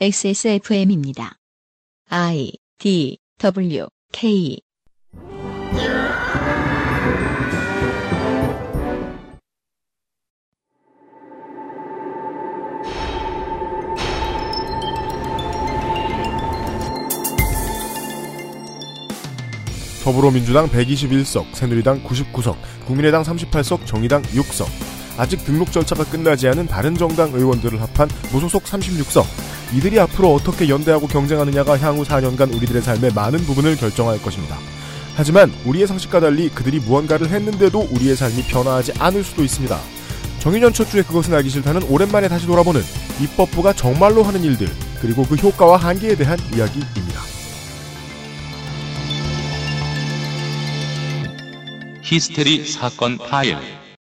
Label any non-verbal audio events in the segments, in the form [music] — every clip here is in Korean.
XSFM입니다. I D W K 더불어민주당 121석, 새누리당 99석, 국민의당 38석, 정의당 6석. 아직 등록 절차가 끝나지 않은 다른 정당 의원들을 합한 무소속 36석. 이들이 앞으로 어떻게 연대하고 경쟁하느냐가 향후 4년간 우리들의 삶의 많은 부분을 결정할 것입니다. 하지만 우리의 상식과 달리 그들이 무언가를 했는데도 우리의 삶이 변화하지 않을 수도 있습니다. 정의년 첫 주에 그것은 알기 싫다는 오랜만에 다시 돌아보는 입법부가 정말로 하는 일들, 그리고 그 효과와 한계에 대한 이야기입니다. 히스테리 사건 파일.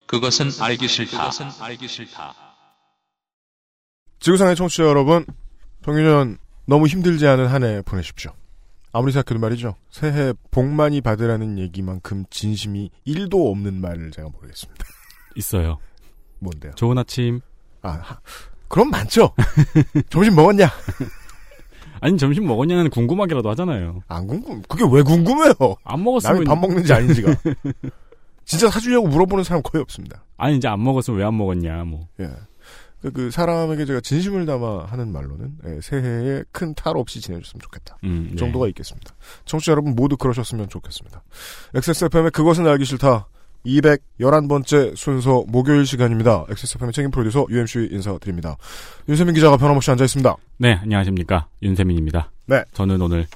그것은 알기 싫다. 지구상의 청취자 여러분, 정유년 너무 힘들지 않은 한 해 보내십시오. 아무리 생각해도 말이죠. 새해 복 많이 받으라는 얘기만큼 진심이 1도 없는 말을 제가 모르겠습니다. [laughs] 있어요. 뭔데요? 좋은 아침. 아, 하- 그럼 많죠. [laughs] 점심 먹었냐? [laughs] 아니 점심 먹었냐는 궁금하기라도 하잖아요. 안 궁금. 그게 왜 궁금해요? 안 먹었으면 남이 밥 먹는지 아닌지가. 진짜 사주려고 물어보는 사람 거의 없습니다. 아니 이제 안 먹었으면 왜 안 먹었냐 뭐. 예. 그, 그 사람에게 제가 진심을 담아 하는 말로는 예, 새해에 큰 탈 없이 지내줬으면 좋겠다. 음, 이 네. 정도가 있겠습니다. 청취자 여러분 모두 그러셨으면 좋겠습니다. XSFM의 그것은 알기 싫다. 211번째 순서 목요일 시간입니다. XSFM의 책임 프로듀서 UMC 인사드립니다. 윤세민 기자가 변함없이 앉아있습니다. 네 안녕하십니까 윤세민입니다. 네. 저는 오늘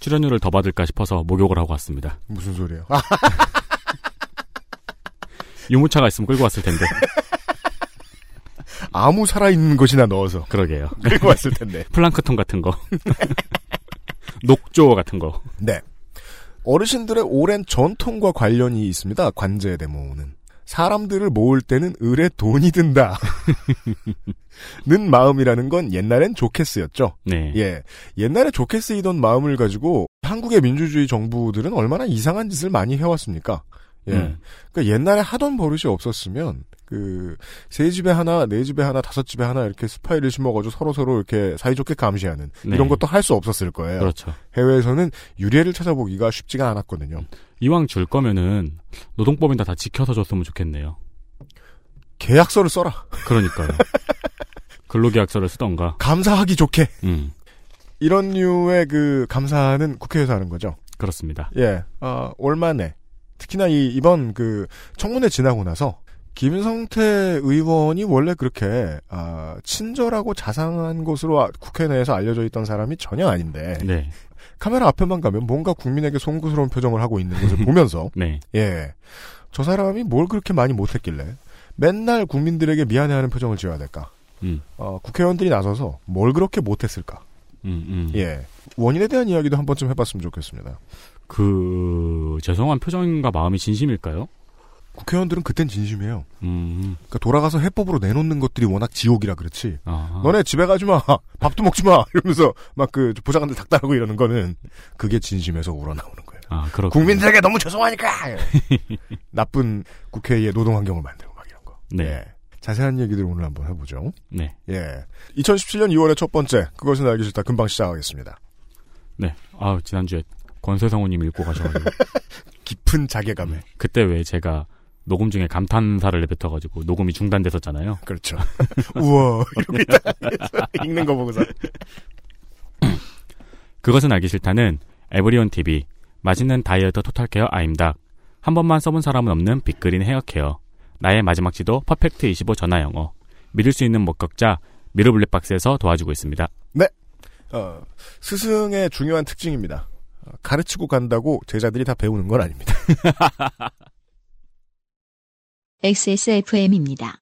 출연료를 더 받을까 싶어서 목욕을 하고 왔습니다. 무슨 소리예요? [laughs] 아, 유모차가 있으면 끌고 왔을 텐데. [laughs] 아무 살아있는 것이나 넣어서 그러게요. 끌고 왔을 텐데. [laughs] 플랑크톤 같은 거. [laughs] 녹조 같은 거. 네. 어르신들의 오랜 전통과 관련이 있습니다. 관제 대모는. 사람들을 모을 때는 을에 돈이 든다. 는 마음이라는 건 옛날엔 좋게 쓰였죠. 네. 예. 옛날에 좋게 쓰이던 마음을 가지고 한국의 민주주의 정부들은 얼마나 이상한 짓을 많이 해왔습니까? 예. 음. 그러니까 옛날에 하던 버릇이 없었으면 그 세 집에 하나, 네 집에 하나, 다섯 집에 하나 이렇게 스파이를 심어가지고 서로 서로 이렇게 사이좋게 감시하는 네. 이런 것도 할 수 없었을 거예요. 그렇죠. 해외에서는 유례를 찾아보기가 쉽지가 않았거든요. 이왕 줄 거면은 노동법이나 다 지켜서 줬으면 좋겠네요. 계약서를 써라. 그러니까요. [laughs] 근로계약서를 쓰던가. 감사하기 좋게 음 이런 류의 그 감사는 국회에서 하는 거죠. 그렇습니다. 예, 아, 올만에 특히나 이 이번 그 청문회 지나고 나서 김성태 의원이 원래 그렇게 아, 친절하고 자상한 것으로 아- 국회 내에서 알려져 있던 사람이 전혀 아닌데 네. 카메라 앞에만 가면 뭔가 국민에게 송구스러운 표정을 하고 있는 것을 [laughs] 보면서 네. 예, 저 사람이 뭘 그렇게 많이 못했길래 맨날 국민들에게 미안해하는 표정을 지어야 될까? 음. 어, 국회의원들이 나서서 뭘 그렇게 못했을까? 음, 음. 예, 원인에 대한 이야기도 한 번쯤 해봤으면 좋겠습니다. 그 죄송한 표정과 마음이 진심일까요? 국회의원들은 그땐 진심이에요. 음. 그러니까 돌아가서 해법으로 내놓는 것들이 워낙 지옥이라 그렇지. 아. 너네 집에 가지 마. [laughs] 밥도 먹지 마. [laughs] 이러면서 막 그 보좌관들 닥달하고 이러는 거는 그게 진심에서 우러나오는 거예요. 아, 그렇 국민들에게 너무 죄송하니까. [laughs] 나쁜 국회의 노동 환경을 만들고 막 이런 거. 네. 예. 자세한 얘기들 오늘 한번 해보죠. 네. 예. 2017년 2월의 첫 번째 그것은 알기 싫다. 금방 시작하겠습니다. 네. 아, 지난주에 권세성우 님 읽고 가셔가지고. [laughs] 깊은 자괴감에. 그때 왜 제가 녹음 중에 감탄사를 내뱉어가지고 녹음이 중단됐었잖아요. 그렇죠. [laughs] 우와. 이러고 있다. 읽는 거 보고서. [laughs] 그것은 알기 싫다는 에브리온 TV, 맛있는 다이어트 토탈케어 아임닭, 한 번만 써본 사람은 없는 빅그린 헤어케어, 나의 마지막 지도 퍼펙트 25 전화 영어, 믿을 수 있는 목격자 미르 블랙박스에서 도와주고 있습니다. 어, 스승의 중요한 특징입니다. 어, 가르치고 간다고 제자들이 다 배우는 건 아닙니다. [laughs] XSFM입니다.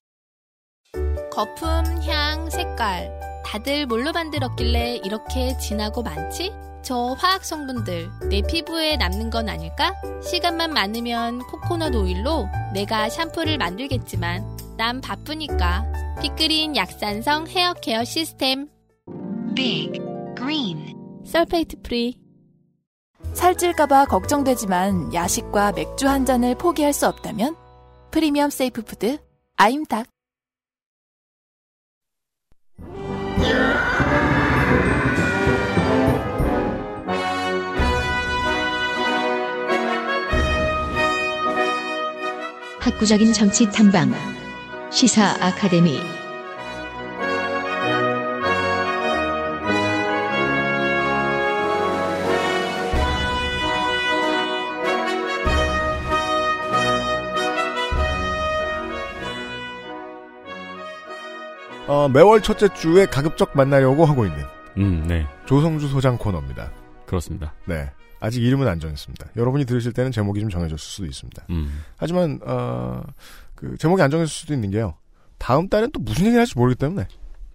거품, 향, 색깔. 다들 뭘로 만들었길래 이렇게 진하고 많지? 저 화학 성분들 내 피부에 남는 건 아닐까? 시간만 많으면 코코넛 오일로 내가 샴푸를 만들겠지만 난 바쁘니까 Big Green 약산성 헤어 케어 시스템 Big Green sulfate free 살찔까봐 걱정되지만 야식과 맥주 한 잔을 포기할 수 없다면 프리미엄 세이프 푸드 아임닭. 학구적인 정치 탐방 시사 아카데미. 어, 매월 첫째 주에 가급적 만나려고 하고 있는 음, 네. 조성주 소장 코너입니다. 그렇습니다. 네. 아직 이름은 안 정했습니다. 여러분이 들으실 때는 제목이 좀 정해졌을 수도 있습니다. 음. 하지만 어, 그 제목이 안 정했을 수도 있는 게요. 다음 달엔 또 무슨 얘기를 할지 모르기 때문에.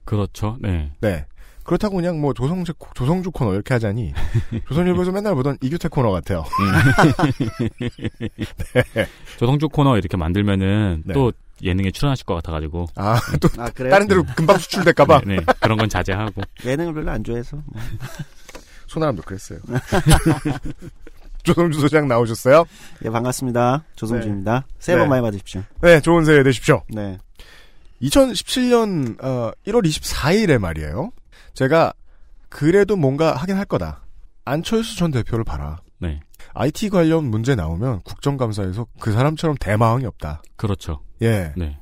그렇죠. 네. 네. 그렇다고 그냥 뭐 조성주 조성주 코너 이렇게 하자니 [laughs] 조선일보에서 맨날 보던 이규태 코너 같아요. [laughs] [laughs] 조성주 코너 이렇게 만들면은 네. 또 예능에 출연하실 것 같아가지고. 아 또아 그래요? 다른 데로 금방 수출될까봐 네, 네. 그런 건 자제하고. [laughs] 예능을 별로 안 좋아해서 뭐. 소나람도 그랬어요. [laughs] 조성주 소장 나오셨어요? 예 반갑습니다 조성주입니다 새해 복 네. 많이 받으십시오 네, 좋은 새해 되십시오. 네 2017년 1월 24일에 말이에요. 제가 그래도 뭔가 하긴 할 거다. 안철수 전 대표를 봐라. 네. IT 관련 문제 나오면 국정감사에서 그 사람처럼 대마왕이 없다. 그렇죠. 예. 네.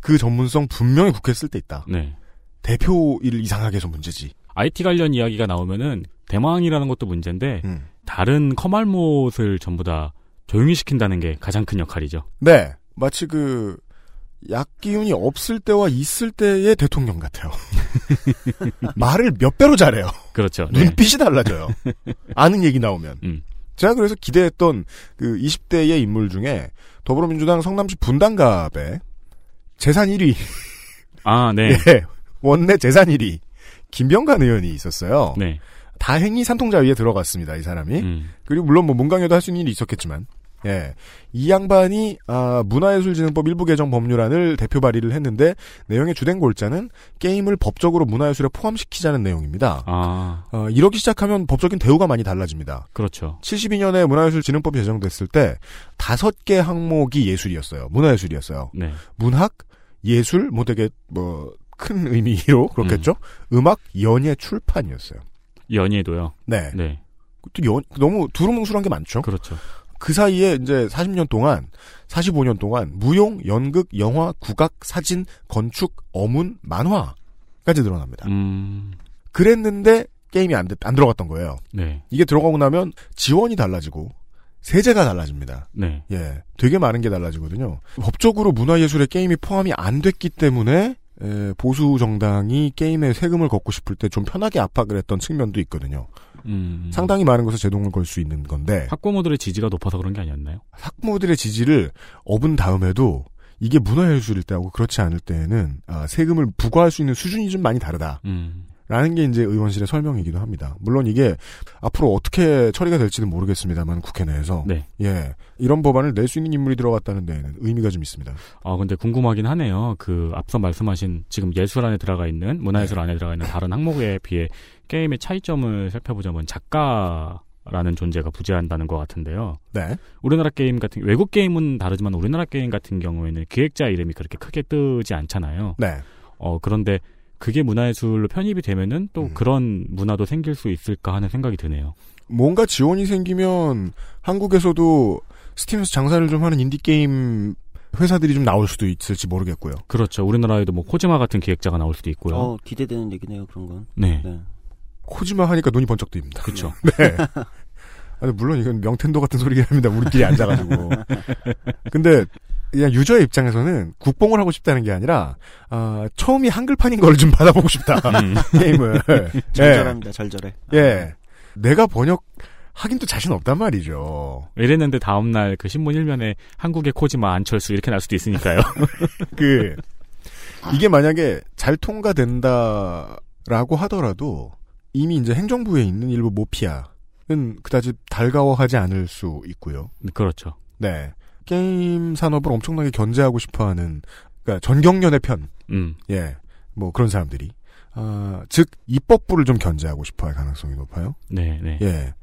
그 전문성 분명히 국회에 쓸때 있다. 네. 대표 일 이상하게 해서 문제지. IT 관련 이야기가 나오면은 대망이라는 것도 문제인데 음. 다른 커말못을 전부 다 조용히 시킨다는 게 가장 큰 역할이죠. 네. 마치 그, 약 기운이 없을 때와 있을 때의 대통령 같아요. [laughs] 말을 몇 배로 잘해요. 그렇죠. 네. 눈빛이 달라져요. 아는 얘기 나오면. 음. 제가 그래서 기대했던 그 20대의 인물 중에 더불어민주당 성남시 분당갑에 재산 1위, 아, 네. [laughs] 예, 원내 재산 1위, 김병관 의원이 있었어요. 네. 다행히 산통자 위에 들어갔습니다, 이 사람이. 음. 그리고 물론 뭐 문강에도 할 수 있는 일이 있었겠지만, 예. 이 양반이, 아, 문화예술진흥법 일부 개정 법률안을 대표 발의를 했는데, 내용의 주된 골자는 게임을 법적으로 문화예술에 포함시키자는 내용입니다. 아, 어, 이러기 시작하면 법적인 대우가 많이 달라집니다. 그렇죠. 72년에 문화예술진흥법이 제정됐을 때, 다섯 개 항목이 예술이었어요. 문화예술이었어요. 네. 문학, 예술, 뭐 되게, 뭐, 큰 의미로 그렇겠죠? 음. 악 연예, 출판이었어요. 연예도요. 네. 네. 또 연, 너무 두루뭉술한 게 많죠? 그렇죠. 그 사이에 이제 40년 동안, 45년 동안 무용, 연극, 영화, 국악, 사진, 건축, 어문, 만화까지 늘어납니다. 음. 그랬는데 게임이 안, 됐- 안 들어갔던 거예요. 네. 이게 들어가고 나면 지원이 달라지고 세제가 달라집니다. 네. 예, 되게 많은 게 달라지거든요. 법적으로 문화예술에 게임이 포함이 안 됐기 때문에 에, 보수 정당이 게임에 세금을 걷고 싶을 때 좀 편하게 압박을 했던 측면도 있거든요. 음. 상당히 많은 것에 제동을 걸 수 있는 건데 학부모들의 지지가 높아서 그런 게 아니었나요? 학부모들의 지지를 업은 다음에도 이게 문화예술일 때하고 그렇지 않을 때에는 아, 세금을 부과할 수 있는 수준이 좀 많이 다르다. 음. 라는 게 이제 의원실의 설명이기도 합니다. 물론 이게 앞으로 어떻게 처리가 될지는 모르겠습니다만 국회 내에서 네. 예 이런 법안을 낼 수 있는 인물이 들어갔다는 데에는 의미가 좀 있습니다. 아, 근데 궁금하긴 하네요. 그, 앞서 말씀하신 지금 예술 안에 들어가 있는, 문화예술 안에 들어가 있는 다른 항목에 비해 게임의 차이점을 살펴보자면 작가라는 존재가 부재한다는 것 같은데요. 네, 우리나라 게임 같은, 외국 게임은 다르지만 우리나라 게임 같은 경우에는 기획자 이름이 그렇게 크게 뜨지 않잖아요. 네, 어, 그런데 그게 문화예술로 편입이 되면은 또 음. 그런 문화도 생길 수 있을까 하는 생각이 드네요. 뭔가 지원이 생기면 한국에서도 Steam에서 장사를 좀 하는 인디 게임 회사들이 좀 나올 수도 있을지 모르겠고요. 그렇죠. 우리나라에도 뭐 코지마 같은 기획자가 나올 수도 있고요. 어 기대되는 얘기네요 그런 건 네. 네. 코지마 하니까 눈이 번쩍 뜨입니다. 그렇죠. [laughs] 네. 아니, 물론 이건 명텐도 같은 소리긴 합니다. 우리끼리 앉아가지고. [laughs] 근데 그냥 유저의 입장에서는 국뽕을 하고 싶다는 게 아니라 아, 처음이 한글판인 걸 좀 받아보고 싶다 음. [laughs] 게임을. 절절합니다 절절해 예. 예. 내가 번역 하긴 또 자신 없단 말이죠. 이랬는데 다음날 그 신문 일면에 한국의 코지마 안철수 이렇게 날 수도 있으니까요. 그 이게 만약에 잘 통과된다라고 하더라도 이미 이제 행정부에 있는 일부 모피아는 그다지 달가워하지 않을 수 있고요. 그렇죠. 네. 게임 산업을 엄청나게 견제하고 싶어 하는, 그러니까 전경련의 편, 음. 예, 뭐 그런 사람들이, 아, 즉, 입법부를 좀 견제하고 싶어 할 가능성이 높아요. 네, 네. 예.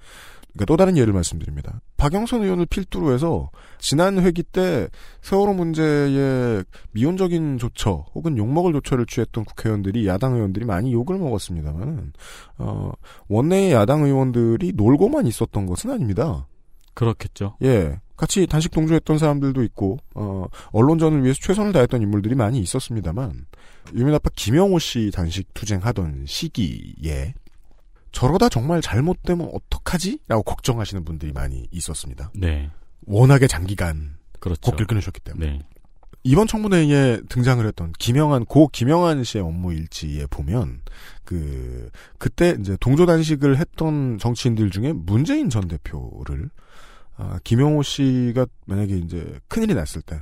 그러니까 또 다른 예를 말씀드립니다. 박영선 의원을 필두로 해서 지난 회기 때 세월호 문제에 미온적인 조처 혹은 욕먹을 조처를 취했던 국회의원들이 야당 의원들이 많이 욕을 먹었습니다만 어, 원내의 야당 의원들이 놀고만 있었던 것은 아닙니다. 그렇겠죠. 예. 같이 단식 동조했던 사람들도 있고 어, 언론전을 위해서 최선을 다했던 인물들이 많이 있었습니다만 유민 아빠 김영호 씨 단식 투쟁하던 시기에 저러다 정말 잘못되면 어떡하지? 라고 걱정하시는 분들이 많이 있었습니다. 네. 워낙에 장기간 그렇죠. 곡길 끊으셨기 때문에. 네. 이번 청문회에 등장을 했던 김영한 고 김영한 씨의 업무 일지에 보면 그 그때 이제 동조 단식을 했던 정치인들 중에 문재인 전 대표를 아, 김영호 씨가 만약에 이제 큰일이 났을 때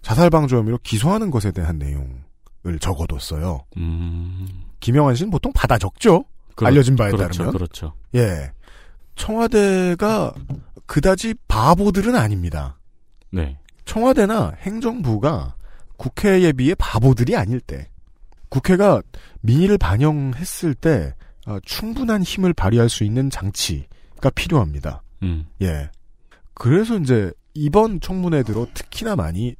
자살 방조 혐의로 기소하는 것에 대한 내용을 적어뒀어요. 음. 김영한 씨는 보통 받아 적죠. 그렇- 알려진 바에 그렇죠. 따르면. 그렇죠. 예. 청와대가 그다지 바보들은 아닙니다. 네. 청와대나 행정부가 국회에 비해 바보들이 아닐 때, 국회가 민의를 반영했을 때 어, 충분한 힘을 발휘할 수 있는 장치가 필요합니다. 음. 예. 그래서 이제 이번 청문회 들어 특히나 많이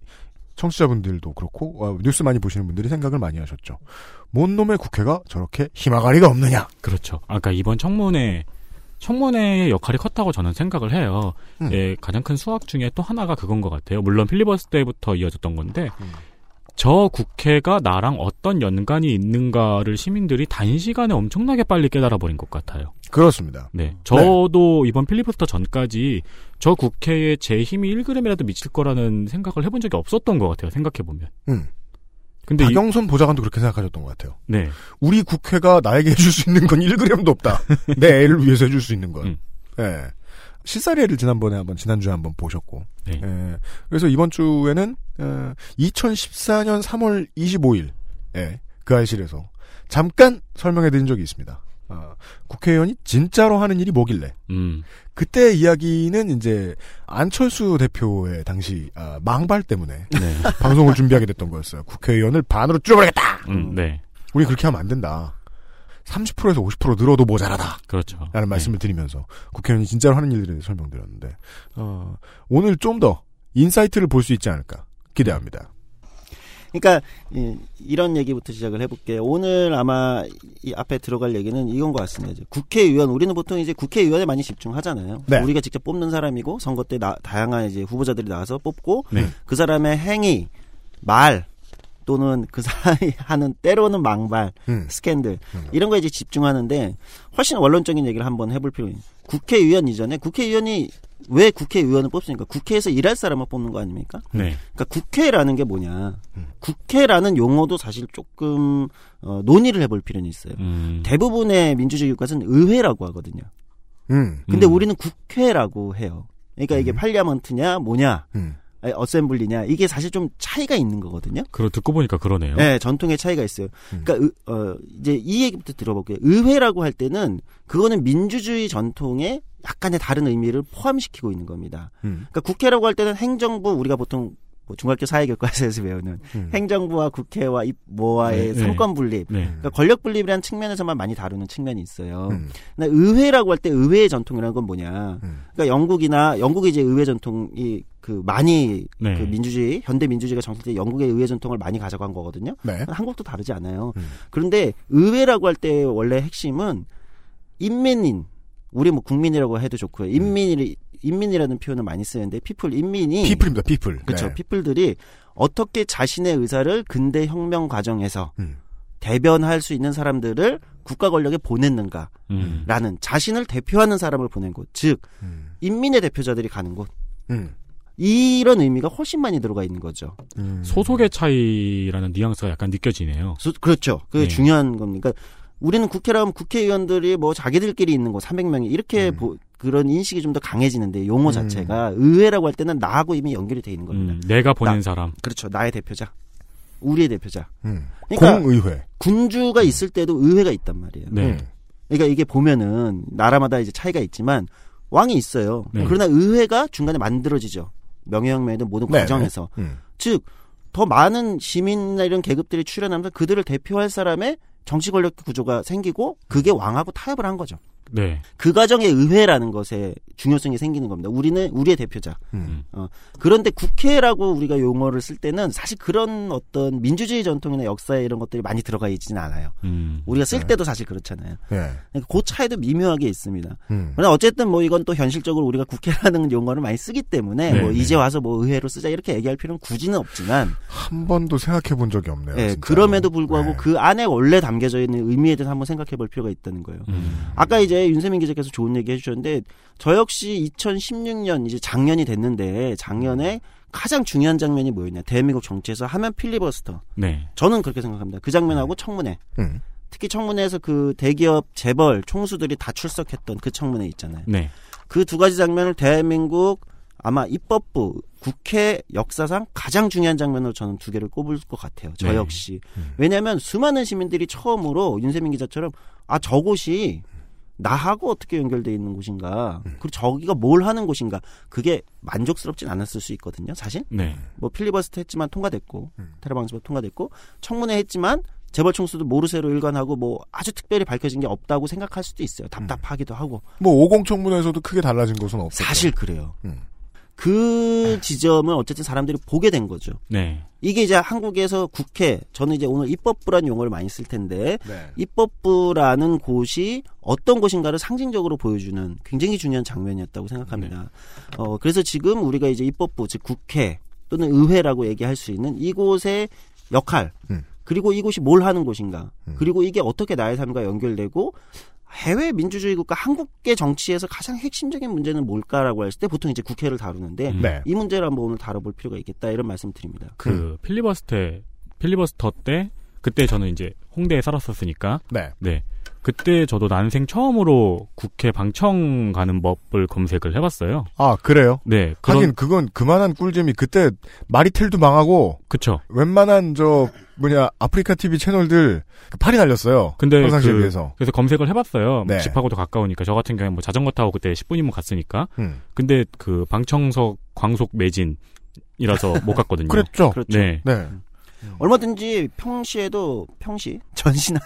청취자분들도 그렇고 어, 뉴스 많이 보시는 분들이 생각을 많이 하셨죠. 뭔 놈의 국회가 저렇게 힘아가리가 없느냐? 그렇죠. 아까 이번 청문회 청문회의 역할이 컸다고 저는 생각을 해요. 음. 예, 가장 큰 수학 중에 또 하나가 그건 것 같아요. 물론 필리버스 때부터 이어졌던 건데 음. 저 국회가 나랑 어떤 연관이 있는가를 시민들이 단시간에 엄청나게 빨리 깨달아 버린 것 같아요. 그렇습니다. 네. 저도 이번 필리버스터 전까지 저 국회에 제 힘이 1g이라도 미칠 거라는 생각을 해본 적이 없었던 것 같아요. 생각해 보면. 음. 근데 이, 박영선 보좌관도 그렇게 생각하셨던 것 같아요. 네. 우리 국회가 나에게 해줄 수 있는 건 1g도 없다. 내 애를 위해서 해줄 수 있는 건. 음. 예. 실사례를 지난번에 한번, 지난주에 한번 보셨고. 네. 예. 그래서 이번 주에는, 어, 2014년 3월 25일, 예. 그 알실에서 잠깐 설명해 드린 적이 있습니다. 어, 국회의원이 진짜로 하는 일이 뭐길래. 음. 그때 이야기는 이제 안철수 대표의 당시 아, 망발 때문에 네. [laughs] 방송을 준비하게 됐던 거였어요. 국회의원을 반으로 줄여버리겠다! 음, 네. 우리 그렇게 하면 안 된다. 30%에서 50% 늘어도 모자라다. 그렇죠. 라는 말씀을 드리면서 국회의원이 진짜로 하는 일들에 대해서 설명드렸는데, 어, 오늘 좀 더 insight를 볼 수 있지 않을까 기대합니다. 그러니까 이- 이런 얘기부터 시작을 해볼게요. 오늘 아마 이 앞에 들어갈 얘기는 이건 것 같습니다. 이제 국회의원 우리는 보통 이제 국회의원에 많이 집중하잖아요. 네. 우리가 직접 뽑는 사람이고 선거 때 나- 다양한 이제 후보자들이 나와서 뽑고 네. 그 사람의 행위, 말 또는 그 사람이 [laughs] 하는 때로는 망발, 음. 스캔들 음. 이런 거에 이제 집중하는데 훨씬 원론적인 얘기를 한번 해볼 필요가 있는. 국회의원 이전에 국회의원이 왜 국회의원을 뽑습니까? 국회에서 일할 사람을 뽑는 거 아닙니까? 네. 그러니까 국회라는 게 뭐냐? 음. 국회라는 용어도 사실 조금 어, 논의를 해볼 필요는 있어요. 음. 대부분의 민주주의 국가는 의회라고 하거든요. 음, 근데 음. 우리는 국회라고 해요. 그러니까 이게 음. parliament냐 뭐냐 음. assembly냐 이게 사실 좀 차이가 있는 거거든요. 그러 듣고 보니까 그러네요. 네, 전통의 차이가 있어요. 음. 그러니까 의- 어, 이제 이 얘기부터 들어볼게요. 의회라고 할 때는 그거는 민주주의 전통의 약간의 다른 의미를 포함시키고 있는 겁니다. 음. 그러니까 국회라고 할 때는 행정부 우리가 보통 뭐 중학교 사회교과서에서 배우는 음. 행정부와 국회와 이 뭐와의 네, 삼권 분립, 네. 그러니까 권력 분립이라는 측면에서만 많이 다루는 측면이 있어요. 음. 근데 의회라고 할 때 의회의 전통이라는 건 뭐냐? 음. 그러니까 영국이나 영국의 이제 의회 전통이 그 많이 네. 그 민주주의 현대 민주주의가 정착될 때 영국의 의회 전통을 많이 가져간 거거든요. 네. 한국도 다르지 않아요. 음. 그런데 의회라고 할 때 원래 핵심은 인민인 우리 뭐 국민이라고 해도 좋고요. 인민이 인민이라는 표현을 많이 쓰는데 people 인민이 people입니다, people. 그렇죠. 네. people들이 어떻게 자신의 의사를 근대 혁명 과정에서 음. 대변할 수 있는 사람들을 국가 권력에 보냈는가라는 음. 자신을 대표하는 사람을 보낸 곳, 즉 음. 인민의 대표자들이 가는 곳. 음. 이런 의미가 훨씬 많이 들어가 있는 거죠. 음. 소속의 차이라는 뉘앙스가 약간 느껴지네요. 소- 그렇죠. 그게 네. 중요한 겁니다. 그러니까 우리는 국회라면 국회의원들이 뭐 자기들끼리 있는 거 300명이 이렇게 음. 보- 그런 인식이 좀 더 강해지는데 용어 음. 자체가 의회라고 할 때는 나하고 이미 연결이 돼 있는 겁니다. 음, 내가 보낸 나- 사람. 그렇죠. 나의 대표자. 우리의 대표자. 음. 그러니까 공의회. 군주가 있을 때도 의회가 있단 말이에요. 네. 음. 그러니까 이게 보면은 나라마다 이제 차이가 있지만 왕이 있어요. 네. 그러나 의회가 중간에 만들어지죠. 명예혁명이든 모든 네. 과정에서. 음. 즉, 더 많은 시민이나 이런 계급들이 출연하면서 그들을 대표할 사람의 정치 권력 구조가 생기고 그게 왕하고 타협을 한 거죠. 네. 그 과정에 의회라는 것에 중요성이 생기는 겁니다. 우리는 우리의 대표자. 음. 어, 그런데 국회라고 우리가 용어를 쓸 때는 사실 그런 어떤 민주주의 전통이나 역사에 이런 것들이 많이 들어가 있지는 않아요. 음. 우리가 쓸 네. 때도 사실 그렇잖아요. 예. 그러니까 그 차이도 미묘하게 있습니다. 음. 그러나 어쨌든 뭐 이건 또 현실적으로 우리가 국회라는 용어를 많이 쓰기 때문에 네, 뭐 네. 이제 와서 뭐 의회로 쓰자 이렇게 얘기할 필요는 굳이는 없지만 한 번도 생각해 본 적이 없네요. 예, 진짜로. 그럼에도 불구하고 네. 그 안에 원래 담겨져 있는 의미에 대해서 한번 생각해 볼 필요가 있다는 거예요. 음. 아까 이제 윤세민 기자께서 좋은 얘기 해주셨는데 저 역시 2016년 이제 작년이 됐는데 작년에 가장 중요한 장면이 뭐였냐 대한민국 정치에서 하면 필리버스터 네. 저는 그렇게 생각합니다 그 장면하고 청문회 음. 특히 청문회에서 그 대기업 재벌 총수들이 다 출석했던 그 청문회 있잖아요 네. 그 두 가지 장면을 대한민국 아마 입법부 국회 역사상 가장 중요한 장면으로 저는 두 개를 꼽을 것 같아요. 저 네. 역시. 음. 왜냐하면 수많은 시민들이 처음으로 윤세민 기자처럼 아 저곳이 나하고 어떻게 연결돼 있는 곳인가 음. 그리고 저기가 뭘 하는 곳인가 그게 만족스럽진 않았을 수 있거든요 사실 네. 뭐 필리버스터 했지만 통과됐고 음. 테러방지법 통과됐고 청문회 했지만 재벌 총수도 모르쇠로 일관하고 뭐 아주 특별히 밝혀진 게 없다고 생각할 수도 있어요 답답하기도 하고 뭐 오공 청문회에서도 크게 달라진 것은 없었죠. 사실 그래요 음. 그 지점을 어쨌든 사람들이 보게 된 거죠. 네. 이게 이제 한국에서 국회, 저는 이제 오늘 입법부라는 용어를 많이 쓸 텐데, 네. 입법부라는 곳이 어떤 곳인가를 상징적으로 보여주는 굉장히 중요한 장면이었다고 생각합니다. 어, 그래서 지금 우리가 이제 입법부, 즉 국회 또는 의회라고 얘기할 수 있는 이곳의 역할, 음. 그리고 이곳이 뭘 하는 곳인가, 음. 그리고 이게 어떻게 나의 삶과 연결되고, 해외 민주주의 국가 한국의 정치에서 가장 핵심적인 문제는 뭘까라고 했을 때 보통 이제 국회를 다루는데 음. 네. 이 문제를 한번 오늘 다뤄볼 필요가 있겠다 이런 말씀 드립니다. 그 필리버스터 필리버스터 때 그때 저는 이제 홍대에 살았었으니까 네. 네. 그때 저도 난생 처음으로 국회 방청 가는 법을 검색을 해봤어요. 아 그래요? 네. 그런 하긴 그건 그만한 꿀잼이 그때 마리텔도 망하고 그쵸. 웬만한 저 뭐냐 아프리카 TV 채널들 그 팔이 날렸어요. 근데 평상시에 그- 비해서. 그래서 검색을 해봤어요. 네. 집하고도 가까우니까 저 같은 경우에 뭐 자전거 타고 그때 10분이면 갔으니까. 음. 근데 그 방청석 광속 매진 이라서 못 갔거든요. 그랬죠. 그렇죠. 네. 네. 얼마든지 평시에도 평시 [laughs] 전시나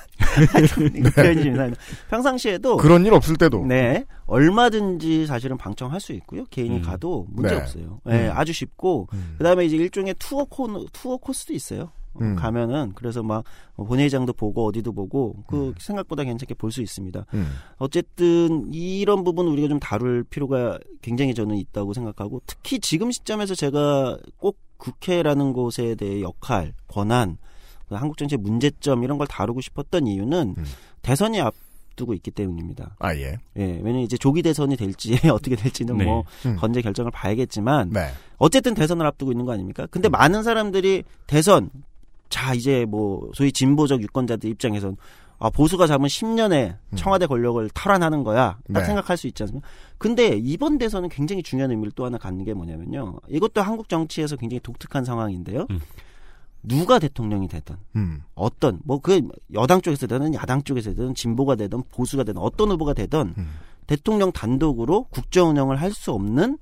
식으로 [laughs] 평상시에도 그런 일 없을 때도. 네 얼마든지 사실은 방청할 수 있고요. 개인이 음. 가도 문제 네. 없어요. 네, 음. 아주 쉽고 음. 그다음에 이제 일종의 투어 코 투어 코스도 있어요. 어, 음. 가면은 그래서 막 본회의장도 보고 어디도 보고 그 음. 생각보다 괜찮게 볼 수 있습니다. 음. 어쨌든 이런 부분 우리가 좀 다룰 필요가 굉장히 저는 있다고 생각하고 특히 지금 시점에서 제가 꼭 국회라는 곳에 대해 역할, 권한, 그 한국 정치의 문제점 이런 걸 다루고 싶었던 이유는 음. 대선이 앞두고 있기 때문입니다. 아 예. 예, 왜냐면 이제 조기 대선이 될지 [laughs] 어떻게 될지는 네. 뭐 음. 건재 결정을 봐야겠지만 네. 어쨌든 대선을 앞두고 있는 거 아닙니까? 근데 많은 사람들이 대선 자 이제 뭐 소위 진보적 유권자들 입장에선 아 보수가 잡은 10년의 청와대 권력을 탈환하는 거야 딱 네. 생각할 수 있지 않습니까? 근데 이번 대선은 굉장히 중요한 의미를 또 하나 갖는 게 뭐냐면요. 이것도 한국 정치에서 굉장히 독특한 상황인데요. 음. 누가 대통령이 되든 음. 어떤 뭐 그 여당 쪽에서 되든 야당 쪽에서 되든 진보가 되든 보수가 되든 어떤 후보가 되든 음. 대통령 단독으로 국정 운영을 할 수 없는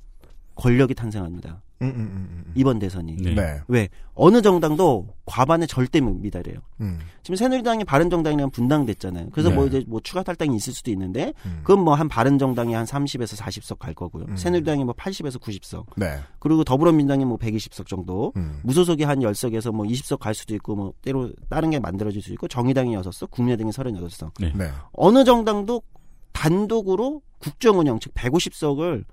권력이 탄생합니다. 음, 음, 음, 음. 이번 대선이. 네. 네. 왜 어느 정당도 과반에 절대 미달해요. 음. 지금 새누리당이 바른정당이랑 분당됐잖아요. 그래서 네. 뭐 이제 뭐 추가 탈당이 있을 수도 있는데 음. 그건 뭐 한 바른정당이 한 30에서 40석 갈 거고요. 음. 새누리당이 뭐 80에서 90석. 네. 그리고 더불어민주당이 뭐 120석 정도. 음. 무소속이 한 10석에서 뭐 20석 갈 수도 있고 뭐 때로 다른 게 만들어질 수 있고 정의당이 6석, 국민의당이 38석. 네. 어느 정당도 단독으로 국정 운영 즉 150석을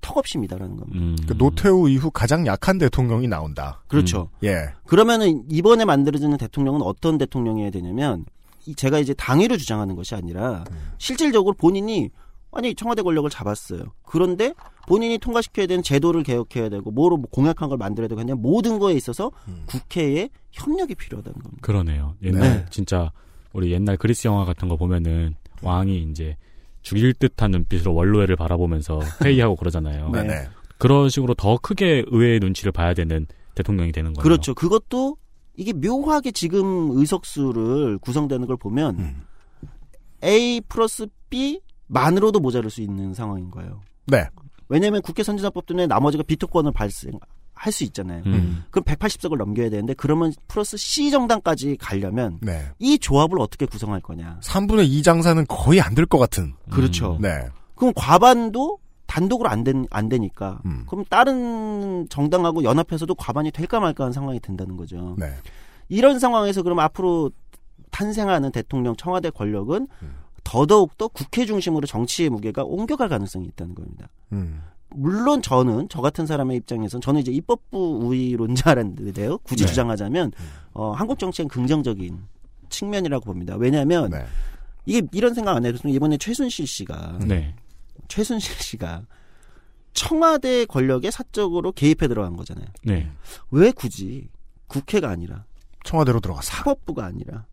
턱없이 미달하는 겁니다. 음. 그 노태우 이후 가장 약한 대통령이 나온다. 그렇죠. 예. 그러면은 이번에 만들어지는 대통령은 어떤 대통령이어야 되냐면 이 제가 이제 당위로 주장하는 것이 아니라 실질적으로 본인이 아니 청와대 권력을 잡았어요. 그런데 본인이 통과시켜야 되는 제도를 개혁해야 되고 뭐로 뭐 공약한 걸 만들어야 되고 그냥 모든 거에 있어서 음. 국회에 협력이 필요하다는 겁니다. 그러네요. 옛날 네. 진짜 우리 옛날 그리스 영화 같은 거 보면은 왕이 이제 죽일 듯한 눈빛으로 원로회를 바라보면서 회의하고 그러잖아요. [laughs] 네. 네. 그런 식으로 더 크게 의회의 눈치를 봐야 되는 대통령이 되는 거예요. 그렇죠. 그것도 이게 묘하게 지금 의석수를 구성되는 걸 보면 음. A 플러스 B 만으로도 모자랄 수 있는 상황인 거예요. 네. 왜냐하면 국회 선진화법 때문에 나머지가 비토권을 발생하는 할 수 있잖아요. 음. 그럼 180석을 넘겨야 되는데 그러면 플러스 C 정당까지 가려면 네. 이 조합을 어떻게 구성할 거냐. 3분의 2 장사는 거의 안 될 것 같은. 그렇죠. 네. 그럼 과반도 단독으로 안, 된, 안 되니까. 음. 그럼 다른 정당하고 연합해서도 과반이 될까 말까 하는 상황이 된다는 거죠. 네. 이런 상황에서 그럼 앞으로 탄생하는 대통령 청와대 권력은 음. 더더욱 더 국회 중심으로 정치의 무게가 옮겨갈 가능성이 있다는 겁니다. 음. 물론 저는 저 같은 사람의 입장에서는 저는 이제 입법부 우위론자라는데요. 굳이 네. 주장하자면 어, 한국 정치엔 긍정적인 측면이라고 봅니다. 왜냐하면 네. 이게 이런 생각 안 해도 이번에 최순실 씨가 네. 최순실 씨가 청와대 권력에 사적으로 개입해 들어간 거잖아요. 네. 왜 굳이 국회가 아니라 청와대로 들어가서. 사법부가 아니라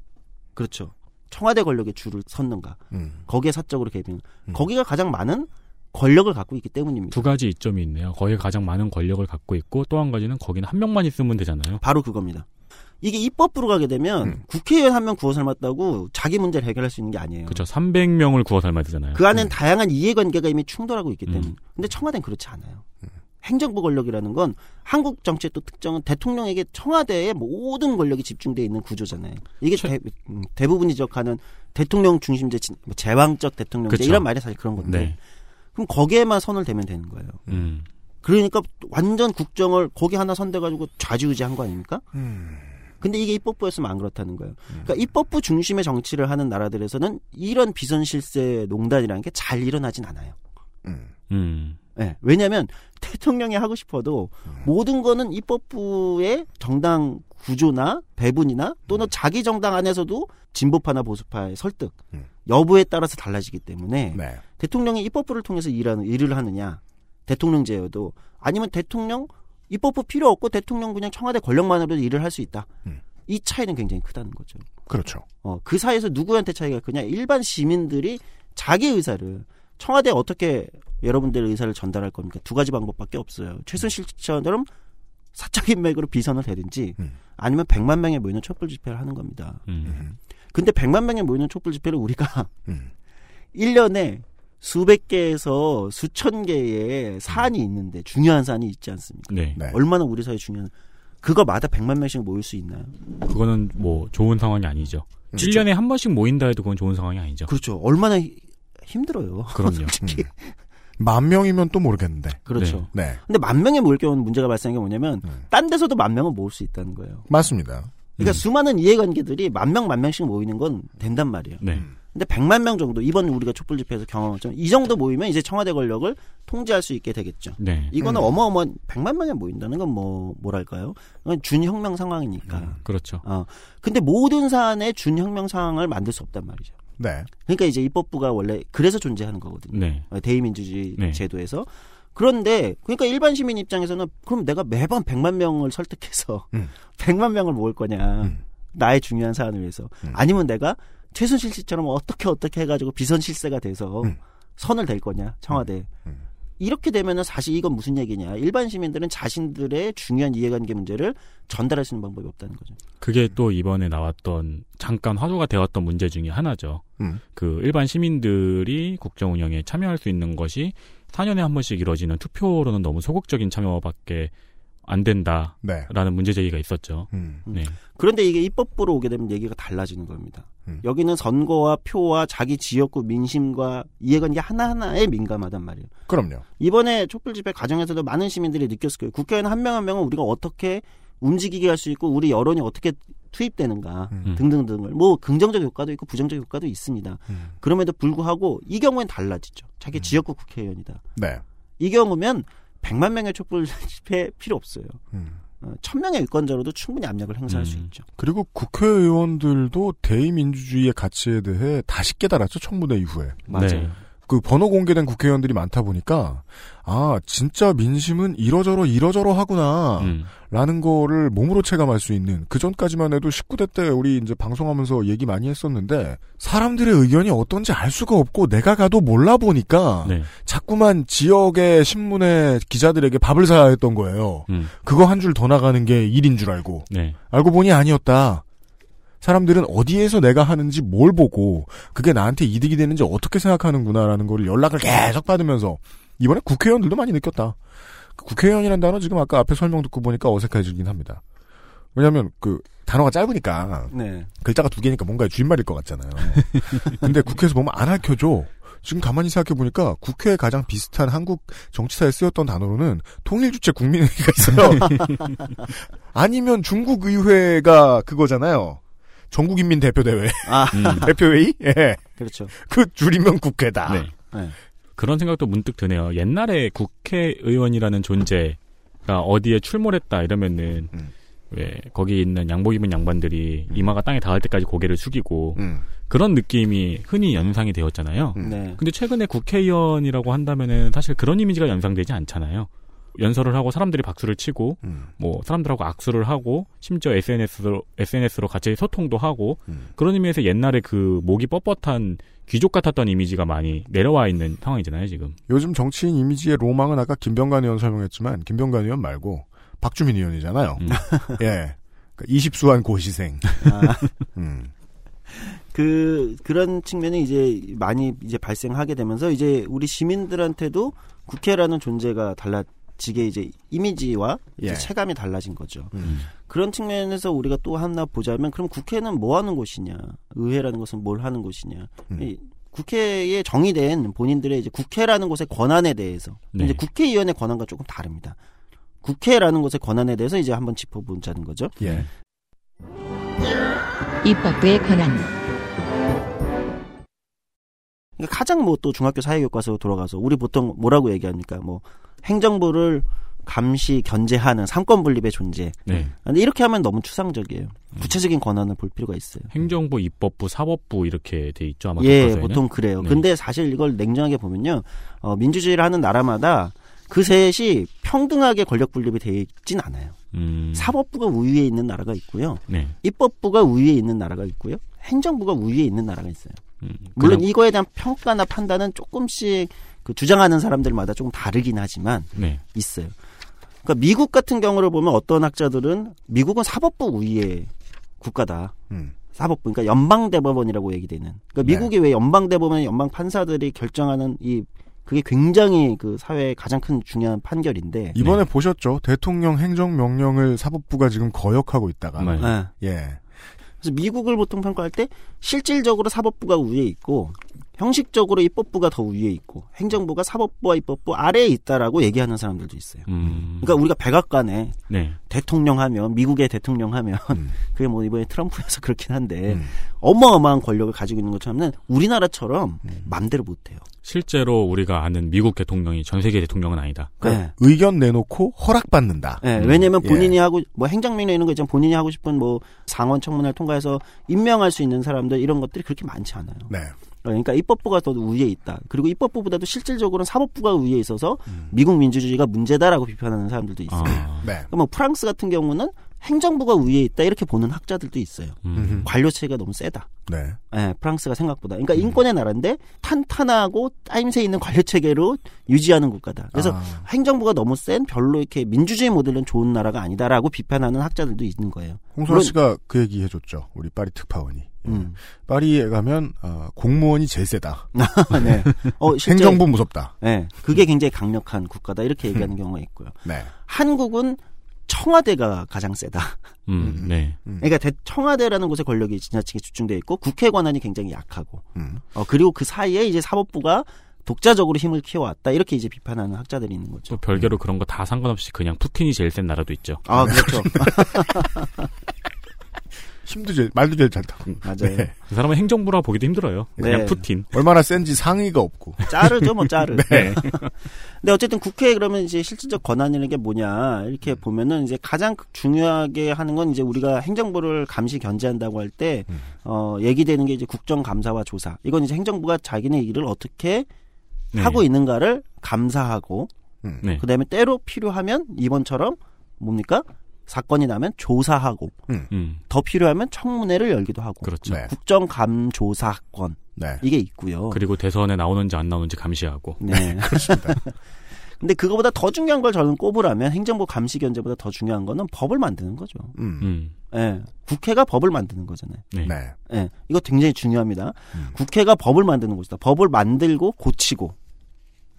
그렇죠. 청와대 권력에 줄을 섰는가? 음. 거기에 사적으로 개입. 음. 거기가 가장 많은 권력을 갖고 있기 때문입니다. 두 가지 이점이 있네요. 거기가 가장 많은 권력을 갖고 있고 또 한 가지는 거기는 한 명만 있으면 되잖아요. 바로 그겁니다. 이게 입법부로 가게 되면 음. 국회의원 한 명 구워 삶았다고 자기 문제를 해결할 수 있는 게 아니에요. 그렇죠. 300명을 구워 삶아야 되잖아요. 그 안엔 음. 다양한 이해관계가 이미 충돌하고 있기 때문에. 음. 근데 청와대는 그렇지 않아요. 행정부 권력이라는 건 한국 정치의 또 특징은 대통령에게 청와대의 모든 권력이 집중돼 있는 구조잖아요. 이게 최- 대, 음, 대부분 지적하는 대통령 중심제, 진- 뭐 제왕적 대통령제 그쵸. 이런 말이 사실 그런 건데. 네. 그럼 거기에만 선을 대면 되는 거예요. 음. 그러니까 완전 국정을 거기 하나 선대가지고 좌지우지한 거 아닙니까? 음. 근데 이게 입법부였으면 안 그렇다는 거예요. 그러니까 입법부 중심의 정치를 하는 나라들에서는 이런 비선실세 농단이라는 게 잘 일어나진 않아요. 음. 음. 예, 왜냐하면 대통령이 하고 싶어도 모든 거는 입법부의 정당 구조나 배분이나 또는 자기 정당 안에서도 진보파나 보수파의 설득 음. 여부에 따라서 달라지기 때문에 네. 대통령이 입법부를 통해서 일하는 일을 하느냐 대통령제여도 아니면 대통령 입법부 필요 없고 대통령 그냥 청와대 권력만으로도 일을 할 수 있다. 음. 이 차이는 굉장히 크다는 거죠. 그렇죠. 어, 그 사이에서 누구한테 차이가 크냐? 일반 시민들이 자기 의사를 청와대에 어떻게 여러분들의 의사를 전달할 겁니까? 두 가지 방법밖에 없어요. 최순실 처럼 사적 인맥으로 비선을 대든지 음. 아니면 100만 명에 모이는 촛불 집회를 하는 겁니다. 음. 음. 근데 100만 명에 모이는 촛불 집회를 우리가 음. [laughs] 1년에 수백 개에서 수천 개의 사안이 있는데 중요한 사안이 있지 않습니까? 네. 네. 얼마나 우리 사회에 중요한 그거마다 100만 명씩 모일 수 있나요? 그거는 뭐 좋은 상황이 아니죠. 음. 1년에 한 번씩 모인다 해도 그건 좋은 상황이 아니죠. 그렇죠. 얼마나 히- 힘들어요. 그럼요. [laughs] 솔직히. 만 명이면 또 모르겠는데. 그렇죠. 네. 근데 만 명에 모일 경우는 문제가 발생한 게 뭐냐면 음. 딴 데서도 만 명은 모을 수 있다는 거예요. 맞습니다. 그러니까 음. 수많은 이해관계들이 만 명, 만 명씩 모이는 건 된단 말이에요. 네. 근데 100만 명 정도 이번 우리가 촛불 집회에서 경험했죠. 이 정도 모이면 이제 청와대 권력을 통제할 수 있게 되겠죠. 네. 이거는 음. 어마어마한 100만 명에 모인다는 건 뭐 뭐랄까요? 그건 준혁명 상황이니까. 그렇죠. 어. 근데 모든 사안에 준혁명 상황을 만들 수 없단 말이죠. 네. 그러니까 이제 입법부가 원래 그래서 존재하는 거거든요. 네. 어, 대의민주주의 네. 제도에서. 그런데 그러니까 일반 시민 입장에서는 그럼 내가 매번 100만 명을 설득해서 음. [laughs] 100만 명을 모을 거냐. 음. 나의 중요한 사안을 위해서. 음. 아니면 내가 최순실 씨처럼 어떻게 어떻게 해가지고 비선 실세가 돼서 음. 선을 댈 거냐. 청와대. 음. 이렇게 되면은 사실 이건 무슨 얘기냐. 일반 시민들은 자신들의 중요한 이해관계 문제를 전달할 수 있는 방법이 없다는 거죠. 그게 또 이번에 나왔던 잠깐 화두가 되었던 문제 중에 하나죠. 음. 그 일반 시민들이 국정 운영에 참여할 수 있는 것이 4년에 한 번씩 이루어지는 투표로는 너무 소극적인 참여밖에 안 된다라는 네. 문제 제기가 있었죠. 음. 네. 그런데 이게 입법부로 오게 되면 얘기가 달라지는 겁니다. 음. 여기는 선거와 표와 자기 지역구 민심과 이해관 계 하나하나에 민감하단 말이에요. 그럼요. 이번에 촛불 집회 과정에서도 많은 시민들이 느꼈을 거예요. 국회의원 한 명 한 명은 우리가 어떻게 움직이게 할 수 있고 우리 여론이 어떻게 투입되는가 음. 등등등을 뭐 긍정적 효과도 있고 부정적 효과도 있습니다. 음. 그럼에도 불구하고 이 경우엔 달라지죠. 자기 음. 지역구 국회의원이다. 네. 이 경우면 100만 명의 촛불 집회 필요 없어요. 음. 어, 1000명의 유권자로도 충분히 압력을 행사할 수 음. 있죠. 그리고 국회의원들도 대의민주주의의 가치에 대해 다시 깨달았죠. 청문회 이후에. 맞아요. 네. 그 번호 공개된 국회의원들이 많다 보니까 아 진짜 민심은 이러저러 이러저러 하구나 음. 라는 거를 몸으로 체감할 수 있는 그 전까지만 해도 19대 때 우리 이제 방송하면서 얘기 많이 했었는데 사람들의 의견이 어떤지 알 수가 없고 내가 가도 몰라 보니까 네. 자꾸만 지역의 신문의 기자들에게 밥을 사야 했던 거예요. 음. 그거 한 줄 더 나가는 게 일인 줄 알고 네. 알고 보니 아니었다. 사람들은 어디에서 내가 하는지 뭘 보고 그게 나한테 이득이 되는지 어떻게 생각하는구나라는 거를 연락을 계속 받으면서 이번에 국회의원들도 많이 느꼈다. 국회의원이라는 단어 지금 아까 앞에 설명 듣고 보니까 어색해지긴 합니다. 왜냐하면 그 단어가 짧으니까 네. 글자가 두 개니까 뭔가 줄임말일 것 같잖아요. [laughs] 근데 국회에서 보면 안 알려줘. 지금 가만히 생각해 보니까 국회에 가장 비슷한 한국 정치사에 쓰였던 단어로는 통일주체 국민회의가 있어요. [laughs] 아니면 중국 의회가 그거잖아요. 전국인민 대표대회 아, [laughs] 음. 대표회의? 예. 그렇죠. 그 줄이면 국회다. 네. 네. 그런 생각도 문득 드네요. 옛날에 국회의원이라는 존재가 어디에 출몰했다 이러면은 음. 왜 거기 있는 양복 입은 양반들이 이마가 땅에 닿을 때까지 고개를 숙이고 음. 그런 느낌이 흔히 연상이 되었잖아요. 음. 네. 근데 최근에 국회의원이라고 한다면은 사실 그런 이미지가 연상되지 않잖아요. 연설을 하고 사람들이 박수를 치고 음. 뭐 사람들하고 악수를 하고 심지어 SNS로 SNS로 같이 소통도 하고 음. 그런 의미에서 옛날에 그 목이 뻣뻣한 귀족 같았던 이미지가 많이 내려와 있는 상황이잖아요 지금. 요즘 정치인 이미지의 로망은 아까 김병관 의원 설명했지만 김병관 의원 말고 박주민 의원이잖아요. 음. [laughs] 예. 그 20수한 고시생. [laughs] 아, 음. 그 그런 측면이 이제 많이 이제 발생하게 되면서 이제 우리 시민들한테도 국회라는 존재가 달라 지게 이제 이미지와 이제 예. 체감이 달라진 거죠. 음. 그런 측면에서 우리가 또 하나 보자면 그럼 국회는 뭐 하는 곳이냐? 의회라는 것은 뭘 하는 곳이냐? 음. 이 국회에 정의된 본인들의 이제 국회라는 곳의 권한에 대해서 네. 이제 국회의원의 권한과 조금 다릅니다. 국회라는 곳의 권한에 대해서 이제 한번 짚어보자는 거죠. 예. 입법부의 권한, 그러니까 가장 뭐 또 중학교 사회교과서 돌아가서 우리 보통 뭐라고 얘기합니까? 뭐 행정부를 감시 견제하는 삼권 분립의 존재. 네. 근데 이렇게 하면 너무 추상적이에요. 음. 구체적인 권한을 볼 필요가 있어요. 행정부, 입법부, 사법부 이렇게 돼 있죠 아마 예, 교과서에는. 보통 그래요. 네. 근데 사실 이걸 냉정하게 보면요. 어, 민주주의를 하는 나라마다 그 셋이 평등하게 권력 분립이 되어 있진 않아요. 음, 사법부가 우위에 있는 나라가 있고요. 네. 입법부가 우위에 있는 나라가 있고요. 행정부가 우위에 있는 나라가 있어요. 음, 물론 이거에 대한 평가나 판단은 조금씩 그 주장하는 사람들마다 조금 다르긴 하지만 네. 있어요. 그러니까 미국 같은 경우를 보면 어떤 학자들은 미국은 사법부 우위의 국가다. 음. 사법부, 그러니까 연방 대법원이라고 얘기되는. 그러니까 네. 미국이 왜 연방 대법원, 연방 판사들이 결정하는 이 그게 굉장히 그 사회의 가장 큰 중요한 판결인데. 이번에 보셨죠? 대통령 행정 명령을 사법부가 지금 거역하고 있다가. 네. 예. 예. 그래서 미국을 보통 평가할 때 실질적으로 사법부가 위에 있고 형식적으로 입법부가 더 위에 있고 행정부가 사법부와 입법부 아래에 있다라고 얘기하는 사람들도 있어요. 음, 그러니까 우리가 백악관에 네. 대통령 하면 미국의 대통령 하면 음. [laughs] 그게 뭐 이번에 트럼프여서 그렇긴 한데 음. 어마어마한 권력을 가지고 있는 것처럼은 우리나라처럼 음. 맘대로 못해요. 실제로 우리가 아는 미국 대통령이 전 세계 대통령은 아니다. 네. 의견 내놓고 허락받는다. 네, 음, 왜냐면 예. 본인이 하고 뭐 행정명령 이런 거 있잖아요. 본인이 하고 싶은 뭐 상원 청문회를 통과해서 임명할 수 있는 사람들 이런 것들이 그렇게 많지 않아요. 네. 그러니까 입법부가 더 위에 있다. 그리고 입법부보다도 실질적으로는 사법부가 위에 있어서 음. 미국 민주주의가 문제다라고 비판하는 사람들도 있어요. 아, 네. 그러니까 뭐 프랑스 같은 경우는 행정부가 위에 있다 이렇게 보는 학자들도 있어요. 음, 관료 체계가 너무 세다. 네. 예, 프랑스가 생각보다. 그러니까 인권의 나라인데 탄탄하고 따임새 있는 관료 체계로 유지하는 국가다. 그래서 아, 행정부가 너무 센 별로 이렇게 민주주의 모델은 좋은 나라가 아니다라고 비판하는 학자들도 있는 거예요. 물론- 씨가 그 얘기 해줬죠. 우리 파리 특파원이. 예. 음. 파리에 가면 어, 공무원이 제일 세다. [laughs] 네. 어, 실제, 행정부 무섭다. 네, 그게 굉장히 강력한 국가다 이렇게 얘기하는 경우가 있고요. 네. 한국은 청와대가 가장 세다. 음, 네. 그러니까 대- 청와대라는 곳에 권력이 지나치게 집중돼 있고 국회 권한이 굉장히 약하고, 음. 어, 그리고 그 사이에 이제 사법부가 독자적으로 힘을 키워왔다 이렇게 이제 비판하는 학자들이 있는 거죠. 또 별개로 그런 거 다 상관없이 그냥 푸틴이 제일 센 나라도 있죠. 아 그렇죠. [laughs] [laughs] 힘도 제일 말도 제일 잘 타고. 맞아요. 네. 그 사람은 행정부라 보기도 힘들어요. 그냥 네. 푸틴. 얼마나 센지 상의가 없고. 짜르죠, 뭐 짜르. [laughs] 네. 근데 어쨌든 국회에 그러면 이제 실질적 권한이라는 게 뭐냐 이렇게 음. 보면은 이제 가장 중요하게 하는 건 이제 우리가 행정부를 감시 견제한다고 할때 음. 어, 얘기되는 게 이제 국정감사와 조사. 이건 이제 행정부가 자기네 일을 어떻게 네. 하고 있는가를 감사하고 음. 네. 그다음에 때로 필요하면 이번처럼 뭡니까 사건이 나면 조사하고 음, 더 필요하면 청문회를 열기도 하고 그렇죠. 네. 국정감조사권 네. 이게 있고요. 그리고 대선에 나오는지 안 나오는지 감시하고. 네. [laughs] 그렇습니다. [laughs] 근데 그거보다 더 중요한 걸 저는 꼽으라면 행정부 감시 견제보다 더 중요한 거는 법을 만드는 거죠. 음. 음, 예. 국회가 법을 만드는 거잖아요. 네. 네. 예. 이거 굉장히 중요합니다. 음. 국회가 법을 만드는 곳이다. 법을 만들고 고치고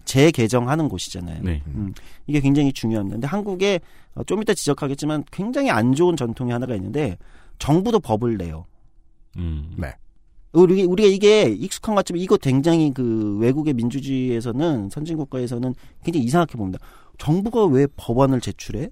재개정하는 곳이잖아요. 네. 음, 이게 굉장히 중요합니다. 근데 한국에 어, 좀 이따 지적하겠지만 굉장히 안 좋은 전통이 하나가 있는데 정부도 법을 내요. 음. 네. 우리, 우리가 이게 익숙한 것 같지만 이거 굉장히 그 외국의 민주주의에서는 선진국가에서는 굉장히 이상하게 봅니다. 정부가 왜 법안을 제출해?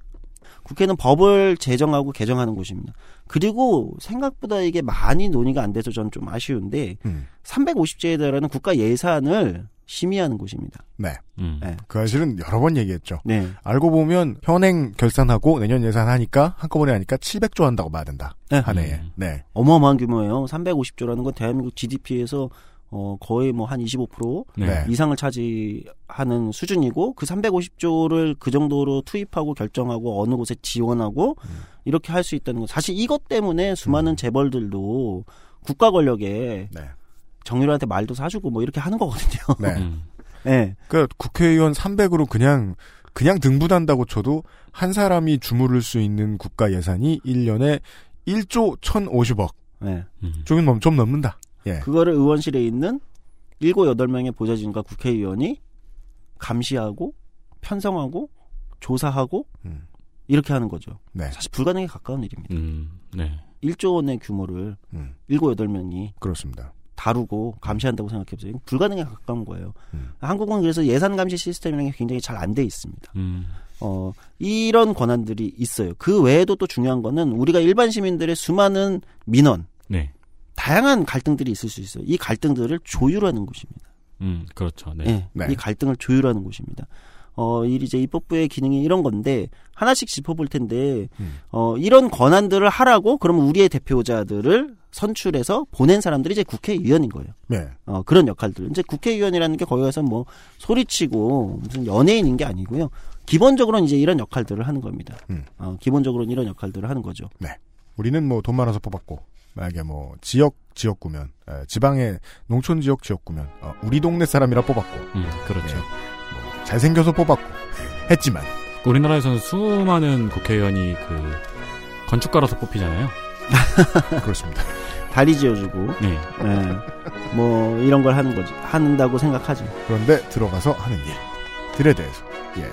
국회는 법을 제정하고 개정하는 곳입니다. 그리고 생각보다 이게 많이 논의가 안 돼서 저는 좀 아쉬운데 음. 350조에 달하는 국가 예산을 심의하는 곳입니다. 네. 음. 네. 그 사실은 여러 번 얘기했죠. 네. 알고 보면 현행 결산하고 내년 예산하니까 한꺼번에 하니까 700조 한다고 봐야 된다. 네. 한 해에. 음. 네. 어마어마한 규모예요. 350조라는 건 대한민국 GDP에서 어, 거의 뭐 한 25% 네. 네. 이상을 차지하는 수준이고 그 350조를 그 정도로 투입하고 결정하고 어느 곳에 지원하고 음. 이렇게 할 수 있다는 건 사실 이것 때문에 수많은 재벌들도 국가 권력에 네. 정유라한테 말도 사주고 뭐 이렇게 하는 거거든요. [laughs] 네. 음. 네. 그러니까 국회의원 300으로 그냥 그냥 등부단다고 쳐도 한 사람이 주무를 수 있는 국가 예산이 1년에 1조 1,050억. 네. 음. 조금 넘, 좀 넘는다. 예. 그거를 의원실에 있는 7, 8명의 보좌진과 국회의원이 감시하고 편성하고 조사하고 음. 이렇게 하는 거죠. 네. 사실 불가능에 가까운 일입니다. 음. 네. 1조 원의 규모를 음. 7, 8명이 그렇습니다. 다루고 감시한다고 생각해보세요. 불가능에 가까운 거예요. 음. 한국은 그래서 예산 감시 시스템이라는 게 굉장히 잘 안 돼 있습니다. 음. 어, 이런 권한들이 있어요. 그 외에도 또 중요한 거는 우리가 일반 시민들의 수많은 민원, 네. 다양한 갈등들이 있을 수 있어요. 이 갈등들을 조율하는 곳입니다. 음. 그렇죠. 네. 예, 네. 이 갈등을 조율하는 곳입니다. 어, 이 이제 입법부의 기능이 이런 건데 하나씩 짚어볼 텐데 음. 어, 이런 권한들을 하라고 그러면 우리의 대표자들을 선출해서 보낸 사람들이 이제 국회의원인 거예요. 네. 어, 그런 역할들. 이제 국회의원이라는 게 거기 가서 뭐 소리치고 무슨 연예인인 게 아니고요. 기본적으로는 이제 이런 역할들을 하는 겁니다. 음. 어, 기본적으로는 이런 역할들을 하는 거죠. 우리는 뭐 돈 많아서 뽑았고 만약에 뭐 지역 지역구면 에, 지방의 농촌 지역 지역구면 어, 우리 동네 사람이라 뽑았고 음. 그렇죠. 네. 뭐 잘생겨서 뽑았고 [laughs] 했지만 우리나라에서는 수많은 국회의원이 그 건축가로서 뽑히잖아요. [laughs] 그렇습니다. 다리 지어주고, 네. 예, 뭐 이런 걸 하는 거지, 한다고 생각하죠. 그런데 들어가서 하는 일들에 대해서 예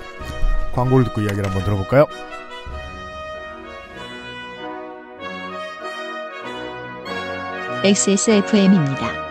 광고를 듣고 이야기를 한번 들어볼까요? XSFM입니다.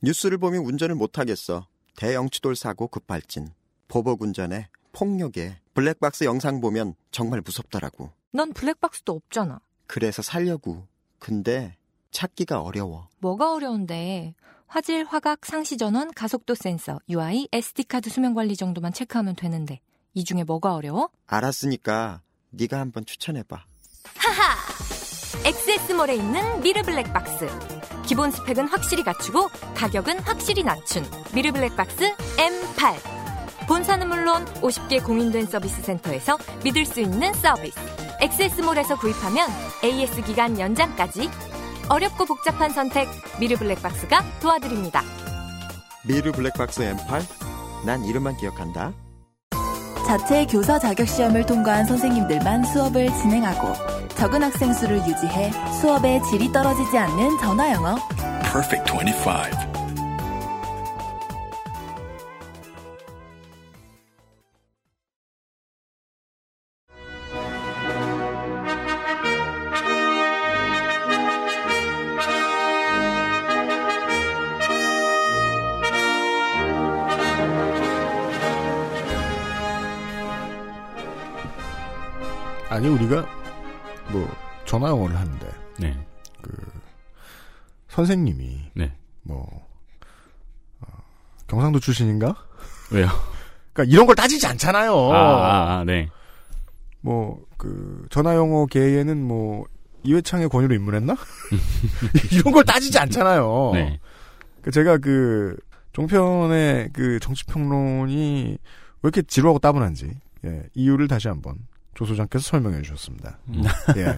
뉴스를 보면 운전을 못하겠어. 대영치돌 사고 급발진. 보복 운전에 폭력에 블랙박스 영상 보면 정말 무섭더라고. 넌 블랙박스도 없잖아. 그래서 살려고. 근데 찾기가 어려워. 뭐가 어려운데? 화질, 화각, 상시 전원, 가속도 센서, UI, SD카드 수명 관리 정도만 체크하면 되는데 이 중에 뭐가 어려워? 알았으니까 네가 한번 추천해 봐. 하하! 엑세스몰에 있는 미르 블랙박스. 기본 스펙은 확실히 갖추고 가격은 확실히 낮춘 미르 블랙박스 M8. 본사는 물론 50개 공인된 서비스 센터에서 믿을 수 있는 서비스. 엑세스몰에서 구입하면 AS 기간 연장까지 어렵고 복잡한 선택 미르 블랙박스가 도와드립니다. 미르 블랙박스 M8? 난 이름만 기억한다. 자체 교사 자격 시험을 통과한 선생님들만 수업을 진행하고 적은 학생 수를 유지해 수업의 질이 떨어지지 않는 전화 영어. Perfect 25. 아니 우리가 뭐 전화 영어를 하는데 네. 그 선생님이 네. 뭐 어, 경상도 출신인가? 왜요? [laughs] 그러니까 이런 걸 따지지 않잖아요. 아, 아, 아, 네. 뭐 그 전화 영어 계에는 뭐 이회창의 권유로 입문했나? [laughs] [laughs] 이런 걸 따지지 않잖아요. 네. 그 제가 그 종편의 그 정치평론이 왜 이렇게 지루하고 따분한지 예, 이유를 다시 한번 조 소장께서 설명해 주셨습니다. 음. 예.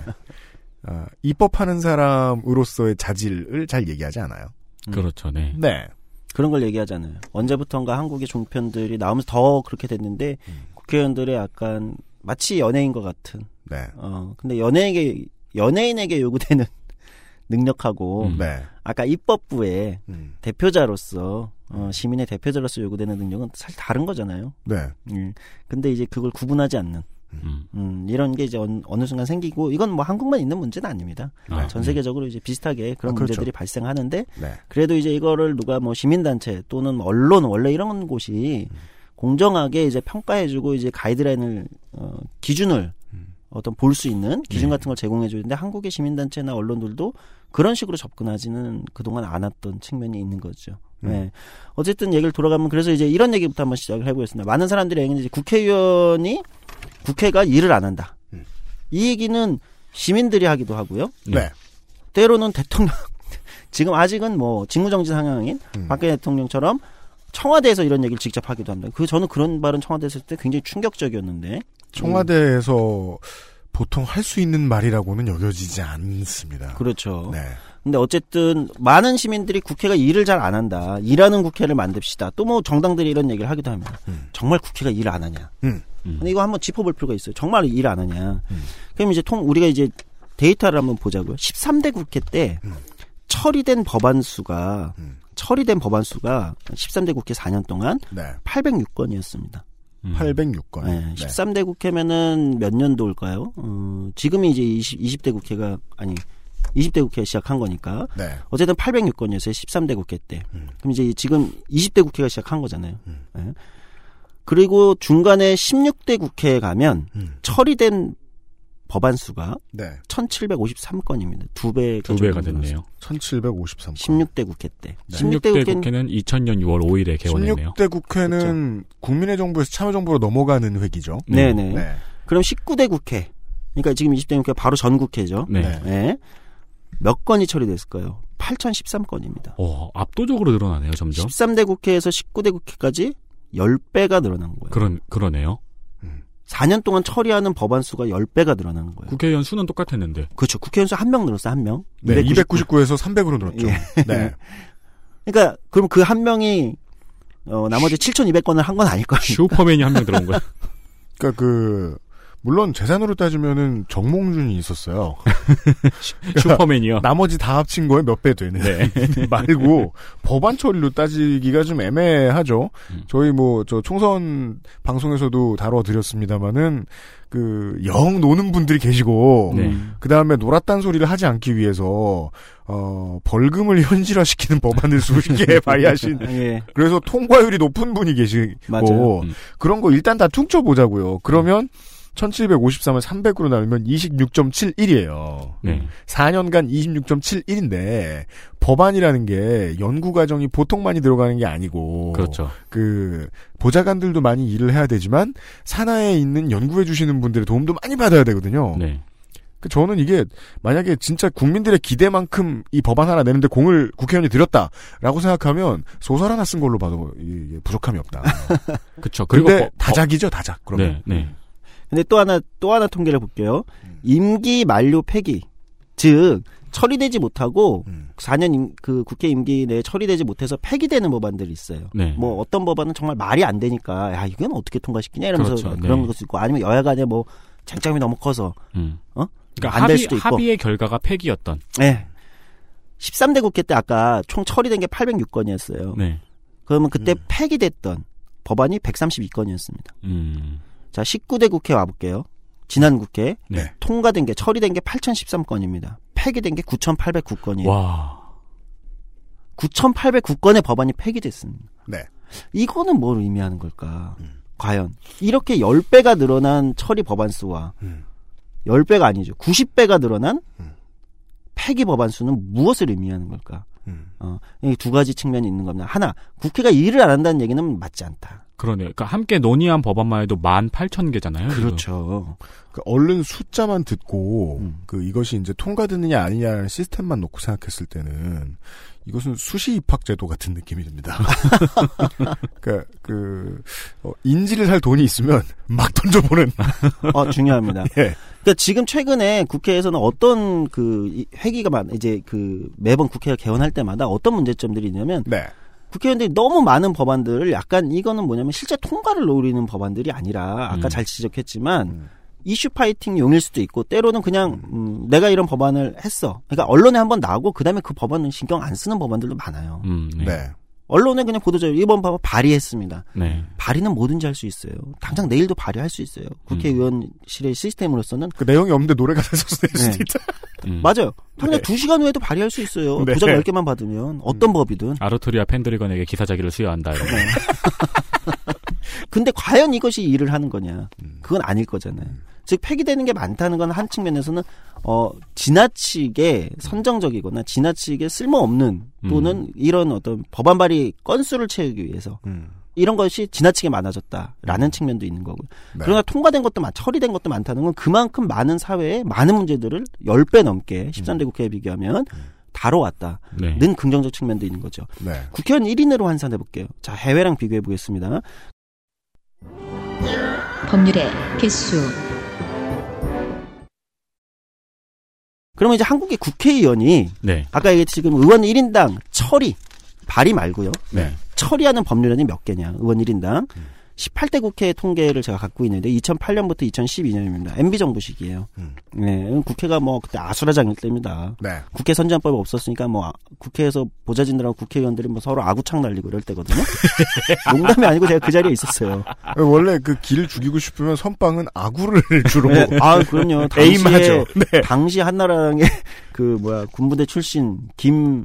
아, 입법하는 사람으로서의 자질을 잘 얘기하지 않아요. 그렇죠. 네. 네. 그런 걸 얘기하잖아요. 언제부턴가 한국의 종편들이 나오면서 더 그렇게 됐는데 국회의원들의 약간 마치 연예인 것 같은. 네. 어 근데 연예계 연예인에게 요구되는 [laughs] 능력하고 음. 네. 아까 입법부의 음. 대표자로서 어, 시민의 대표자로서 요구되는 능력은 사실 다른 거잖아요. 네. 음. 근데 이제 그걸 구분하지 않는 음. 음, 이런 게 이제 어느, 순간 생기고 이건 뭐 한국만 있는 문제는 아닙니다. 아, 전 세계적으로 이제 비슷하게 그런 아, 그렇죠. 문제들이 발생하는데 네. 그래도 이제 이거를 누가 뭐 시민단체 또는 언론 원래 이런 곳이 공정하게 이제 평가해주고 이제 가이드라인을 어, 기준을 어떤 볼 수 있는 기준 네. 같은 걸 제공해 주는데 한국의 시민단체나 언론들도 그런 식으로 접근하지는 그동안 않았던 측면이 있는 거죠. 네. 어쨌든 얘기를 돌아가면 그래서 이제 이런 얘기부터 한번 시작을 해보겠습니다. 많은 사람들이 얘기는 이제 국회의원이 국회가 일을 안 한다. 음. 이 얘기는 시민들이 하기도 하고요. 네. 때로는 대통령 [laughs] 지금 아직은 뭐 직무정지 상황인 음. 박근혜 대통령처럼 청와대에서 이런 얘기를 직접 하기도 합니다. 그 저는 그런 발언 청와대에서 했을 때 굉장히 충격적이었는데 청와대에서 보통 할 수 있는 말이라고는 여겨지지 않습니다. 그렇죠. 네. 근데 어쨌든 많은 시민들이 국회가 일을 잘 안 한다. 일하는 국회를 만듭시다. 또 뭐 정당들이 이런 얘기를 하기도 합니다. 음. 정말 국회가 일을 안 하냐? 음. 근데 이거 한번 짚어볼 필요가 있어요. 정말 일 안 하냐? 음. 그럼 이제 통 우리가 이제 데이터를 한번 보자고요. 13대 국회 때 음. 처리된 법안 수가 음. 처리된 법안 수가 13대 국회 4년 동안 네. 806건이었습니다. 음. 806건. 네, 13대 국회면은 몇 년도일까요? 어, 지금이 이제 20, 20대 국회가 아니 20대 국회 시작한 거니까 네. 어쨌든 806건이었어요. 13대 국회 때. 음. 그럼 이제 지금 20대 국회가 시작한 거잖아요. 음. 예. 그리고 중간에 16대 국회에 가면 음. 처리된 법안 수가 네. 1753건입니다. 두 배. 두 배가 됐네요. 1753건. 16대 국회 때. 16대 국회는 2000년 6월 5일에 개원했네요. 16대 국회는 국민의 정부에서 참여정부로 넘어가는 회기죠. 네네. 네. 그럼 19대 국회. 그러니까 지금 20대 국회 바로 전 국회죠. 네. 예. 몇 건이 처리됐을까요? 8013건입니다. 어, 압도적으로 늘어나네요, 점점. 13대 국회에서 19대 국회까지 10배가 늘어난 거예요. 그런 그러네요. 4년 동안 처리하는 법안 수가 10배가 늘어나는 거예요. 국회의원 수는 똑같았는데. 그렇죠. 국회의원 수 한 명 늘었어요, 한 명. 네, 299 에서 300으로 늘었죠. 예. [laughs] 네. 그러니까 그럼 그 한 명이 어, 나머지 7,200건을 한 건 아닐 거예요. 슈퍼맨이 한 명 들어온 거야. [laughs] 그러니까 그 물론 재산으로 따지면은 정몽준이 있었어요. [laughs] 슈퍼맨이요. 나머지 다 합친 거에 몇 배 되는 네. [laughs] 말고 법안 처리로 따지기가 좀 애매하죠. 음. 저희 뭐 저 총선 방송에서도 다뤄드렸습니다마는 그 영 노는 분들이 계시고 네. 그 다음에 놀았단 소리를 하지 않기 위해서 어 벌금을 [laughs] 현실화시키는 법안을 수십 개 발의하신 예. 그래서 통과율이 높은 분이 계시고 맞아요. 음. 그런 거 일단 다 퉁쳐보자고요. 그러면 1753을 300으로 나누면 26.71이에요. 네. 4년간 26.71인데 법안이라는 게 연구 과정이 보통 많이 들어가는 게 아니고 그렇죠. 그 보좌관들도 많이 일을 해야 되지만 산하에 있는 연구해 주시는 분들의 도움도 많이 받아야 되거든요. 네. 그 저는 이게 만약에 진짜 국민들의 기대만큼 이 법안 하나 내는데 공을 국회의원이 들였다라고 생각하면 소설 하나 쓴 걸로 봐도 이게 부족함이 없다. [laughs] 그렇죠. 그리고 법- 다작이죠, 다작. 그러면 네, 네. 근데 또 하나 또 하나 통계를 볼게요. 임기 만료 폐기. 즉 처리되지 못하고 음. 4년 임- 그 국회 임기 내에 처리되지 못해서 폐기되는 법안들이 있어요. 네. 뭐 어떤 법안은 정말 말이 안 되니까 야 이건 어떻게 통과시키냐 이러면서 그렇죠. 그런 네. 것도 있고 아니면 여야 간에 뭐 쟁점이 너무 커서 음. 어? 그러니까 안될 합의, 수도 있고. 합의의 결과가 폐기였던. 네. 13대 국회 때 아까 총 처리된 게 806건이었어요. 네. 그러면 그때 음. 폐기됐던 법안이 132건이었습니다. 음. 자, 19대 국회 와볼게요. 지난 국회 네. 통과된 게 처리된 게 8013건입니다. 폐기된 게 9,809건이에요. 와. 9,809건의 법안이 폐기됐습니다. 네. 이거는 뭘 의미하는 걸까? 과연 이렇게 10배가 늘어난 처리 법안 수와 음. 10배가 아니죠. 90배가 늘어난 음. 폐기 법안 수는 무엇을 의미하는 걸까? 음. 어, 이 두 가지 측면이 있는 겁니다. 하나, 국회가 일을 안 한다는 얘기는 맞지 않다. 그러네요. 그러니까 함께 논의한 법안만 해도 18,000개잖아요. 그렇죠. 그 얼른 숫자만 듣고 음. 그 이것이 이제 통과되느냐 아니냐라는 시스템만 놓고 생각했을 때는 이것은 수시 입학 제도 같은 느낌이 듭니다. [laughs] 그러니까 그 어, 인지를 할 돈이 있으면 [laughs] 막 던져보는. [laughs] 어, 중요합니다. 예. 그러니까 지금 최근에 국회에서는 어떤 그 이- 회기가 많 이제 그 매번 국회가 개원할 때마다 어떤 문제점들이 있냐면 네. 국회의원들이 너무 많은 법안들을 약간 이거는 뭐냐면 실제 통과를 노리는 법안들이 아니라 아까 음. 잘 지적했지만 음. 이슈 파이팅 용일 수도 있고 때로는 그냥 음, 내가 이런 법안을 했어. 그러니까 언론에 한번 나오고 그다음에 그 법안은 신경 안 쓰는 법안들도 많아요. 음, 네. 네. 언론에 그냥 보도자료 이번 법안 발의했습니다. 네. 발의는 뭐든지 할 수 있어요. 당장 내일도 발의할 수 있어요. 국회의원실의 시스템으로서는 그 내용이 없는데 노래가 [laughs] 돼서 낼 수도 네. 있다. 음. 맞아요. 당장 네. 두 시간 후에도 발의할 수 있어요. 네. 도장 10개만 받으면 어떤 법이든. 아르토리아 펜드리건에게 기사자기를 수여한다. 이런 거. 네. [laughs] 근데 과연 이것이 일을 하는 거냐? 그건 아닐 거잖아요. 즉 폐기되는 게 많다는 건 한 측면에서는 어 지나치게 선정적이거나 지나치게 쓸모없는 또는 이런 어떤 법안 발의 건수를 채우기 위해서 이런 것이 지나치게 많아졌다라는 측면도 있는 거고요. 네. 그러나 통과된 것도 많, 처리된 것도 많다는 건 그만큼 많은 사회에 많은 문제들을 10배 넘게 13대 국회에 비교하면 다뤄왔다는 네. 긍정적 측면도 있는 거죠. 네. 국회의원 1인으로 환산해 볼게요. 자, 해외랑 비교해 보겠습니다. 법률의 개수 그러면 이제 한국의 국회의원이 네. 아까 얘기했듯이 지금 의원 1인당 처리 발의 말고요. 네. 처리하는 법률안이 몇 개냐? 의원 1인당 18대 국회 통계를 제가 갖고 있는데 2008년부터 2012년입니다. MB 정부 시기예요. 네, 국회가 뭐 그때 아수라장일 때입니다. 네. 국회 선진화법이 없었으니까 뭐 아- 국회에서 보좌진들하고 국회의원들이 뭐 서로 아구창 날리고 이럴 때거든요. [laughs] 농담이 아니고 제가 그 자리에 있었어요. 원래 그 길 죽이고 싶으면 선빵은 아구를 [laughs] 주로 네, 아 그럼요. [laughs] 당시에 에임하죠. 네. 당시 한나라당의 그 뭐야 군부대 출신 김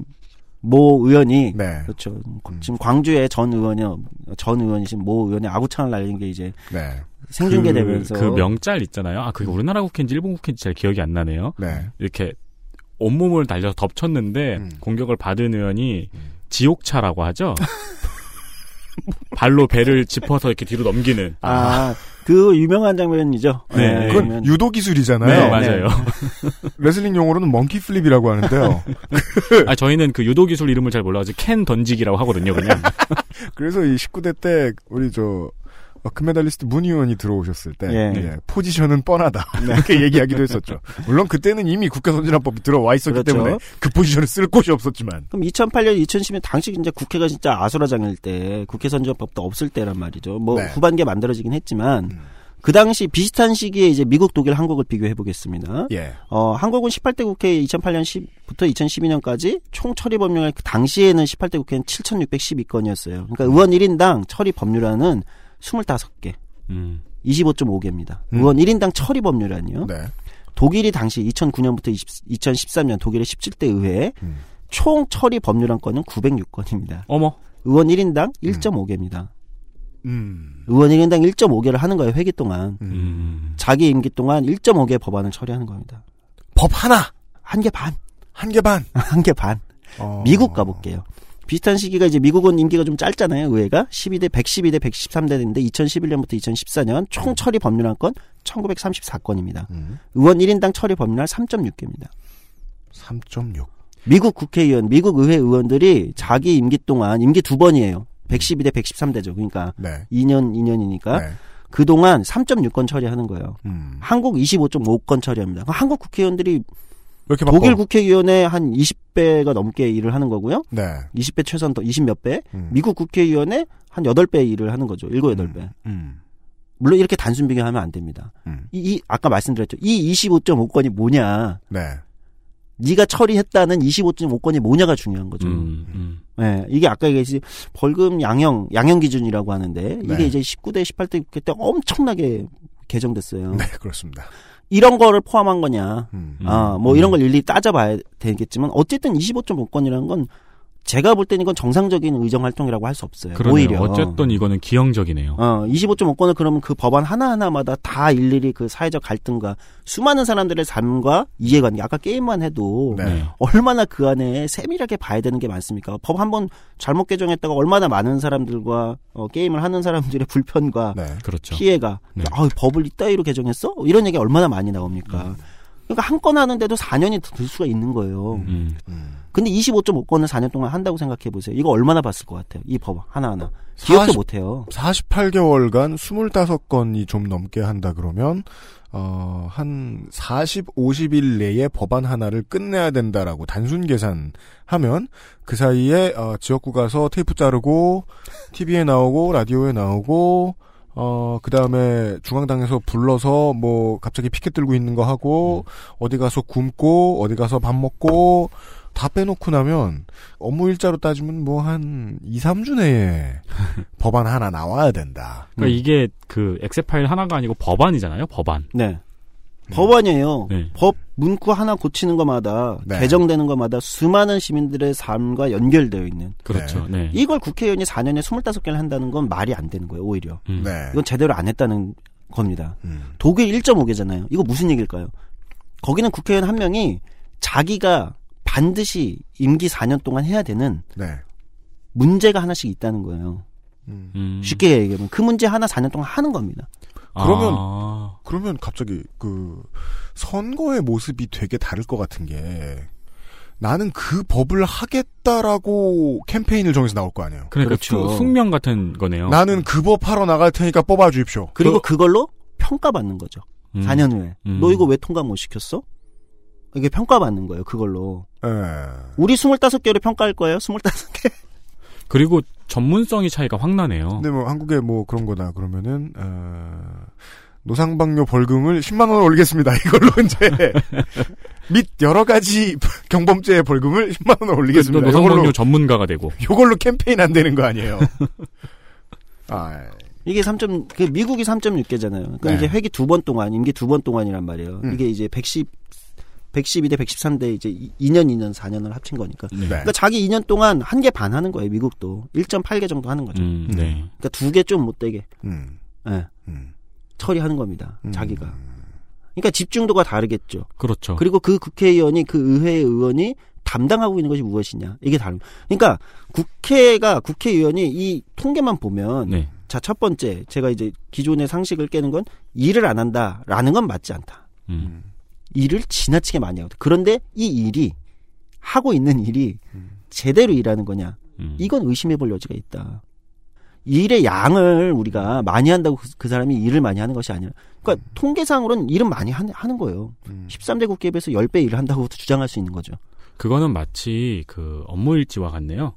모 의원이 네. 그렇죠. 지금 광주의 전 의원이요. 전 의원이신 모 의원이 아구창을 날린 게 이제 네. 생중계되면서 그, 그 명짤 있잖아요. 아, 그게 우리나라 국회인지 일본 국회인지 잘 기억이 안 나네요. 네. 이렇게 온몸을 달려서 덮쳤는데 음. 공격을 받은 의원이 지옥차라고 하죠. [laughs] 발로 배를 짚어서 이렇게 뒤로 넘기는. 아, 그 유명한 장면이죠. 네. 그건 그러면- 유도 기술이잖아요. 네, 맞아요. [laughs] 레슬링 용어로는 monkey flip이라고 하는데요. [laughs] 아, 저희는 그 유도 기술 이름을 잘 몰라가지고 캔 던지기라고 하거든요, 그냥. [laughs] 그래서 이 19대 때 우리 저 어, 금메달리스트 문 의원이 들어오셨을 때 예. 예, 포지션은 뻔하다 [laughs] 이렇게 얘기하기도 했었죠. 물론 그때는 이미 국회 선진화법이 들어와 있었기 그렇죠. 때문에 그 포지션을 쓸 곳이 없었지만 그럼 2008년, 2010년 당시 이제 국회가 진짜 아수라장일 때 국회 선진화법도 없을 때란 말이죠. 뭐 네. 후반기에 만들어지긴 했지만 음. 그 당시 비슷한 시기에 이제 미국, 독일, 한국을 비교해 보겠습니다. 예. 어, 한국은 18대 국회 2008년 10부터 2012년까지 총 처리 법률안 그 당시에는 18대 국회는 7,612건이었어요. 그러니까 의원 1인당 처리 법률안은 25개, 음. 25.5개입니다. 음. 의원 1인당 처리 법률안이요. 네. 독일이 당시 2009년부터 2013년 독일의 17대 의회에 음. 총 처리 법률안 건은 906건입니다. 어머. 의원 1인당 1.5개입니다. 음. 의원 1인당 1.5개를 하는 거예요, 회기 동안. 음. 자기 임기 동안 1.5개 법안을 처리하는 겁니다. 법 하나 한 개 반. 한 개 반. [laughs] 한 개 반. 어. 미국 가볼게요. 비슷한 시기가 이제 미국은 임기가 좀 짧잖아요, 의회가. 12대, 112대, 113대인데 2011년부터 2014년 총 처리 법률안 건 1934건입니다. 음. 의원 1인당 처리 법률안 3.6개입니다. 3.6. 미국 국회의원, 미국 의회 의원들이 자기 임기 동안 임기 두 번이에요. 112대 113대죠. 그러니까 네. 2년 2년이니까 네. 그동안 3.6건 처리하는 거예요. 음. 한국 25.5건 처리합니다. 그럼 한국 국회의원들이 왜 이렇게 바빠? 독일 국회의원의 한 20배가 넘게 일을 하는 거고요. 네. 20배 최소한 더 20 몇 배. 음. 미국 국회의원의 한 8배 일을 하는 거죠. 7, 8배. 음. 물론 이렇게 단순 비교하면 안 됩니다. 음. 이, 이 아까 말씀드렸죠. 이 25.5건이 뭐냐? 네. 네가 처리했다는 25.5건이 뭐냐가 중요한 거죠. 음, 음. 네, 이게 아까 얘기했지 벌금 양형 양형 기준이라고 하는데 이게 네. 이제 19대 18대 국회 때 엄청나게 개정됐어요. 네, 그렇습니다. 이런 거를 포함한 거냐? 음. 아, 뭐 이런 걸 일일이 따져봐야 되겠지만 어쨌든 25.5건이라는 건 제가 볼 때는 이건 정상적인 의정 활동이라고 할 수 없어요. 그러네요. 오히려 어쨌든 이거는 기형적이네요. 어, 25.5건을 그러면 그 법안 하나하나마다 다 일일이 그 사회적 갈등과 수많은 사람들의 삶과 이해관계, 아까 게임만 해도 네. 얼마나 그 안에 세밀하게 봐야 되는 게 많습니까? 법 한 번 잘못 개정했다가 얼마나 많은 사람들과 어, 게임을 하는 사람들의 불편과 네. 그렇죠. 피해가 네. 아, 법을 이따위로 개정했어? 이런 얘기 얼마나 많이 나옵니까? 음. 그러니까 한 건 하는데도 4년이 들 수가 있는 거예요. 음. 음. 근데 25.5건을 4년 동안 한다고 생각해 보세요. 이거 얼마나 봤을 것 같아요? 이 법 하나하나. 기억도 40못 해요. 48개월간 25건이 좀 넘게 한다 그러면 어, 한 40, 50일 내에 법안 하나를 끝내야 된다라고 단순 계산하면 그 사이에 어, 지역구 가서 테이프 자르고 TV에 나오고 라디오에 나오고 어, 그 다음에 중앙당에서 불러서 뭐 갑자기 피켓 들고 있는 거 하고, 어디 가서 굶고, 어디 가서 밥 먹고, 다 빼놓고 나면 업무 일자로 따지면 뭐 한 2, 3주 내에 법안 하나 나와야 된다. 그러니까 이게 그 엑셀 파일 하나가 아니고 법안이잖아요. 법안. 네. 법안이에요. 네. 법 문구 하나 고치는 것마다 네. 개정되는 것마다 수많은 시민들의 삶과 연결되어 있는 그렇죠. 네. 이걸 국회의원이 4년에 25개를 한다는 건 말이 안 되는 거예요, 오히려. 음. 네. 이건 제대로 안 했다는 겁니다. 음. 독일 1.5개잖아요. 이거 무슨 얘기일까요? 거기는 국회의원 한 명이 자기가 반드시 임기 4년 동안 해야 되는 네. 문제가 하나씩 있다는 거예요. 음. 음. 쉽게 얘기하면 그 문제 하나 4년 동안 하는 겁니다. 그러면 아, 그러면 갑자기 그 선거의 모습이 되게 다를 것 같은 게 나는 그 법을 하겠다라고 캠페인을 정해서 나올 거 아니에요. 그러니까 그렇죠. 수- 숙명 같은 거네요. 나는 그 법 하러 나갈 테니까 뽑아 주십시오. 그리고 그 걸로 평가받는 거죠. 음. 4년 후에. 음. 너 이거 왜 통과 못 시켰어? 이게 평가받는 거예요, 그걸로. 예. 우리 25개를 평가할 거예요, 25개. [laughs] 그리고 전문성이 차이가 확 나네요. 근데 뭐 한국에 뭐 그런 거다 그러면은 어, 노상방뇨 벌금을 10만 원을 올리겠습니다. [laughs] 이걸로 이제 [laughs] 및 여러 가지 경범죄의 벌금을 10만 원을 올리겠습니다. 또 노상방뇨 요걸로, 전문가가 되고. 요걸로 캠페인 안 되는 거 아니에요? 아, 이게 3점, 그 미국이 3.6개잖아요. 그러니까 네. 이제 회기 두 번 동안, 임기 두 번 동안이란 말이에요. 음. 이게 이제 110, 112대 113대 이제 2년, 2년, 4년을 합친 거니까. 네. 그러니까 자기 2년 동안 한 개 반 하는 거예요, 미국도. 1.8개 정도 하는 거죠. 음, 네. 그러니까 두 개 좀 못 되게, 음, 예, 음, 처리하는 겁니다. 음. 자기가. 그러니까 집중도가 다르겠죠. 그렇죠. 그리고 그 국회의원이 그 의회 의원이 담당하고 있는 것이 무엇이냐 이게 다른. 그러니까 국회가 국회의원이 이 통계만 보면 네. 자첫 번째 제가 이제 기존의 상식을 깨는 건 일을 안 한다라는 건 맞지 않다. 음. 일을 지나치게 많이 하거든. 그런데 이 일이 하고 있는 일이 제대로 일하는 거냐 음. 이건 의심해 볼 여지가 있다. 일의 양을 우리가 많이 한다고 그, 그 사람이 일을 많이 하는 것이 아니라 그러니까 통계상으로는 일은 많이 하는, 하는 거예요. 음. 13대 국회에 비해서 10배 일을 한다고 주장할 수 있는 거죠. 그거는 마치 그 업무 일지와 같네요.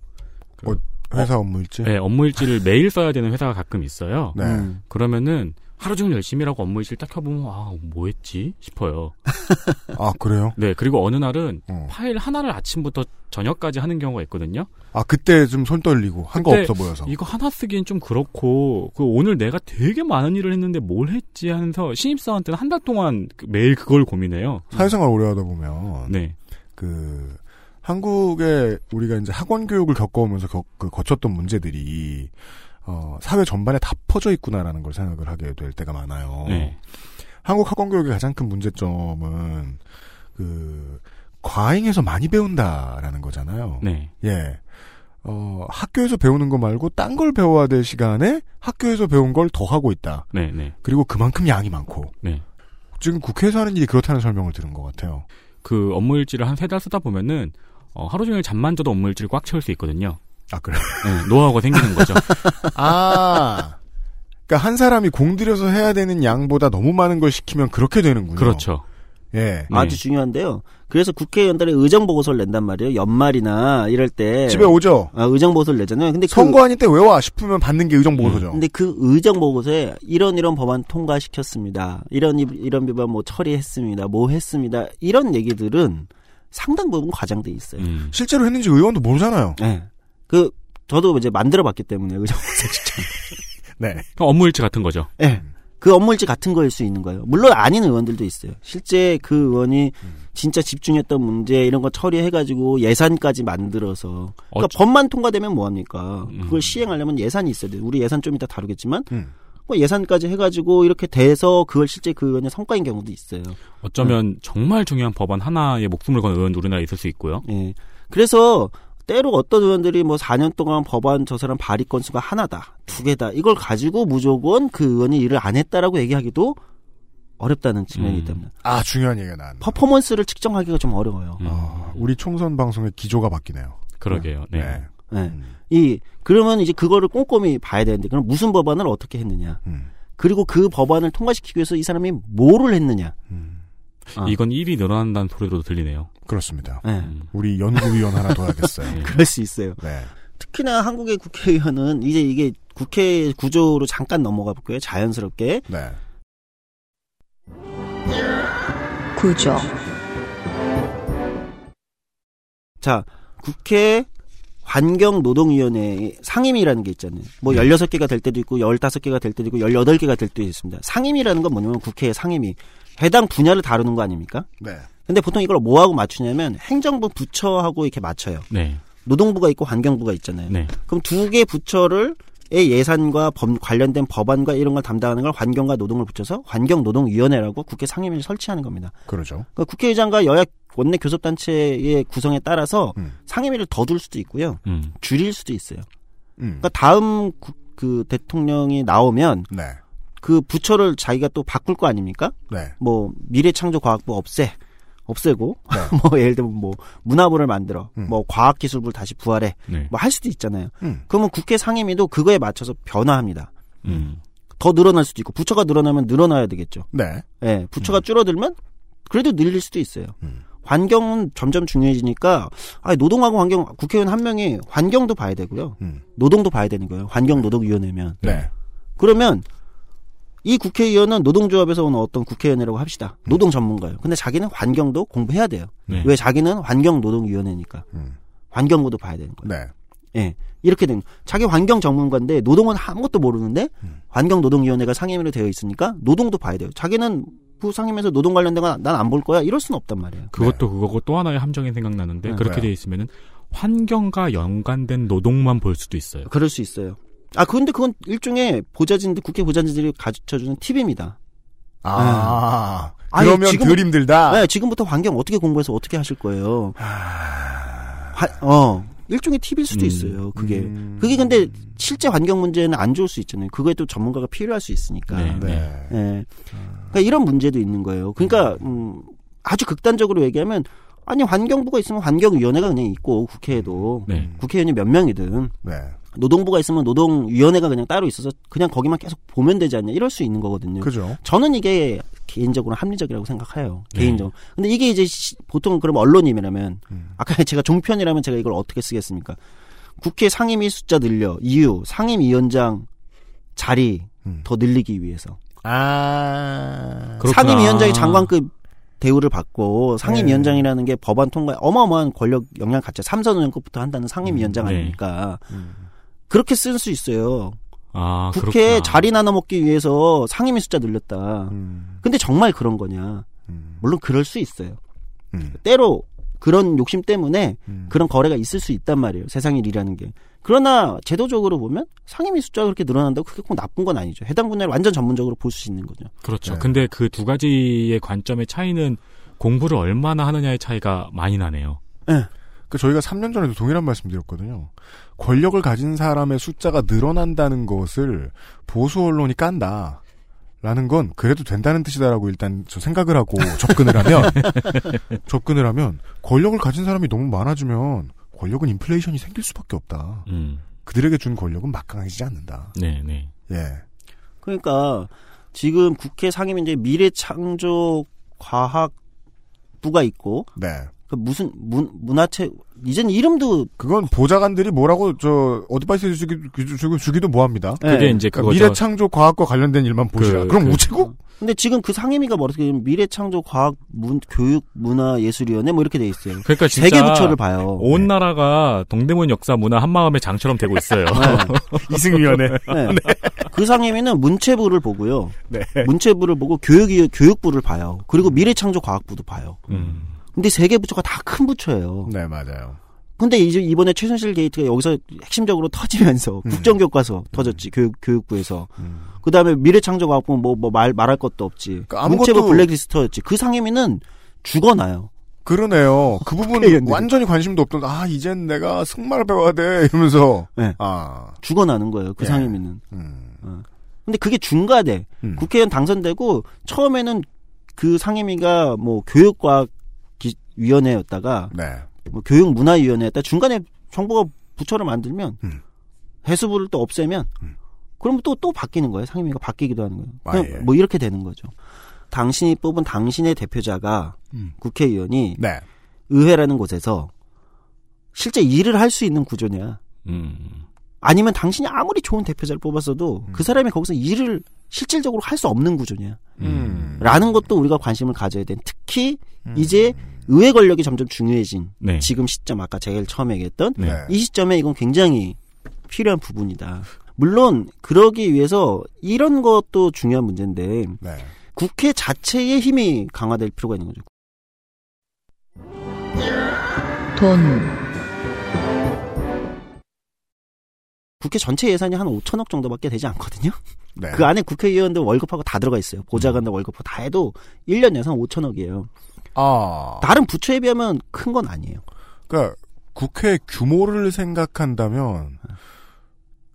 그 어, 회사 업무 일지. 네, 업무 일지를 매일 써야 되는 회사가 가끔 있어요. 네. 음. 그러면은 하루 종일 열심히 일하고 업무 일지를 딱 켜보면 아, 뭐 했지? 싶어요. [laughs] 아 그래요? 네, 그리고 어느 날은 어. 파일 하나를 아침부터 저녁까지 하는 경우가 있거든요. 아 그때 좀 손 떨리고 한 거 없어 보여서. 이거 하나 쓰기엔 좀 그렇고 그 오늘 내가 되게 많은 일을 했는데 뭘 했지 하면서 신입사원 때는 한 달 동안 그- 매일 그걸 고민해요. 사회생활 오래 하다 보면 네. 그 한국에 우리가 이제 학원 교육을 겪어오면서 겪- 그 거쳤던 문제들이 어, 사회 전반에 다 퍼져 있구나라는 걸 생각을 하게 될 때가 많아요. 네. 한국 학원 교육의 가장 큰 문제점은 그 과잉해서 많이 배운다라는 거잖아요. 네. 예. 어, 학교에서 배우는 거 말고 딴 걸 배워야 될 시간에 학교에서 배운 걸 더 하고 있다. 네, 네. 그리고 그만큼 양이 많고. 네. 지금 국회에서 하는 일이 그렇다는 설명을 들은 것 같아요. 그 업무 일지를 한 세 달 쓰다 보면은 어, 하루 종일 잠만 자도 업무 일지를 꽉 채울 수 있거든요. 아, 그래요? [laughs] 네, 노하우가 생기는 거죠. [laughs] 아. 그러니까 한 사람이 공들여서 해야 되는 양보다 너무 많은 걸 시키면 그렇게 되는군요. 그렇죠. 예. 네. 아주 중요한데요. 그래서 국회의원들의 의정 보고서를 낸단 말이에요. 연말이나 이럴 때 집에 오죠. 아, 의정 보고서를 내잖아요. 근데 그 선거 아닐 때왜 와 싶으면 받는 게 의정 보고서죠. 근데 그 의정 보고서에 이런 이런 법안 통과시켰습니다. 이런 이- 이런 법안 뭐 처리했습니다. 뭐 했습니다. 이런 얘기들은 상당 부분 과장돼 있어요. 음. 실제로 했는지 의원도 모르잖아요. 네. 그 저도 이제 만들어 봤기 때문에 의정 [laughs] 보고서 직접. 네. 업무 일지 같은 거죠. 예. 그 업무일지 같은 거일 수 있는 거예요. 물론 아닌 의원들도 있어요. 실제 그 의원이 진짜 집중했던 문제 이런 거 처리해가지고 예산까지 만들어서 그러니까 어쩌- 법만 통과되면 뭐합니까? 음. 그걸 시행하려면 예산이 있어야 돼요. 우리 예산 좀 이따 다루겠지만 음. 뭐 예산까지 해가지고 이렇게 돼서 그걸 실제 그 의원의 성과인 경우도 있어요. 어쩌면 정말 중요한 법안 하나에 목숨을 건 의원도 우리나라에 있을 수 있고요. 예. 그래서 때로 어떤 의원들이 뭐 4년 동안 법안 저 사람 발의 건수가 하나다, 두 개다. 이걸 가지고 무조건 그 의원이 일을 안 했다라고 얘기하기도 어렵다는 측면이 음. 있답니다. 아, 중요한 얘기가 나왔네. 퍼포먼스를 측정하기가 좀 어려워요. 음. 아, 우리 총선 방송의 기조가 바뀌네요. 그러게요. 네. 네. 네. 음. 이 그러면 이제 그거를 꼼꼼히 봐야 되는데 그럼 무슨 법안을 어떻게 했느냐? 음. 그리고 그 법안을 통과시키기 위해서 이 사람이 뭐를 했느냐? 음. 아. 이건 일이 늘어난다는 소리도 들리네요. 그렇습니다. 네. 음. 우리 연구위원 하나 둬야겠어요. [laughs] 네. 그럴 수 있어요. 네. 특히나 한국의 국회의원은 이제 이게 국회 구조로 잠깐 넘어가 볼게요. 자연스럽게. 네. 구조, 자, 국회 환경노동위원회 상임위라는 게 있잖아요. 뭐 16개가 될 때도 있고 15개가 될 때도 있고 18개가 될 때도 있습니다. 상임위라는 건 뭐냐면 국회의 상임위. 해당 분야를 다루는 거 아닙니까? 네. 근데 보통 이걸 뭐하고 맞추냐면 행정부 부처하고 이렇게 맞춰요. 네. 노동부가 있고 환경부가 있잖아요. 네. 그럼 두 개 부처를 의 예산과 법, 관련된 법안과 이런 걸 담당하는 걸 환경과 노동을 붙여서 환경노동위원회라고 국회 상임위를 설치하는 겁니다. 그러죠. 그러니까 국회의장과 여야 원내 교섭단체의 구성에 따라서 음. 상임위를 더 둘 수도 있고요. 음. 줄일 수도 있어요. 음. 그러니까 다음 구- 그 대통령이 나오면 네. 그 부처를 자기가 또 바꿀 거 아닙니까? 네. 뭐 미래창조과학부 없애 없애고 네. [laughs] 뭐 예를 들면 뭐 문화부를 만들어 음. 뭐 과학기술부를 다시 부활해 네. 뭐할 수도 있잖아요. 음. 그러면 국회 상임위도 그거에 맞춰서 변화합니다. 음. 더 늘어날 수도 있고 부처가 늘어나면 늘어나야 되겠죠. 네. 예, 부처가 줄어들면 그래도 늘릴 수도 있어요. 음. 환경은 점점 중요해지니까 아 노동하고 환경 국회의원 한 명이 환경도 봐야 되고요. 음. 노동도 봐야 되는 거예요. 환경노동위원회면. 네. 그러면 이 국회의원은 노동조합에서 온 어떤 국회의원이라고 합시다. 노동 전문가예요. 근데 자기는 환경도 공부해야 돼요. 네. 왜 자기는 환경노동위원회니까. 음. 환경부도 봐야 되는 거예요. 네. 예. 이렇게 된 자기 환경 전문가인데 노동은 아무것도 모르는데 음. 환경노동위원회가 상임위로 되어 있으니까 노동도 봐야 돼요. 자기는 부상임에서 노동 관련된 건 난 안 볼 거야. 이럴 수는 없단 말이에요. 그것도 그거고 또 하나의 함정이 생각나는데 네. 그렇게 왜요? 돼 있으면은 환경과 연관된 노동만 볼 수도 있어요. 그럴 수 있어요. 아, 근데 그건 일종의 보좌진들, 국회 보좌진들이 가르쳐주는 팁입니다. 아. 아니, 그러면 지금- 덜 힘들다. 네, 지금부터 환경 어떻게 공부해서 어떻게 하실 거예요? 화- 어, 일종의 팁일 수도 음. 있어요. 그게. 음. 그게 근데 실제 환경 문제는 안 좋을 수 있잖아요. 그거에 또 전문가가 필요할 수 있으니까. 네. 네. 예. 그러니까 이런 문제도 있는 거예요. 그러니까 음, 아주 극단적으로 얘기하면 아니 환경부가 있으면 환경위원회가 그냥 있고 국회에도 네. 국회의원이 몇 명이든 네. 노동부가 있으면 노동위원회가 그냥 따로 있어서 그냥 거기만 계속 보면 되지 않냐 이럴 수 있는 거거든요. 그죠. 저는 이게 개인적으로 합리적이라고 생각해요. 네. 개인적으로. 근데 이게 이제 시- 보통 그럼 언론이라면 음. 아까 [laughs] 제가 종편이라면 제가 이걸 어떻게 쓰겠습니까? 국회 상임위 숫자 늘려 이유 상임위원장 자리 음. 더 늘리기 위해서 아. 그렇구나. 상임위원장이 장관급 대우를 받고 상임위원장이라는 게 법안 통과에 어마어마한 권력 영향 갖죠. 삼선 의원급부터 한다는 상임위원장 음, 네. 아닙니까? 음. 그렇게 쓸 수 있어요. 아, 국회에 그렇구나. 자리 나눠 먹기 위해서 상임위 숫자 늘렸다. 음. 근데 정말 그런 거냐? 음. 물론 그럴 수 있어요. 음. 때로 그런 욕심 때문에 음. 그런 거래가 있을 수 있단 말이에요. 세상 일이라는 게. 그러나 제도적으로 보면 상임위 숫자가 그렇게 늘어난다고 그게 꼭 나쁜 건 아니죠. 해당 분야를 완전 전문적으로 볼 수 있는 거죠. 그렇죠. 네. 근데 그 두 가지의 관점의 차이는 공부를 얼마나 하느냐의 차이가 많이 나네요. 그 저희가 3년 전에도 동일한 말씀드렸거든요. 권력을 가진 사람의 숫자가 늘어난다는 것을 보수 언론이 깐다. 라는 건 그래도 된다는 뜻이다라고 일단 저 생각을 하고 [laughs] 접근을 하면 접근을 하면 권력을 가진 사람이 너무 많아지면 권력은 인플레이션이 생길 수밖에 없다. 음. 그들에게 준 권력은 막강해지지 않는다. 네, 네. 예. 그러니까 지금 국회 상임위 이제 미래창조 과학부가 있고 네. 그 무슨 문, 문화체 이젠 이름도 그건 보좌관들이 뭐라고 저 advice 주기 주기 주기도 뭐합니다. 네. 그게 이제 그러니까 그거죠. 미래 창조 과학과 관련된 일만 보시라. 그- 그, 럼 그- 우체국? 근데 지금 그 상임위가 뭐 어떻게 되면 미래 창조 과학 문 교육 문화 예술위원회 뭐 이렇게 돼 있어요. 그러니까 진짜 세 개 부처를 봐요. 온 나라가 동대문 역사 문화 한 마음의 장처럼 되고 있어요. [laughs] 이승위원회. 네. 그 상임위는 문체부를 보고요. 네. 문체부를 보고 교육 교육부를 봐요. 그리고 미래 창조 과학부도 봐요. 음. 근데 세 개 부처가 다 큰 부처예요. 네, 맞아요. 근데 이제 이번에 최순실 게이트가 여기서 핵심적으로 터지면서 음. 국정교과서 터졌지 교육 교육부에서 음. 그 다음에 미래창조과학부 뭐뭐 말 말할 것도 없지 그 아무것도- 문체부 블랙리스트였지 그 상임위는 죽어나요. 그러네요. 그 [laughs] 부분 국회의원들이. 완전히 관심도 없던 아 이젠 내가 승마를 배워야 돼 이러면서 네. 아 죽어나는 거예요. 그 예. 상임위는. 음. 근데 그게 중과돼. 음. 국회의원 당선되고 처음에는 그 상임위가 뭐 교육과학 기- 위원회였다가 네. 뭐 교육 문화 위원회였다 중간에 정부가 부처를 만들면 음. 해수부를 또 없애면 음. 그러면 또또 바뀌는 거예요. 상임위가 바뀌기도 하는 거예요. 아, 그냥 예. 뭐 이렇게 되는 거죠. 당신이 뽑은 당신의 대표자가 음. 국회의원이 네. 의회라는 곳에서 실제 일을 할 수 있는 구조냐? 음. 아니면 당신이 아무리 좋은 대표자를 뽑았어도 그 사람이 거기서 일을 실질적으로 할 수 없는 구조냐. 음. 라는 것도 우리가 관심을 가져야 된. 특히 이제 의회 권력이 점점 중요해진 네. 지금 시점 아까 제가 처음에 얘기했던 네. 이 시점에 이건 굉장히 필요한 부분이다. 물론 그러기 위해서 이런 것도 중요한 문제인데 네. 국회 자체의 힘이 강화될 필요가 있는 거죠. 돈, 국회 전체 예산이 한 5천억 정도밖에 되지 않거든요. 네. 그 안에 국회의원들 월급하고 다 들어가 있어요. 보좌관들 월급하고 다 해도 1년 예산 5천억이에요. 아. 다른 부처에 비하면 큰 건 아니에요. 그러니까 국회 규모를 생각한다면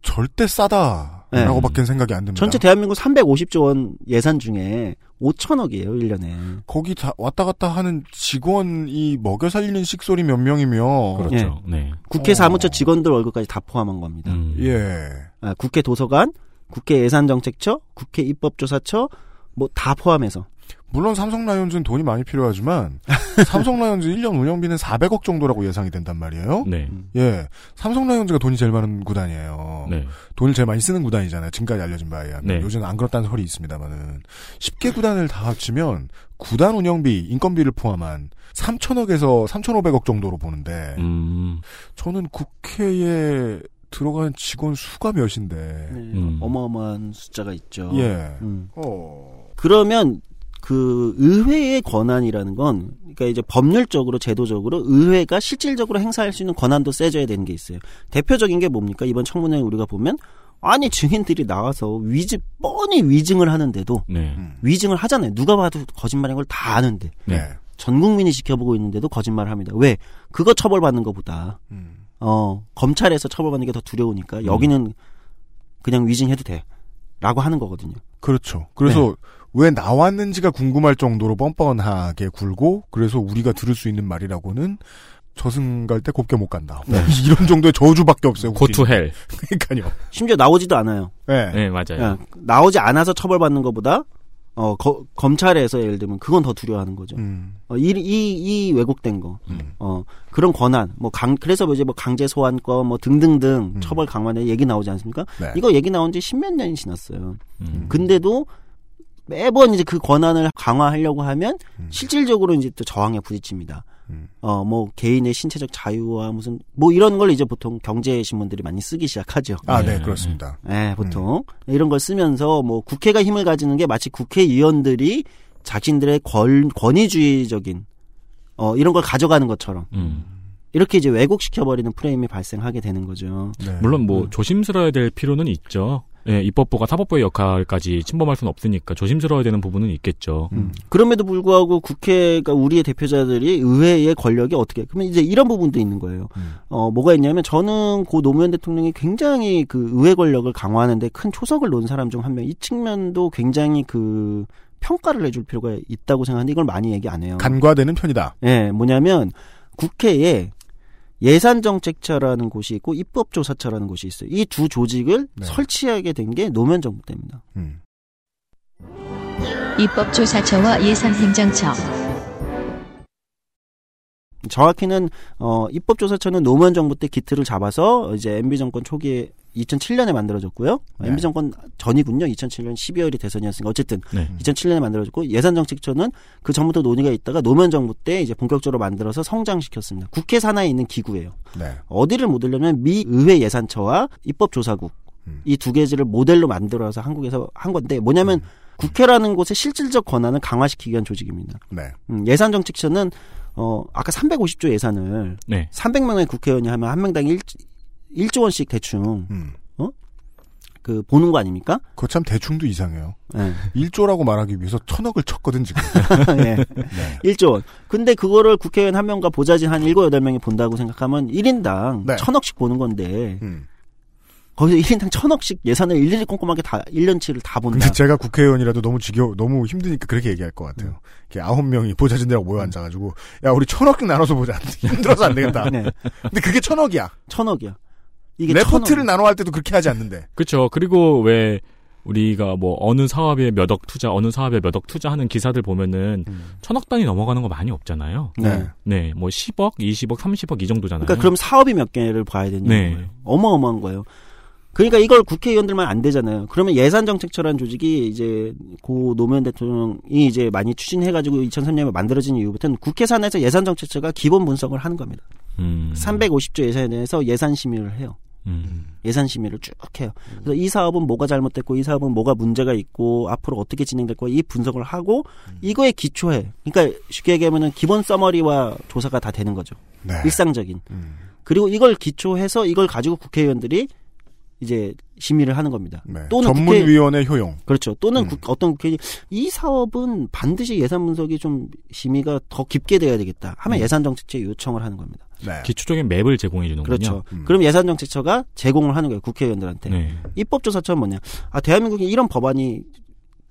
절대 싸다라고밖에 생각이 안 듭니다. 네. 전체 대한민국 350조 원 예산 중에 5천억이에요, 1년에. 거기 다 왔다 갔다 하는 직원이 먹여 살리는 식소리 몇 명이며 그렇죠. 네. 국회 사무처 직원들 월급까지 다 포함한 겁니다. 음. 예. 아, 국회 도서관, 국회 예산정책처, 국회 입법조사처, 뭐 다 포함해서. 물론 삼성 라이온즈는 돈이 많이 필요하지만 [laughs] 삼성 라이온즈 1년 운영비는 400억 정도라고 예상이 된단 말이에요. 네. 예. 삼성 라이온즈가 돈이 제일 많은 구단이에요. 네. 돈을 제일 많이 쓰는 구단이잖아요. 지금까지 알려진 바에 의하면. 네. 요즘은 안 그렇다는 설이 있습니다만은 10개 구단을 다 합치면 구단 운영비, 인건비를 포함한 3천억에서 3,500억 정도로 보는데 음. 저는 국회에 들어간 직원 수가 몇인데 네, 음. 어마어마한 숫자가 있죠. 예. 음. 어. 그러면 그 의회의 권한이라는 건 그러니까 이제 법률적으로 제도적으로 의회가 실질적으로 행사할 수 있는 권한도 세져야 되는 게 있어요. 대표적인 게 뭡니까? 이번 청문회 우리가 보면 아니 증인들이 나와서 위증 뻔히 위증을 하는데도 네. 위증을 하잖아요. 누가 봐도 거짓말인 걸 다 아는데 네. 전 국민이 지켜보고 있는데도 거짓말을 합니다. 왜? 그거 처벌받는 것보다 음. 어 검찰에서 처벌받는 게 더 두려우니까 여기는 그냥 위증해도 돼라고 하는 거거든요. 그렇죠. 그래서 왜 나왔는지가 궁금할 정도로 뻔뻔하게 굴고 그래서 우리가 들을 수 있는 말이라고는 저승 갈 때 곱게 못 간다. 뭐 [laughs] 이런 정도의 저주밖에 없어요. 고투 헬. [laughs] 그러니까요. 심지어 나오지도 않아요. 네. 네, 맞아요. 예, 나오지 않아서 처벌받는 것보다 어 거- 검찰에서 예를 들면 그건 더 두려워하는 거죠. 음. 어, 이, 이, 이 왜곡된 거, 음. 어 그런 권한, 뭐 강, 그래서 뭐 이제 뭐 강제 소환권, 뭐 등등등 음. 처벌 강화에 얘기 나오지 않습니까? 네. 이거 얘기 나온 지 십몇 년이 지났어요. 음. 근데도 매번 이제 그 권한을 강화하려고 하면 실질적으로 이제 또 저항에 부딪힙니다. 음. 어, 뭐, 개인의 신체적 자유와 무슨, 뭐 이런 걸 이제 보통 경제신문들이 많이 쓰기 시작하죠. 아, 네, 네. 그렇습니다. 예, 보통. 이런 걸 쓰면서 뭐 국회가 힘을 가지는 게 마치 국회의원들이 자신들의 권, 권위주의적인, 어, 이런 걸 가져가는 것처럼. 음. 이렇게 이제 왜곡시켜버리는 프레임이 발생하게 되는 거죠. 네. 물론 뭐 조심스러워야 될 필요는 있죠. 예, 입법부가 사법부의 역할까지 침범할 수는 없으니까 조심스러워야 되는 부분은 있겠죠. 음. 그럼에도 불구하고 국회가 우리의 대표자들이 의회의 권력이 어떻게, 그러면 이제 이런 부분도 있는 거예요. 음. 어, 뭐가 있냐면 저는 고 노무현 대통령이 굉장히 그 의회 권력을 강화하는데 큰 초석을 놓은 사람 중 한 명, 이 측면도 굉장히 그 평가를 해줄 필요가 있다고 생각하는데 이걸 많이 얘기 안 해요. 간과되는 편이다. 예, 뭐냐면 국회에 예산정책처라는 곳이 있고 입법조사처라는 곳이 있어요. 이 두 조직을 네. 설치하게 된 게 노무현 정부 때입니다. 음. 입법조사처와 예산행정처, 정확히는 어 입법조사처는 노무현 정부 때 기틀을 잡아서 이제 MB 정권 초기에 2007년에 만들어졌고요. 네. MB 정권 전이군요. 2007년 12월이 대선이었으니까 어쨌든 네. 2007년에 만들어졌고 예산정책처는 그 전부터 논의가 있다가 노무현 정부 때 이제 본격적으로 만들어서 성장시켰습니다. 국회 산하에 있는 기구예요. 네. 어디를 모델려면 미 의회 예산처와 입법조사국 음. 이두 개지를 모델로 만들어서 한국에서 한 건데 뭐냐면 국회라는 곳의 실질적 권한을 강화시키기 위한 조직입니다. 네. 음, 예산정책처는 어 아까 350조 예산을 네. 300명의 국회의원이 하면 한 명당 1, 1조 원씩 대충 음. 그 보는 거 아닙니까? 그거 참 대충도 이상해요. 예. 1조라고 말하기 위해서 천억을 쳤거든, 지금. [laughs] 예. 네. 1조 원. 근데 그거를 국회의원 한 명과 보좌진 한 7, 8명이 본다고 생각하면 1인당 네. 천억씩 보는 건데 음. 거기서 1인당 천억씩 예산을 일일이 꼼꼼하게 다 1년치를 다 본다. 근데 제가 국회의원이라도 너무 지겨, 너무 힘드니까 그렇게 얘기할 것 같아요. 이렇게 아홉 명이 보좌진들하고 모여 앉아가지고, 야, 우리 천억 나눠서 보자. [laughs] 힘들어서 안 되겠다. 네. 근데 그게 천억이야. 천억이야. 이게 레포트를 천억. 나눠 할 때도 그렇게 하지 않는데. 그렇죠. 그리고 왜 우리가 뭐 어느 사업에 몇 억 투자, 어느 사업에 몇 억 투자하는 기사들 보면은 천억 단위 넘어가는 거 많이 없잖아요. 네. 네, 뭐 10억, 20억, 30억 이 정도잖아요. 그러니까 그럼 사업이 몇 개를 봐야 되는 네. 거예요. 어마어마한 거예요. 그러니까 이걸 국회의원들만 안 되잖아요. 그러면 예산정책처라는 조직이 이제 고 노무현 대통령이 이제 많이 추진해가지고 2003년에 만들어진 이후부터는 국회 산하에서 예산정책처가 기본 분석을 하는 겁니다. 음. 350조 예산에 대해서 예산 심의를 해요. 음. 예산 심의를 쭉 해요. 그래서 이 사업은 뭐가 잘못됐고 이 사업은 뭐가 문제가 있고 앞으로 어떻게 진행될 거이 분석을 하고 이거에 기초해. 그러니까 쉽게 얘기하면은 기본 서머리와 조사가 다 되는 거죠. 네. 일상적인. 그리고 이걸 기초해서 이걸 가지고 국회의원들이 이제 심의를 하는 겁니다. 네. 또는 전문위원회 효용. 그렇죠. 또는 국- 어떤 국회의원이 이 사업은 반드시 예산 분석이 좀 심의가 더 깊게 돼야 되겠다 하면 예산 정책처에 요청을 하는 겁니다. 네. 기초적인 맵을 제공해 주는군요. 그렇죠. 그럼 예산 정책처가 제공을 하는 거예요. 국회의원들한테. 네. 입법조사처는 뭐냐? 아 대한민국에 이런 법안이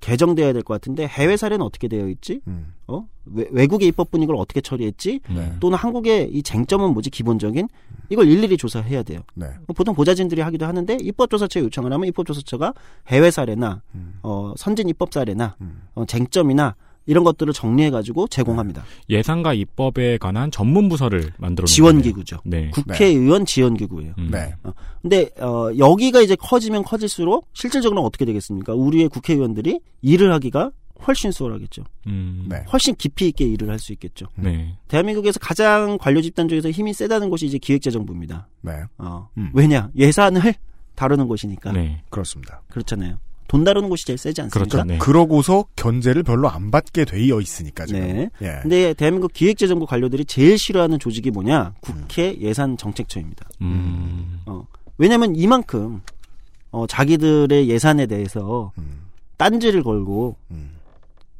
개정돼야 될 것 같은데 해외 사례는 어떻게 되어 있지? 어? 외, 외국의 입법분 이걸 어떻게 처리했지? 네. 또는 한국의 이 쟁점은 뭐지? 기본적인 이걸 일일이 조사해야 돼요. 네. 보통 보좌진들이 하기도 하는데 입법조사처에 요청을 하면 입법조사처가 해외 사례나 어, 선진 입법 사례나 어, 쟁점이나 이런 것들을 정리해가지고 제공합니다. 예산과 입법에 관한 전문 부서를 만들어 놓은 지원기구죠. 네. 국회의원 지원기구예요. 네. 어, 근데 어, 여기가 이제 커지면 커질수록 실질적으로 어떻게 되겠습니까? 우리의 국회의원들이 일을 하기가 훨씬 수월하겠죠. 음. 네. 훨씬 깊이 있게 일을 할 수 있겠죠. 네. 대한민국에서 가장 관료 집단 중에서 힘이 세다는 곳이 이제 기획재정부입니다. 네. 어, 음. 왜냐 예산을 다루는 곳이니까. 네. 그렇습니다. 그렇잖아요. 돈 다루는 곳이 제일 세지 않습니까? 그렇죠. 네. 그러고서 견제를 별로 안 받게 되어 있으니까 지금. 네. 예. 근데 대한민국 기획재정부 관료들이 제일 싫어하는 조직이 뭐냐? 국회 예산 정책처입니다. 음. 어, 왜냐면 이만큼 어, 자기들의 예산에 대해서 딴지를 걸고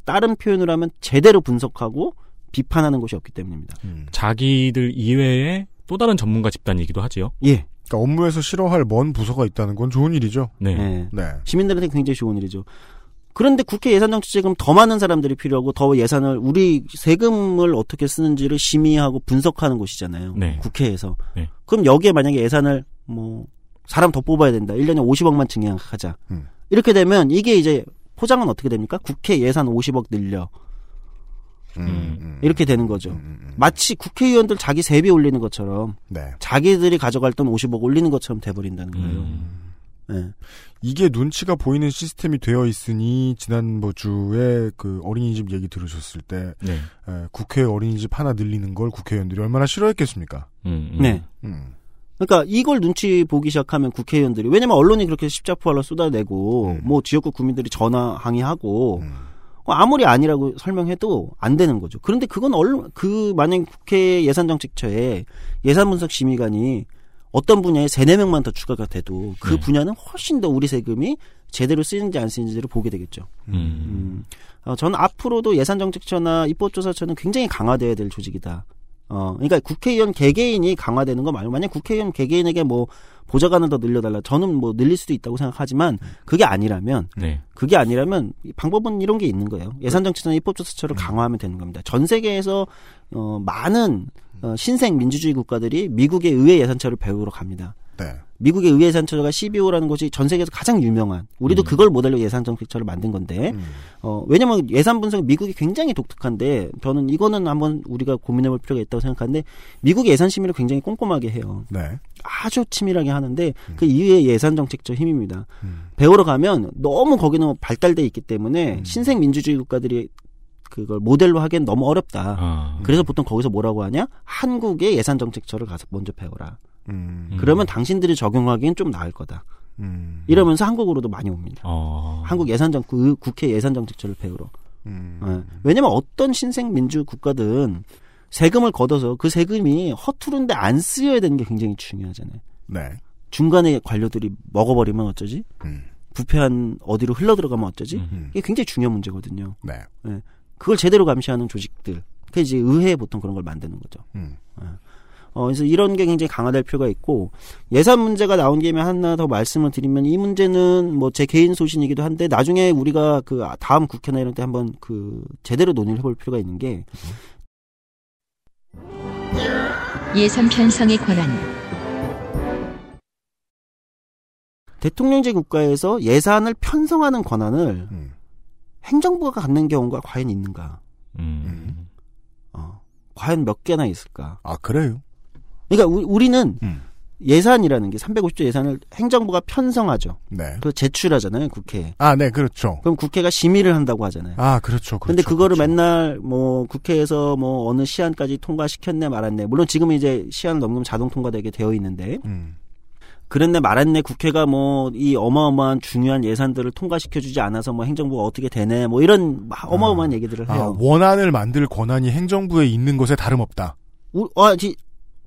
다른 표현을 하면 제대로 분석하고 비판하는 곳이 없기 때문입니다. 자기들 이외에 또 다른 전문가 집단이기도 하지요. 예. 그러니까 업무에서 싫어할 먼 부서가 있다는 건 좋은 일이죠. 네. 네. 네. 시민들한테 굉장히 좋은 일이죠. 그런데 국회 예산정책은 더 많은 사람들이 필요하고 더 예산을 우리 세금을 어떻게 쓰는지를 심의하고 분석하는 곳이잖아요. 네. 국회에서. 네. 그럼 여기에 만약에 예산을 뭐 사람 더 뽑아야 된다. 1년에 50억만 증액하자. 음. 이렇게 되면 이게 이제 포장은 어떻게 됩니까? 국회 예산 50억 늘려. 음. 이렇게 되는 거죠. 마치 국회의원들 자기 세비 올리는 것처럼 네. 자기들이 가져갈 돈 50억 올리는 것처럼 돼버린다는 거예요. 음. 네. 이게 눈치가 보이는 시스템이 되어 있으니 지난번 주에 그 어린이집 얘기 들으셨을 때 네. 에, 국회 어린이집 하나 늘리는 걸 국회의원들이 얼마나 싫어했겠습니까? 음, 음. 네. 음. 그러니까 이걸 눈치 보기 시작하면 국회의원들이 왜냐면 언론이 그렇게 십자포알로 쏟아내고 뭐 지역구 구민들이 전화 항의하고 어, 아무리 아니라고 설명해도 안 되는 거죠. 그런데 그건 얼, 그 만약 국회 예산정책처에 예산분석심의관이 어떤 분야에 세네 명만 더 추가가 돼도 그 네. 분야는 훨씬 더 우리 세금이 제대로 쓰이는지 안 쓰이는지를 보게 되겠죠. 음. 음. 어, 저는 앞으로도 예산정책처나 입법조사처는 굉장히 강화돼야 될 조직이다. 어, 그러니까 국회의원 개개인이 강화되는 거 말고 만약 국회의원 개개인에게 뭐 보좌관을 더 늘려달라. 저는 뭐 늘릴 수도 있다고 생각하지만 그게 아니라면 네. 그게 아니라면 이 방법은 이런 게 있는 거예요. 예산정책처나 음. 입법조사처를 강화하면 되는 겁니다. 전 세계에서 어, 많은 어, 신생 민주주의 국가들이 미국의 의회 예산처를 배우러 갑니다. 네. 미국의 의회 예산처가 CBO라는 곳이 전 세계에서 가장 유명한 우리도 그걸 모델로 예산 정책처를 만든 건데 어 왜냐면 예산 분석 미국이 굉장히 독특한데 저는 이거는 한번 우리가 고민해볼 필요가 있다고 생각하는데 미국의 예산 심의를 굉장히 꼼꼼하게 해요. 네. 아주 치밀하게 하는데 그 이후에 예산 정책처 힘입니다. 배우러 가면 너무 거기는 발달돼 있기 때문에 신생 민주주의 국가들이 그걸 모델로 하기엔 너무 어렵다. 아. 그래서 보통 거기서 뭐라고 하냐? 한국의 예산 정책처를 가서 먼저 배워라. 음. 그러면 당신들이 적용하기엔 좀 나을 거다. 음. 이러면서 한국으로도 많이 옵니다. 어. 한국 예산정 그 국회 예산정책처를 배우러. 음. 예. 왜냐면 어떤 신생 민주 국가든 세금을 걷어서 그 세금이 허투루인데 안 쓰여야 되는 게 굉장히 중요하잖아요. 네. 중간에 관료들이 먹어버리면 어쩌지? 음. 부패한 어디로 흘러 들어가면 어쩌지? 음. 이게 굉장히 중요한 문제거든요. 네. 예. 그걸 제대로 감시하는 조직들. 그 이제 의회에 보통 그런 걸 만드는 거죠. 음. 어, 그래서 이런 게 굉장히 강화될 필요가 있고, 예산 문제가 나온 김에 하나 더 말씀을 드리면, 이 문제는 뭐 제 개인 소신이기도 한데, 나중에 우리가 그 다음 국회나 이런 때 한번 그 제대로 논의를 해볼 필요가 있는 게, 예산 편성의 권한, 대통령제 국가에서 예산을 편성하는 권한을 음. 행정부가 갖는 경우가 과연 있는가? 음. 어, 과연 몇 개나 있을까? 아 그래요? 그러니까 우, 리는 음. 예산이라는 게 350조 예산을 행정부가 편성하죠. 네. 그 제출하잖아요, 국회에. 아, 네, 그렇죠. 그럼 국회가 심의를 한다고 하잖아요. 아, 그렇죠. 그렇죠. 근데 그거를 맨날 뭐 국회에서 뭐 어느 시한까지 통과시켰네 말았네. 물론 지금은 이제 시한을 넘기면 자동 통과되게 되어 있는데 음. 그랬네 말았네 국회가 뭐 이 어마어마한 중요한 예산들을 통과시켜주지 않아서 뭐 행정부가 어떻게 되네 뭐 이런 막 어마어마한 얘기들을 아, 해요. 원안을 만들 권한이 행정부에 있는 것에 다름없다. 우, 아, 지-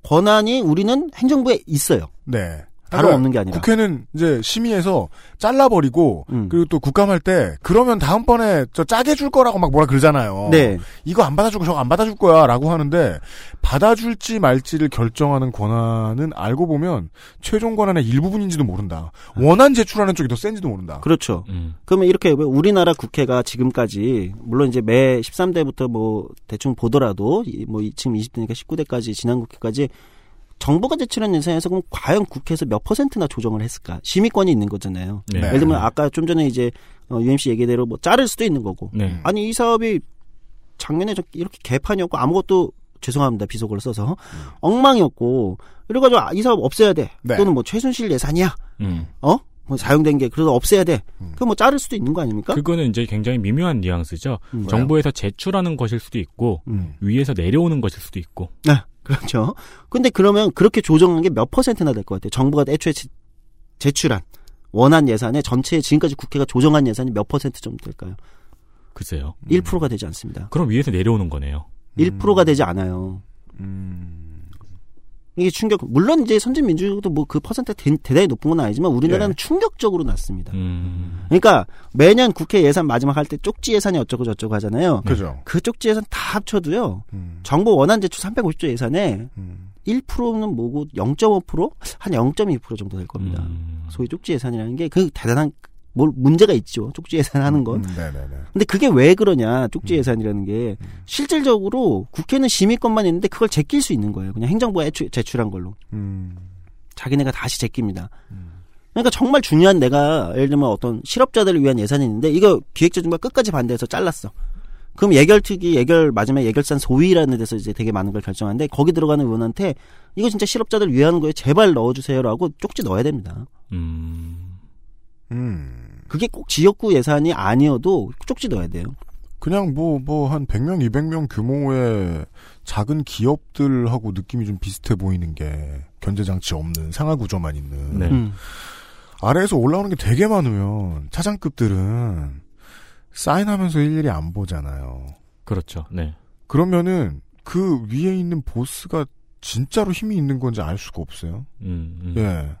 권한이 우리는 행정부에 있어요. 네. 다름없는 게 아니라. 국회는 이제 심의해서 잘라버리고 음. 그리고 또 국감할 때 그러면 다음번에 저 짜게 줄 거라고 막 뭐라 그러잖아요. 네. 이거 안 받아주고 저거 안 받아줄 거야라고 하는데 받아줄지 말지를 결정하는 권한은 알고 보면 최종 권한의 일부분인지도 모른다. 원안 제출하는 쪽이 더 센지도 모른다. 그렇죠. 음. 그러면 이렇게 왜 우리나라 국회가 지금까지 물론 이제 매 13대부터 뭐 대충 보더라도 이- 뭐 이- 지금 20대니까 19대까지 지난 국회까지 정부가 제출한 예산에서 그럼 과연 국회에서 몇 퍼센트나 조정을 했을까? 심의권이 있는 거잖아요. 네. 예를 들면 아까 좀 전에 이제 어, UMC 얘기대로 뭐 자를 수도 있는 거고. 네. 아니 이 사업이 작년에 저- 이렇게 개판이었고 아무것도 죄송합니다 비속어를 써서 엉망이었고 이래가지고 아, 이 사업 없애야 돼 네. 또는 뭐 최순실 예산이야 음. 어? 뭐 사용된 게 그래도 없애야 돼. 그럼 뭐 자를 수도 있는 거 아닙니까? 그거는 이제 굉장히 미묘한 뉘앙스죠. 음. 정부에서 제출하는 것일 수도 있고 음. 위에서 내려오는 것일 수도 있고. 네, 그렇죠. 근데 그러면 그렇게 조정한 게 몇 퍼센트나 될 것 같아요? 정부가 애초에 제- 제출한 원안 예산의 전체 지금까지 국회가 조정한 예산이 몇 퍼센트 정도 될까요? 글쎄요. 1%가 되지 않습니다. 그럼 위에서 내려오는 거네요. 1%가 되지 않아요. 이게 충격, 물론 이제 선진 민주주의도 뭐 그 퍼센트 대, 대단히 높은 건 아니지만 우리나라는 충격적으로 낮습니다. 음. 그러니까 매년 국회 예산 마지막 할 때 쪽지 예산이 어쩌고 저쩌고 하잖아요. 그죠. 그 쪽지 예산 다 합쳐도요. 정부 원안 제출 350조 예산에 1%는 뭐고 0.5%? 한 0.2% 정도 될 겁니다. 음. 소위 쪽지 예산이라는 게 그 대단한 뭘 문제가 있죠. 쪽지 예산 하는 건. 음, 네네네. 근데 그게 왜 그러냐? 쪽지 예산이라는 게 실질적으로 국회는 심의권만 있는데 그걸 제낄 수 있는 거예요. 그냥 행정부가 애초- 제출한 걸로. 음. 자기네가 다시 제낍니다. 그러니까 정말 중요한 내가 예를 들면 어떤 실업자들을 위한 예산이 있는데 이거 기획재정부가 끝까지 반대해서 잘랐어. 그럼 예결특위 예결 마지막에 예결산 소위라는 데서 이제 되게 많은 걸 결정하는데 거기 들어가는 의원한테 이거 진짜 실업자들 위한 거에 제발 넣어주세요라고 쪽지 넣어야 됩니다. 음. 음. 그게 꼭 지역구 예산이 아니어도 쪽지 넣어야 돼요. 그냥 뭐, 뭐, 한 100명, 200명 규모의 작은 기업들하고 느낌이 좀 비슷해 보이는 게 견제장치 없는 상하 구조만 있는. 네. 음. 아래에서 올라오는 게 되게 많으면 차장급들은 사인하면서 일일이 안 보잖아요. 그렇죠. 네. 그러면은 그 위에 있는 보스가 진짜로 힘이 있는 건지 알 수가 없어요. 음, 음. 예.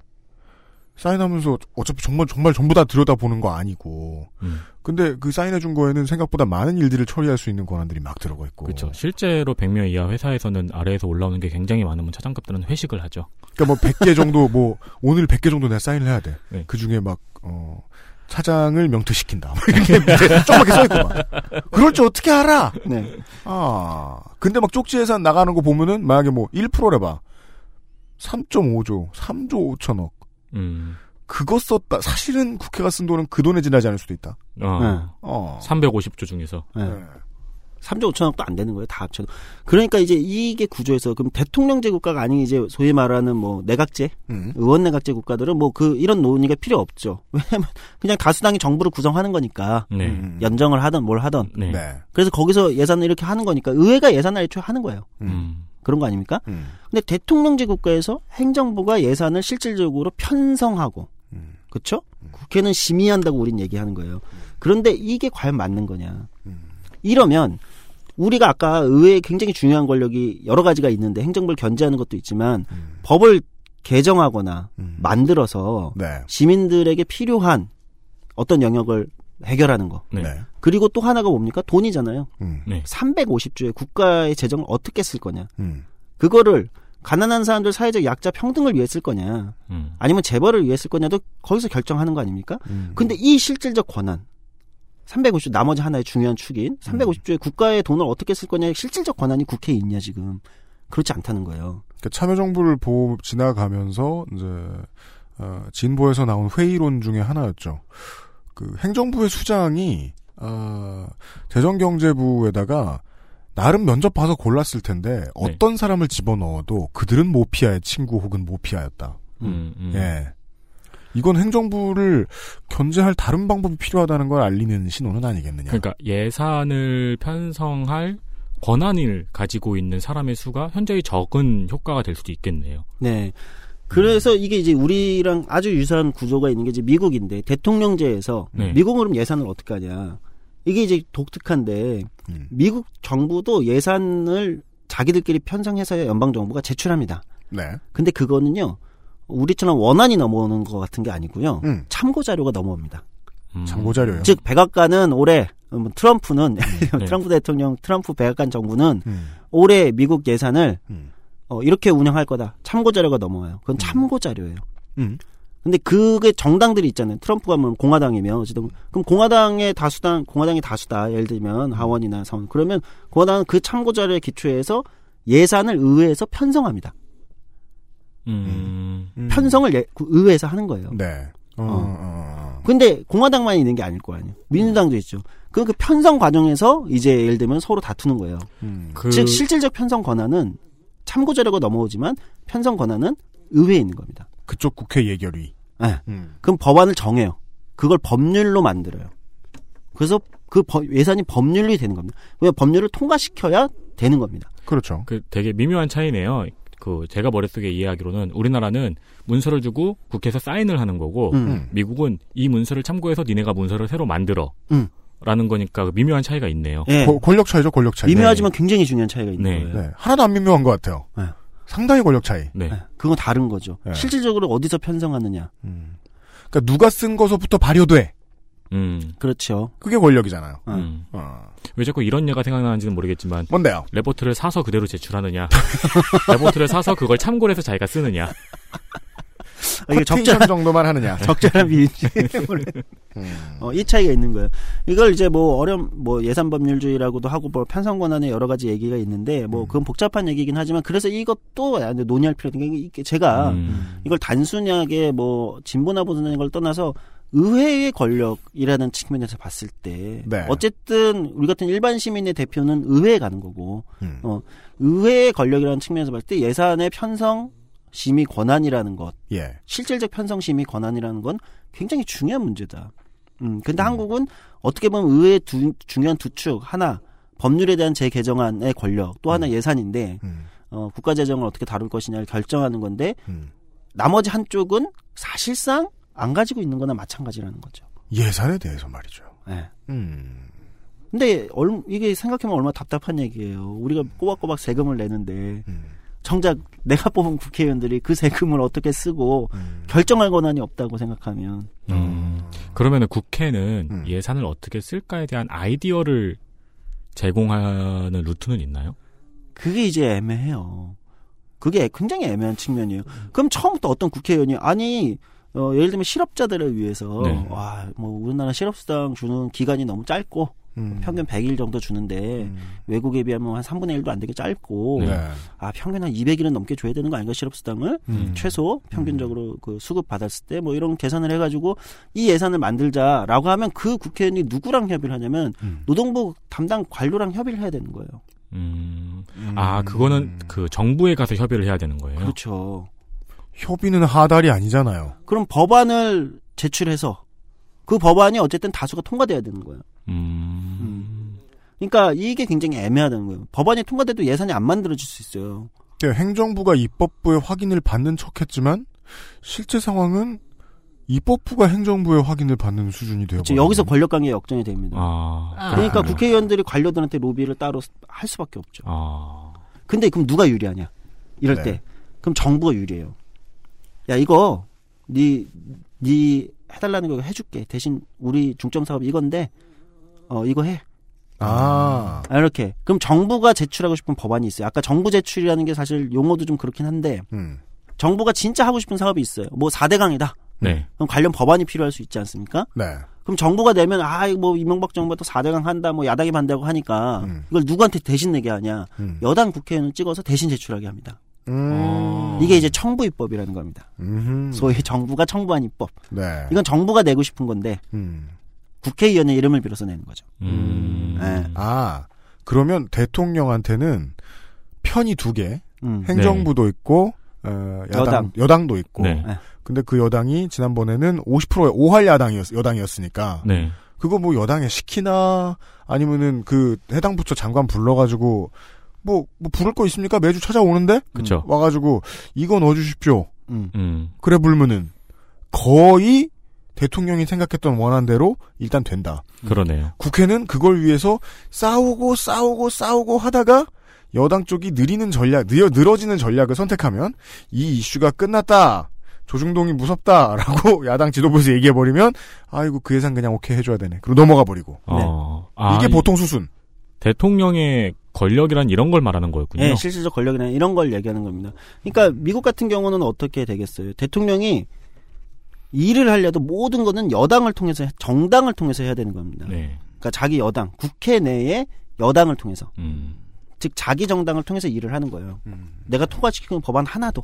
사인하면서 어차피 정말 정말 전부 다 들여다보는 거 아니고. 음. 근데 그 사인해 준 거에는 생각보다 많은 일들을 처리할 수 있는 권한들이 막 들어가 있고. 그렇죠. 실제로 100명 이하 회사에서는 아래에서 올라오는 게 굉장히 많으면 차장급들은 회식을 하죠. 그러니까 뭐 100개 정도 뭐 오늘 100개 정도 내가 사인을 해야 돼. 네. 그 중에 막 어. 차장을 명퇴시킨다. 막 이렇게 [laughs] 조그맣게 써있고 막. 그럴 줄 어떻게 알아? 네. 아. 근데 막 쪽지 예산 나가는 거 보면은 만약에 뭐 1%래 봐. 3.5조, 3조 5천억. 음. 그거 썼다. 사실은 국회가 쓴 돈은 그 돈에 지나지 않을 수도 있다. 어. 네. 어. 350조 중에서. 네. 3조 5천억도 안 되는 거예요. 다 합쳐도. 그러니까 이제 이게 구조에서 그럼 대통령제 국가가 아닌 이제 소위 말하는 뭐 내각제, 음. 의원 내각제 국가들은 뭐 그 이런 논의가 필요 없죠. [laughs] 왜냐면 그냥 다수당이 정부를 구성하는 거니까 네. 음. 연정을 하던 뭘 하던. 네. 네. 그래서 거기서 예산을 이렇게 하는 거니까 의회가 예산을 애초에 하는 거예요. 음. 그런 거 아닙니까? 음. 근데 대통령제 국가에서 행정부가 예산을 실질적으로 편성하고, 음. 그렇죠? 국회는 심의한다고 우린 얘기하는 거예요. 그런데 이게 과연 맞는 거냐? 음. 이러면 우리가 아까 의회에 굉장히 중요한 권력이 여러 가지가 있는데 행정부를 견제하는 것도 있지만 음. 법을 개정하거나 음. 만들어서 네. 시민들에게 필요한 어떤 영역을 해결하는 거. 네. 네. 그리고 또 하나가 뭡니까? 돈이잖아요. 음. 네. 350조의 국가의 재정을 어떻게 쓸 거냐. 음. 그거를 가난한 사람들 사회적 약자 평등을 위해 쓸 거냐 음. 아니면 재벌을 위해 쓸 거냐도 거기서 결정하는 거 아닙니까? 음. 근데 이 실질적 권한 350조 나머지 하나의 중요한 축인 350조의 국가의 돈을 어떻게 쓸 거냐의 실질적 권한이 국회에 있냐 지금 그렇지 않다는 거예요. 그러니까 참여정부를 보 지나가면서 이제 어, 진보에서 나온 회의론 중에 하나였죠. 그 행정부의 수장이 어, 재정경제부에다가 나름 면접 봐서 골랐을 텐데 어떤 사람을 집어넣어도 그들은 모피아의 친구 혹은 모피아였다. 음, 음. 예. 이건 행정부를 견제할 다른 방법이 필요하다는 걸 알리는 신호는 아니겠느냐. 그러니까 예산을 편성할 권한을 가지고 있는 사람의 수가 현저히 적은 효과가 될 수도 있겠네요. 네. 그래서 이게 이제 우리랑 아주 유사한 구조가 있는 게 이제 미국인데 대통령제에서 네. 미국은 그럼 예산을 어떻게 하냐. 이게 이제 독특한데 미국 정부도 예산을 자기들끼리 편성해서 연방 정부가 제출합니다. 네. 근데 그거는요. 우리처럼 원안이 넘어오는 것 같은 게 아니고요. 음. 참고 자료가 넘어옵니다. 참고 자료요. 즉 백악관은 올해 뭐 트럼프는 [laughs] 네. 트럼프 대통령 트럼프 백악관 정부는 음. 올해 미국 예산을 어, 이렇게 운영할 거다. 참고 자료가 넘어와요. 그건 참고 자료예요. 음. 근데 그게 정당들이 있잖아요. 트럼프가 뭐 공화당이면 어쨌든 그럼 공화당의 다수당 공화당이 다수다. 예를 들면 하원이나 상원 그러면 공화당은 그 참고 자료에 기초해서 예산을 의회에서 편성합니다. 음. 편성을 예- 그 의회에서 하는 거예요. 네. 어, 어. 어. 근데 공화당만 있는 게 아닐 거 아니에요. 민주당도 있죠. 그, 그 편성 과정에서 이제 예를 들면 서로 다투는 거예요. 음. 그- 즉 실질적 편성 권한은 참고 자료가 넘어오지만 편성 권한은 의회에 있는 겁니다. 그쪽 국회 예결위. 네. 음. 그럼 법안을 정해요. 그걸 법률로 만들어요. 그래서 그 법- 예산이 법률이 되는 겁니다. 왜 법률을 통과시켜야 되는 겁니다. 그렇죠. 그 되게 미묘한 차이네요. 그 제가 머릿속에 이해하기로는 우리나라는 문서를 주고 국회에서 사인을 하는 거고 음. 미국은 이 문서를 참고해서 니네가 문서를 새로 만들어 음. 라는 거니까 그 미묘한 차이가 있네요. 예. 고- 권력 차이죠, 권력 차이. 미묘하지만 굉장히 중요한 차이가 있는 네. 거예요. 네. 하나도 안 미묘한 것 같아요. 네. 상당히 권력 차이. 네. 네. 그건 다른 거죠. 네. 실질적으로 어디서 편성하느냐. 그러니까 누가 쓴 거서부터 발효돼. 음. 그렇죠. 그게 권력이잖아요. 어. 음. 어. 왜 자꾸 이런 예가 생각나는지는 모르겠지만 뭔데요? 레포트를 사서 그대로 제출하느냐 [laughs] 레포트를 사서 그걸 참고를 해서 자기가 쓰느냐 아, [laughs] 이게 커테이션 적절한 정도만 하느냐. [laughs] 적절한 비인지 모르. 어, 이 차이가 있는 거예요. 이걸 이제 뭐 어려움 뭐 예산 법률주의라고도 하고 뭐 편성 권한의 여러 가지 얘기가 있는데 뭐 그건 복잡한 얘기긴 하지만 그래서 이것도 논의할 필요가 있는 게 이게 제가 음. 이걸 단순하게 뭐 진보나 보수나 걸 떠나서 의회의 권력이라는 측면에서 봤을 때 네. 어쨌든 우리 같은 일반 시민의 대표는 의회에 가는 거고 음. 어, 의회의 권력이라는 측면에서 봤을 때 예산의 편성 심의 권한이라는 것 예. 실질적 편성 심의 권한이라는 건 굉장히 중요한 문제다. 음, 근데 한국은 어떻게 보면 의회의 두, 중요한 두 축 하나 법률에 대한 재개정안의 권력 또 하나 예산인데 음. 어, 국가 재정을 어떻게 다룰 것이냐를 결정하는 건데 음. 나머지 한쪽은 사실상 안 가지고 있는 거나 마찬가지라는 거죠. 예산에 대해서 말이죠. 네. 음. 근데 얼, 이게 생각해보면 얼마나 답답한 얘기예요. 우리가 꼬박꼬박 세금을 내는데 음. 정작 내가 뽑은 국회의원들이 그 세금을 어떻게 쓰고 음. 결정할 권한이 없다고 생각하면 음. 그러면은 국회는 음. 예산을 어떻게 쓸까에 대한 아이디어를 제공하는 루트는 있나요? 그게 이제 애매해요. 그게 굉장히 애매한 측면이에요. 그럼 처음부터 어떤 국회의원이 아니 어, 예를 들면 실업자들을 위해서 네. 와뭐 우리나라 실업수당 주는 기간이 너무 짧고 음. 평균 100일 정도 주는데 외국에 비하면 한 3분의 1도 안 되게 짧고 네. 아 평균 한 200일은 넘게 줘야 되는 거 아닌가 실업수당을 음. 최소 평균적으로 그 수급 받았을 때 뭐 이런 계산을 해가지고 이 예산을 만들자라고 하면 그 국회의원이 누구랑 협의를 하냐면 음. 노동부 담당 관료랑 협의를 해야 되는 거예요. 음. 아, 그거는 그 정부에 가서 협의를 해야 되는 거예요. 그렇죠. 협의는 하달이 아니잖아요. 그럼 법안을 제출해서 그 법안이 어쨌든 다수가 통과돼야 되는 거예요. 음. 그러니까 이게 굉장히 애매하다는 거예요. 법안이 통과돼도 예산이 안 만들어질 수 있어요. 네, 행정부가 입법부의 확인을 받는 척했지만 실제 상황은 입법부가 행정부의 확인을 받는 수준이 되어 그렇죠. 여기서 권력 관계 역전이 됩니다. 아. 그러니까 그렇군요. 국회의원들이 관료들한테 로비를 따로 할 수밖에 없죠. 아. 근데 그럼 누가 유리하냐? 이럴 네. 때 그럼 정부가 유리해요. 야 이거 네, 네 해달라는 거 해줄게. 대신 우리 중점 사업 이건데 어 이거 해. 아. 아, 이렇게. 그럼 정부가 제출하고 싶은 법안이 있어요. 아까 정부 제출이라는 게 사실 용어도 좀 그렇긴 한데 음. 정부가 진짜 하고 싶은 사업이 있어요. 뭐 4대 강이다. 네. 그럼 관련 법안이 필요할 수 있지 않습니까? 네. 그럼 정부가 내면 아, 이거 뭐 이명박 정부가 또 4대강 한다. 뭐 야당이 반대하고 하니까 음. 이걸 누구한테 대신 내게 하냐? 음. 여당 국회의원을 찍어서 대신 제출하게 합니다. 음. 이게 이제 청부 입법이라는 겁니다. 음흠. 소위 정부가 청부한 입법. 네. 이건 정부가 내고 싶은 건데 음. 국회의원의 이름을 빌어서 내는 거죠. 음. 네. 아, 그러면 대통령한테는 편이 두 개, 음. 행정부도 있고, 어, 야당, 여당. 여당도 있고. 네. 네. 근데 그 여당이 지난번에는 50%의 5할 야당이었, 여당이었으니까. 네. 그거 뭐 여당에 시키나 아니면은 그 해당 부처 장관 불러가지고 뭐, 뭐 부를 거 있습니까? 매주 찾아오는데? 그쵸. 와가지고 이거 넣어주십시오. 음. 음. 그래 불면은 거의 대통령이 생각했던 원안대로 일단 된다. 그러네요. 국회는 그걸 위해서 싸우고 싸우고 싸우고 하다가 여당 쪽이 느리는 전략, 느려, 늘어지는 전략을 선택하면 이 이슈가 끝났다. 조중동이 무섭다라고 [laughs] 야당 지도부에서 얘기해버리면 아이고 그 예산 그냥 오케이 해줘야 되네. 그리고 넘어가 버리고 어. 아, 이게 이 보통 수순. 대통령의 권력이란 이런 걸 말하는 거였군요. 예, 실질적 권력이나 이런 걸 얘기하는 겁니다. 그러니까 미국 같은 경우는 어떻게 되겠어요? 대통령이 일을 하려도 모든 거는 여당을 통해서 정당을 통해서 해야 되는 겁니다. 네. 그러니까 자기 여당, 국회 내에 여당을 통해서 음. 즉 자기 정당을 통해서 일을 하는 거예요. 음. 내가 통과시키는 법안 하나도.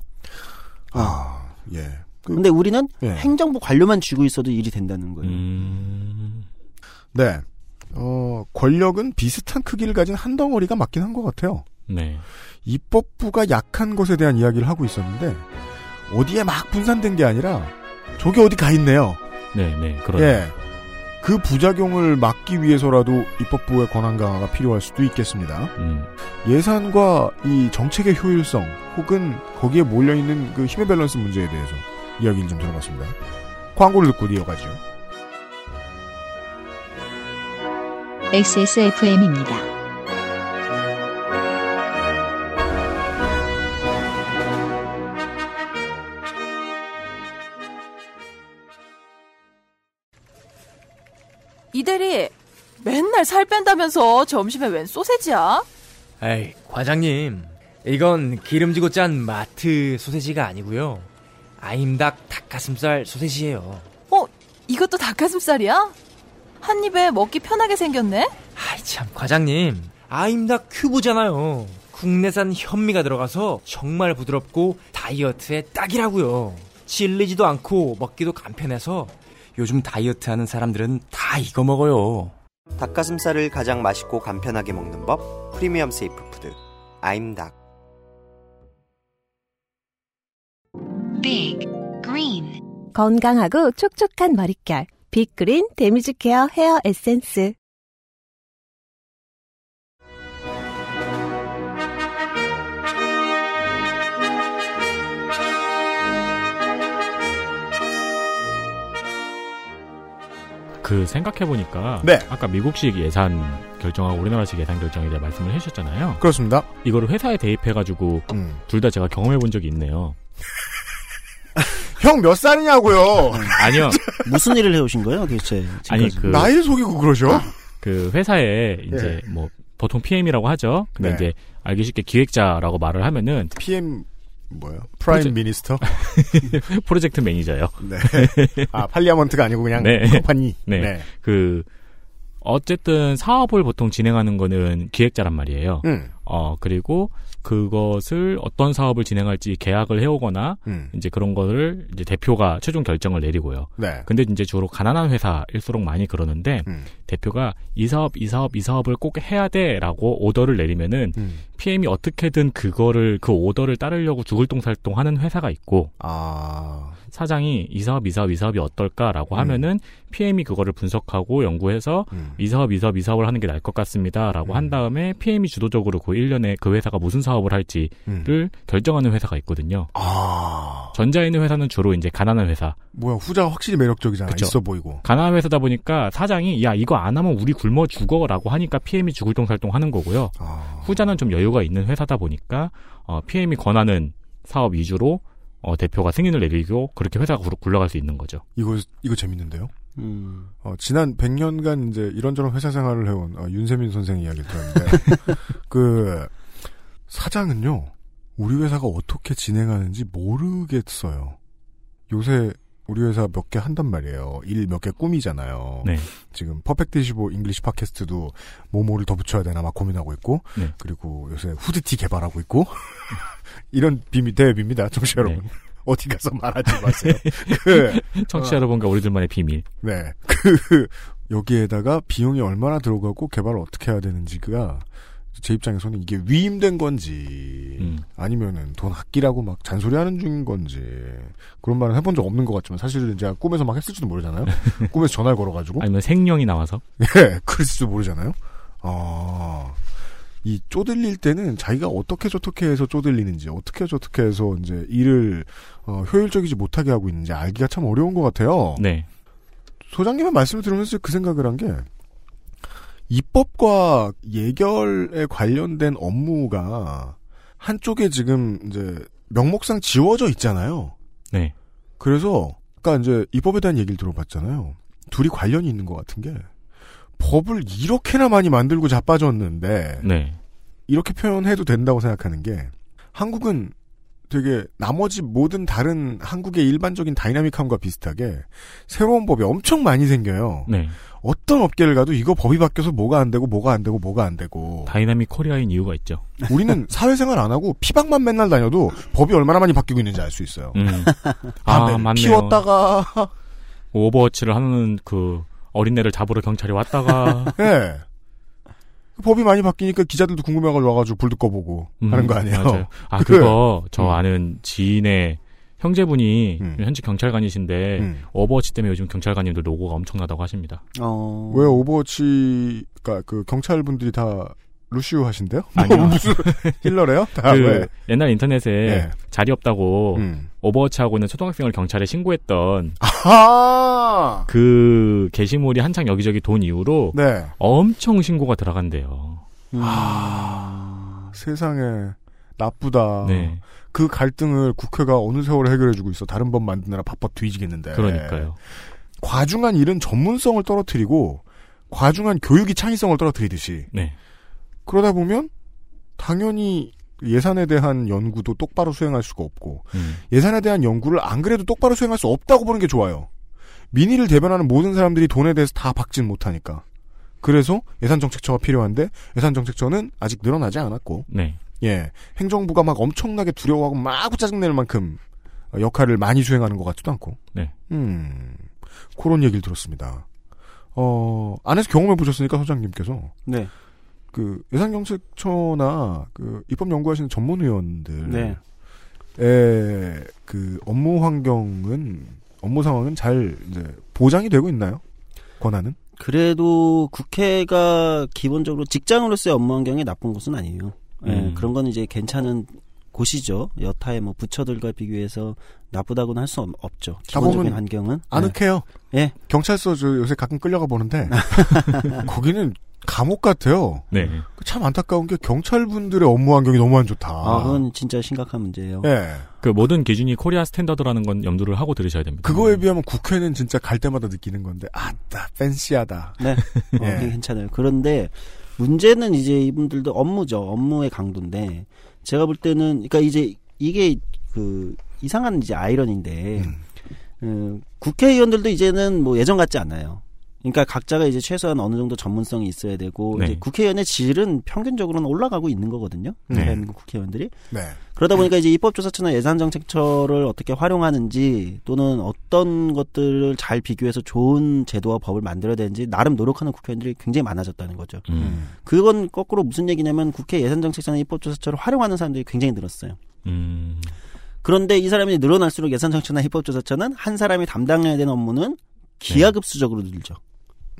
아 예. 그, 근데 우리는 예. 행정부 관료만 쥐고 있어도 일이 된다는 거예요. 음. 네. 어 권력은 비슷한 크기를 가진 한 덩어리가 맞긴 한 것 같아요. 네. 입법부가 약한 것에 대한 이야기를 하고 있었는데 어디에 막 분산된 게 아니라 저게 어디 가 있네요. 네, 네. 그런. 예. 그 부작용을 막기 위해서라도 입법부의 권한 강화가 필요할 수도 있겠습니다. 음. 예산과 이 정책의 효율성 혹은 거기에 몰려 있는 그 힘의 밸런스 문제에 대해서 이야기를 좀 들어봤습니다. 광고를 듣고 이어가죠. XSFM입니다. 이대리 맨날 살 뺀다면서 점심에 웬 소세지야? 에이, 과장님. 이건 기름지고 짠 마트 소세지가 아니고요. 아임닭 닭가슴살 소세지예요. 어, 이것도 닭가슴살이야? 한 입에 먹기 편하게 생겼네? 아이 참, 과장님. 아임닭 큐브잖아요. 국내산 현미가 들어가서 정말 부드럽고 다이어트에 딱이라고요. 질리지도 않고 먹기도 간편해서 요즘 다이어트 하는 사람들은 다 이거 먹어요. 닭가슴살을 가장 맛있고 간편하게 먹는 법 프리미엄 safe food 아임닭 Big Green 건강하고 촉촉한 머릿결 빅그린 damage care hair 에센스 그 생각해보니까. 네. 아까 미국식 예산 결정하고 우리나라식 예산 결정에 대해 말씀을 해주셨잖아요. 그렇습니다. 이거를 회사에 대입해가지고 음. 둘다 제가 경험해본 적이 있네요. [laughs] 형 몇 살이냐고요? [laughs] 아니요. [laughs] 무슨 일을 해오신 거예요, 도대체? 아니 지금까지? 그 나이를 속이고 그러죠? 그 회사에 이제 뭐 보통 PM이라고 하죠. 근데 네. 이제 알기 쉽게 기획자라고 말을 하면은 PM 뭐예요? prime projec- minister? 프로젝트 매니저요. 네. 아 팔리아먼트가 아니고 그냥 네. 컴퍼니. 네. 네. 그 어쨌든 사업을 보통 진행하는 거는 기획자란 말이에요. 음. 어 그리고 그것을 어떤 사업을 진행할지 계약을 해오거나 음. 이제 그런 거를 이제 대표가 최종 결정을 내리고요. 네. 근데 이제 주로 가난한 회사일수록 많이 그러는데 음. 대표가 이 사업 이 사업 이 사업을 꼭 해야 돼 라고 오더를 내리면은 음. PM이 어떻게든 그거를 그 오더를 따르려고 죽을 똥살똥 하는 회사가 있고 아. 사장이 이 사업 이 사업 이 사업이 어떨까라고 음. 하면은 PM이 그거를 분석하고 연구해서 음. 이 사업 이 사업 이 사업을 하는 게 나을 것 같습니다라고 한 다음에 PM이 주도적으로 그 1년에 그 회사가 무슨 사업을 할지를 음. 결정하는 회사가 있거든요. 아. 전자에 있는 회사는 주로 이제 가난한 회사. 뭐야 후자가 확실히 매력적이잖아. 그쵸. 있어 보이고. 가난한 회사다 보니까 사장이 야 이거 안 하면 우리 굶어 죽어라고 하니까 PM이 죽을 똥살똥 하는 거고요. 아. 후자는 좀 여유 가 있는 회사다 보니까 어, PM이 권하는 사업 위주로 어, 대표가 승인을 내리고 그렇게 회사가 굴- 굴러갈 수 있는 거죠. 이거 이거 재밌는데요. 음. 어, 지난 100년간 이제 이런저런 회사 생활을 해온 어, 윤세민 선생 이야기를 들었는데 [laughs] 그 사장은요 우리 회사가 어떻게 진행하는지 모르겠어요. 요새 우리 회사 몇 개 한단 말이에요. 일 몇 개 꾸미잖아요. 네. 지금 Perfect 25 English 팟캐스트도 뭐뭐를 더 붙여야 되나 막 고민하고 있고 네. 그리고 요새 후드티 개발하고 있고 [laughs] 이런 비밀 대비입니다. 청취자 여러분. 어디 가서 말하지 마세요. [laughs] 그 청취자 어, 여러분과 우리들만의 비밀. 네. [laughs] 그, 여기에다가 비용이 얼마나 들어가고 개발을 어떻게 해야 되는지가 제 입장에서는 이게 위임된 건지, 음. 아니면은 돈 아끼라고 막 잔소리하는 중인 건지 그런 말은 해본 적 없는 것 같지만 사실은 제가 꿈에서 막 했을지도 모르잖아요. [laughs] 꿈에서 전화를 걸어가지고 아니면 생령이 나와서 [laughs] 예, 그랬을지도 모르잖아요. 아, 이 쪼들릴 때는 자기가 어떻게 저떻게 해서 쪼들리는지, 어떻게 저떻게 해서 이제 일을 어, 효율적이지 못하게 하고 있는지 알기가 참 어려운 것 같아요. 네. 소장님의 말씀을 들으면서 그 생각을 한 게, 입법과 예결에 관련된 업무가 한쪽에 지금 이제 명목상 지워져 있잖아요. 네. 그래서 아까 이제 입법에 대한 얘기를 들어봤잖아요. 둘이 관련이 있는 것 같은 게 법을 이렇게나 많이 만들고 자빠졌는데 네. 이렇게 표현해도 된다고 생각하는 게 한국은 되게 나머지 모든 다른 한국의 일반적인 dynamic함과 비슷하게 새로운 법이 엄청 많이 생겨요. 네. 어떤 업계를 가도 이거 법이 바뀌어서 뭐가 안 되고 뭐가 안 되고 뭐가 안 되고 dynamic Korea인 이유가 있죠. 우리는 [laughs] 사회생활 안 하고 피방만 맨날 다녀도 법이 얼마나 많이 바뀌고 있는지 알 수 있어요. 음. [laughs] 아, 아, 맞네요. 피웠다가 오버워치를 하는 그 어린애를 잡으러 경찰이 왔다가 예. [laughs] 법이 많이 바뀌니까 기자들도 궁금해가지고 와가지고 불도 꺼보고 음, 하는 거 아니에요? 맞아요. 아 그- 그거 저 음. 아는 지인의 형제분이 현직 경찰관이신데 음. 오버워치 때문에 요즘 경찰관님들 노고가 엄청나다고 하십니다. 어. 왜 오버워치가 그 경찰분들이 다 루시우 하신대요? 아니요. 뭐 무슨 [laughs] healer래요? 다 그 왜? 옛날 인터넷에 네. 자리 없다고 음. 오버워치 하고 있는 초등학생을 경찰에 신고했던 아! 그 게시물이 한창 여기저기 돈 이후로 네. 엄청 신고가 들어간대요. 아, 세상에 나쁘다. 네. 그 갈등을 국회가 어느 세월에 해결해주고 있어. 다른 법 만드느라 바빠 뒤지겠는데. 그러니까요. 과중한 일은 전문성을 떨어뜨리고 과중한 교육이 창의성을 떨어뜨리듯이 네. 그러다 보면 당연히 예산에 대한 연구도 똑바로 수행할 수가 없고 음. 예산에 대한 연구를 안 그래도 똑바로 수행할 수 없다고 보는 게 좋아요. 민의를 대변하는 모든 사람들이 돈에 대해서 다 박진 못하니까. 그래서 예산 정책처가 필요한데 예산 정책처는 아직 늘어나지 않았고 네. 예 행정부가 막 엄청나게 두려워하고 막 짜증낼 만큼 역할을 많이 수행하는 것 같지도 않고 네. 음 그런 얘기를 들었습니다. 어 안에서 경험해 보셨으니까 소장님께서 네. 그 예산정책처나 그 입법 연구하시는 전문 의원들 네. 의그 업무 환경은 업무 상황은 잘 이제 보장이 되고 있나요? 권한은? 그래도 국회가 기본적으로 직장으로서의 업무 환경이 나쁜 곳은 아니에요. 예, 음. 그런 건 이제 괜찮은 곳이죠. 여타의 뭐 부처들과 비교해서 나쁘다고는 할 수 없죠. 기본적인 환경은 아늑해요. 예. 경찰서 저 요새 가끔 끌려가 보는데 [laughs] 거기는 감옥 같아요. 네. 참 안타까운 게 경찰 분들의 업무 환경이 너무 안 좋다. 아, 그건 진짜 심각한 문제예요. 예. 그 모든 기준이 Korea standard라는 건 염두를 하고 들으셔야 됩니다. 그거에 비하면 국회는 진짜 갈 때마다 느끼는 건데 아따 fancy하다. 네. [laughs] 어, 예. 그게 괜찮아요. 그런데 문제는 이제 이분들도 업무죠. 업무의 강도인데 제가 볼 때는 그러니까 이제 이게 그 이상한 이제 아이러니인데 음, 국회의원들도 이제는 뭐 예전 같지 않아요. 그러니까 각자가 이제 최소한 어느 정도 전문성이 있어야 되고 네. 이제 국회의원의 질은 평균적으로는 올라가고 있는 거거든요. 네. 대한민국 국회의원들이. 네. 그러다 보니까 이제 입법조사처나 예산정책처를 어떻게 활용하는지 또는 어떤 것들을 잘 비교해서 좋은 제도와 법을 만들어야 되는지 나름 노력하는 국회의원들이 굉장히 많아졌다는 거죠. 음. 그건 거꾸로 무슨 얘기냐면 국회 예산정책처나 입법조사처를 활용하는 사람들이 굉장히 늘었어요. 음. 그런데 이 사람이 늘어날수록 예산정책처나 입법조사처는 한 사람이 담당해야 되는 업무는 기하급수적으로 늘죠.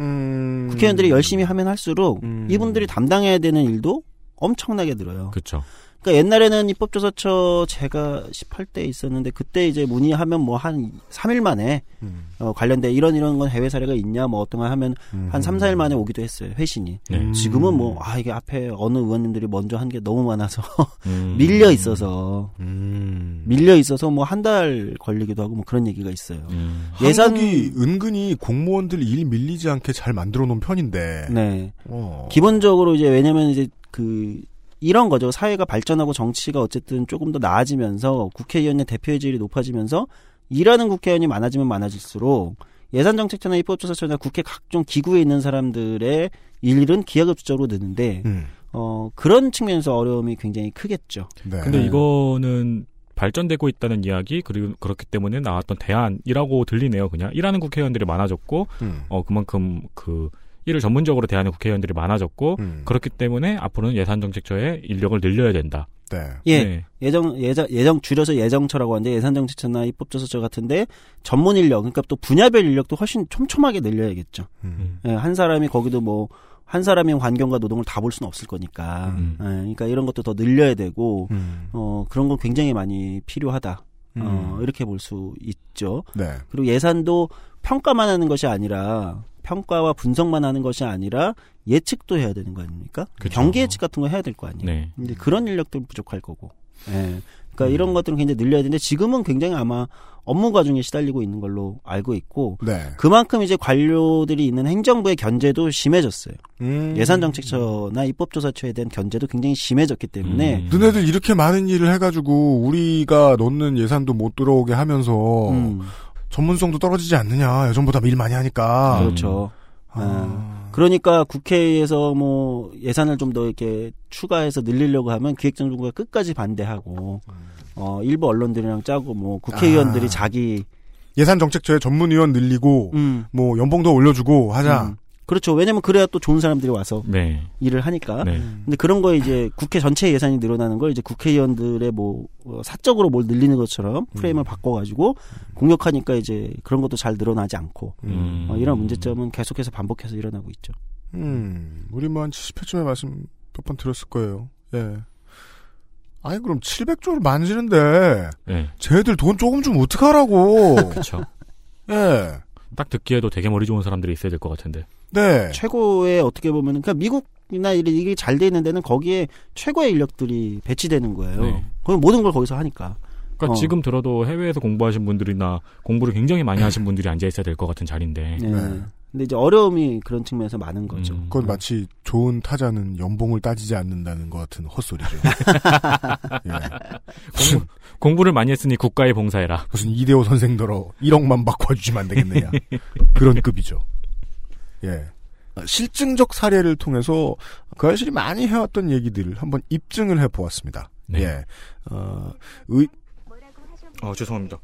음. 국회의원들이 열심히 하면 할수록 이분들이 담당해야 되는 일도 엄청나게 늘어요. 그렇죠. 그러니까 옛날에는 입법조사처 제가 18대 있었는데 그때 이제 문의하면 뭐 한 3일 만에 음. 어, 관련된 이런 이런 건 해외 사례가 있냐 뭐 어떤 거 하면 한 3, 4일 만에 오기도 했어요. 회신이. 네. 지금은 뭐 아 이게 앞에 어느 의원님들이 먼저 한 게 너무 많아서 [laughs] 음. 밀려 있어서 음. 밀려 있어서 뭐 한 달 걸리기도 하고 뭐 그런 얘기가 있어요. 음. 예산 한국이 은근히 공무원들 일 밀리지 않게 잘 만들어 놓은 편인데. 네. 어. 기본적으로 이제 왜냐면 이제 그 이런 거죠. 사회가 발전하고 정치가 어쨌든 조금 더 나아지면서 국회의원의 대표의 질이 높아지면서 일하는 국회의원이 많아지면 많아질수록 예산정책처나 입법조사처나 국회 각종 기구에 있는 사람들의 일은 기하급수적으로 느는데 음. 어 그런 측면에서 어려움이 굉장히 크겠죠. 네. 근데 이거는 발전되고 있다는 이야기 그리고 그렇기 때문에 나왔던 대안이라고 들리네요. 그냥 일하는 국회의원들이 많아졌고 음. 어 그만큼 그 일을 전문적으로 대하는 국회의원들이 많아졌고 음. 그렇기 때문에 앞으로는 예산 정책처의 인력을 늘려야 된다. 네. 예, 네. 예정 예정 예정 줄여서 예정처라고 하는데 예산 정책처나 입법조사처 같은데 전문 인력 그러니까 또 분야별 인력도 훨씬 촘촘하게 늘려야겠죠. 음. 예, 한 사람이 거기도 뭐 한 사람이 환경과 노동을 다 볼 수는 없을 거니까. 음. 예, 그러니까 이런 것도 더 늘려야 되고 음. 어 그런 건 굉장히 많이 필요하다. 어, 음. 이렇게 볼 수 있죠. 네. 그리고 예산도 평가만 하는 것이 아니라 평가와 분석만 하는 것이 아니라 예측도 해야 되는 거 아닙니까? 그쵸. 경기 예측 같은 거 해야 될 거 아니에요. 네. 근데 그런 인력도 부족할 거고. 예. 그러니까 음. 이런 것들은 굉장히 늘려야 되는데 지금은 굉장히 아마 업무 과중에 시달리고 있는 걸로 알고 있고 네. 그만큼 이제 관료들이 있는 행정부의 견제도 심해졌어요. 음. 예산 정책처나 입법조사처에 대한 견제도 굉장히 심해졌기 때문에 음. 너네들 이렇게 많은 일을 해가지고 우리가 넣는 예산도 못 들어오게 하면서 음, 전문성도 떨어지지 않느냐 예전보다 일 많이 하니까 그렇죠. 아. 그러니까 국회에서 뭐 예산을 좀 더 이렇게 추가해서 늘리려고 하면 기획정부가 끝까지 반대하고 어 일부 언론들이랑 짜고 뭐 국회의원들이 아. 자기 예산 정책처에 전문위원 늘리고 음, 뭐 연봉도 올려주고 하자 음. 그렇죠. 왜냐면 그래야 또 좋은 사람들이 와서 네. 일을 하니까. 네. 근데 그런 거에 이제 국회 전체 예산이 늘어나는 걸 이제 국회의원들의 뭐 어, 사적으로 뭘 늘리는 것처럼 프레임을 바꿔가지고 공격하니까 이제 그런 것도 잘 늘어나지 않고 음. 어, 이런 문제점은 계속해서 반복해서 일어나고 있죠. 음, 우리 뭐한 70회쯤에 말씀 몇번 드렸을 거예요. 예. 아니 그럼 700조를 만지는데 네. 쟤들 돈 조금 좀 어떡하라고. 그렇죠. 예. 딱 듣기에도 되게 머리 좋은 사람들이 있어야 될 것 같은데. 네. 최고의 어떻게 보면은 그러니까 미국이나 이런 이게 잘 돼 있는 데는 거기에 최고의 인력들이 배치되는 거예요. 네. 거기 모든 걸 거기서 하니까. 그러니까 어. 지금 들어도 해외에서 공부하신 분들이나 공부를 굉장히 많이 하신 [laughs] 분들이 앉아 있어야 될 것 같은 자리인데. 네. 네. 근데 이제 어려움이 그런 측면에서 많은 거죠. 음. 그건 마치 좋은 타자는 연봉을 따지지 않는다는 것 같은 헛소리죠. [laughs] 예. 공부, 공부를 많이 했으니 국가에 봉사해라. 무슨 이대호 선생더러 1억만 바꿔주지면 안 되겠느냐. 그런 급이죠. 예. 실증적 사례를 통해서 그 아저씨이 많이 해왔던 얘기들을 한번 입증을 해보았습니다. 네. 예. 어, 의, 어, 죄송합니다.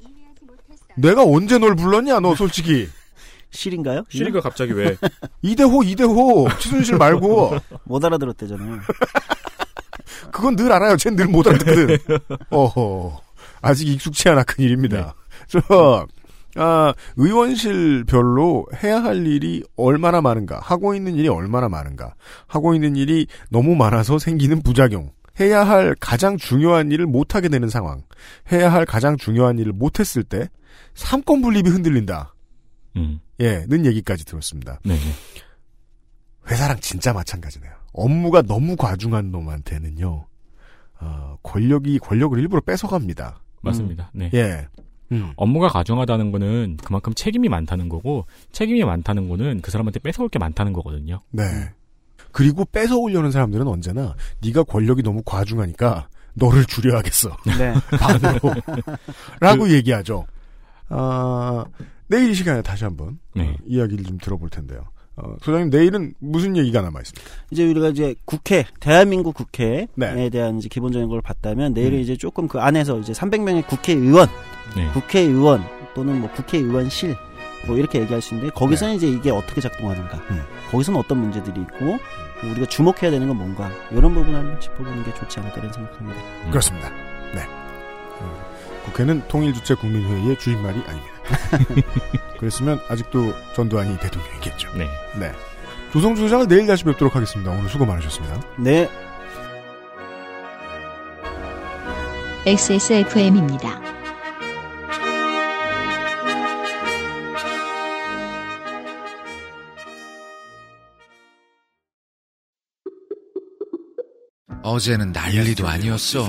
내가 언제 널 불렀냐, 너 솔직히. [laughs] 실인가요? 시리가 갑자기 왜? [laughs] 이대호, 이대호. 최순실 말고. [laughs] 못 알아들었대잖아요. 그건 늘 알아요. 쟨늘못 알아듣거든. 어허. 아직 익숙치 않아 큰 일입니다. 저, 아, 의원실별로 해야 할 일이 얼마나 많은가, 하고 있는 일이 얼마나 많은가, 하고 있는 일이 너무 많아서 생기는 부작용, 해야 할 가장 중요한 일을 못하게 되는 상황, 해야 할 가장 중요한 일을 못했을 때, 삼권 분립이 흔들린다. 음. 예, 는 얘기까지 들었습니다. 네. 회사랑 진짜 마찬가지네요. 업무가 너무 과중한 놈한테는요, 어, 권력이, 권력을 일부러 뺏어갑니다. 맞습니다. 네. 예. 음. 업무가 과중하다는 거는 그만큼 책임이 많다는 거고 책임이 많다는 거는 그 사람한테 뺏어올 게 많다는 거거든요. 네. 그리고 뺏어오려는 사람들은 언제나 네가 권력이 너무 과중하니까 너를 줄여야겠어. 네. [laughs] 반으로. 라고 얘기하죠. 아, 내일 이 시간에 다시 한번 네. 어, 이야기를 좀 들어볼 텐데요. 어, 소장님 내일은 무슨 얘기가 남아 있습니까? 이제 우리가 이제 국회, 대한민국 국회에 네. 대한 이제 기본적인 걸 봤다면 내일은 음. 이제 조금 그 안에서 이제 300명의 국회의원, 네. 국회의원 또는 뭐 국회의원실 뭐 이렇게 얘기할 수 있는데 거기서는 이제 이게 어떻게 작동하는가, 음. 거기서는 어떤 문제들이 있고 우리가 주목해야 되는 건 뭔가 이런 부분을 한번 짚어보는 게 좋지 않을까라는 생각합니다. 음. 그렇습니다. 네. 어, 국회는 통일주체 국민회의의 주인말이 아닙니다. [laughs] 그랬으면 아직도 전두환이 대통령이겠죠. 네. 네. 조성주 소장을 내일 다시 뵙도록 하겠습니다. 오늘 수고 많으셨습니다. 네. XSFM입니다. 어제는 난리도 아니었어.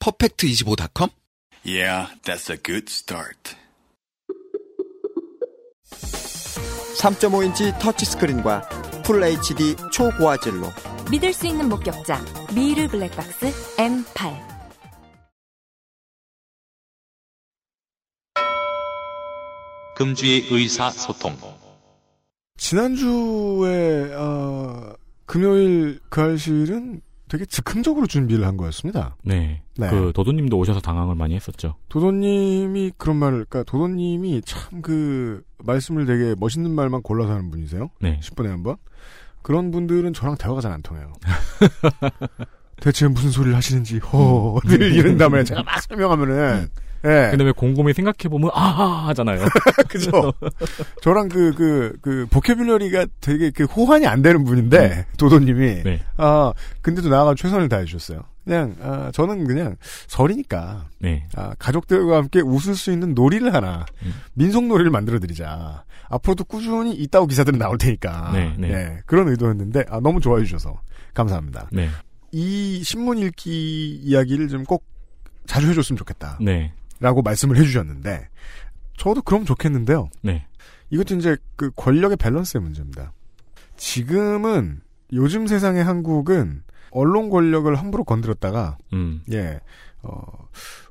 퍼펙트25.com? Yeah, that's a good start. 3.5인치 터치스크린과 풀 HD 초고화질로 믿을 수 있는 목격자 미르 블랙박스 M8 금주의 의사소통 지난주에 어, 금요일 그 알실은 되게 즉흥적으로 준비를 한 거였습니다. 네. 네. 그 도도님도 오셔서 당황을 많이 했었죠. 도도님이 그런 말을, 그러니까 도도님이 참 그 말씀을 되게 멋있는 말만 골라서 하는 분이세요. 네. 10분에 한 번. 그런 분들은 저랑 대화가 잘 안 통해요. [laughs] 대체 무슨 소리를 하시는지 허늘 이런 다음에 제가 막 설명하면은 예. 근데 왜 곰곰이 생각해보면, 아하! 하잖아요. [laughs] 그죠. [laughs] 저랑 그, 그, 그, 보케뷸러리가 되게 그 호환이 안 되는 분인데, 도도님이. 네. 아, 근데도 나아가 최선을 다해주셨어요. 그냥, 아, 저는 그냥 설이니까. 네. 아, 가족들과 함께 웃을 수 있는 놀이를 하나, 민속놀이를 만들어드리자. 앞으로도 꾸준히 이따오 기사들은 나올 테니까. 네, 네. 예, 그런 의도였는데, 아, 너무 좋아해 주셔서. 감사합니다. 네. 이 신문 읽기 이야기를 좀 꼭 자주 해줬으면 좋겠다. 네. 라고 말씀을 해주셨는데, 저도 그럼 좋겠는데요. 네. 이것도 이제 그 권력의 밸런스의 문제입니다. 지금은 요즘 세상의 한국은 언론 권력을 함부로 건드렸다가, 음. 예, 어,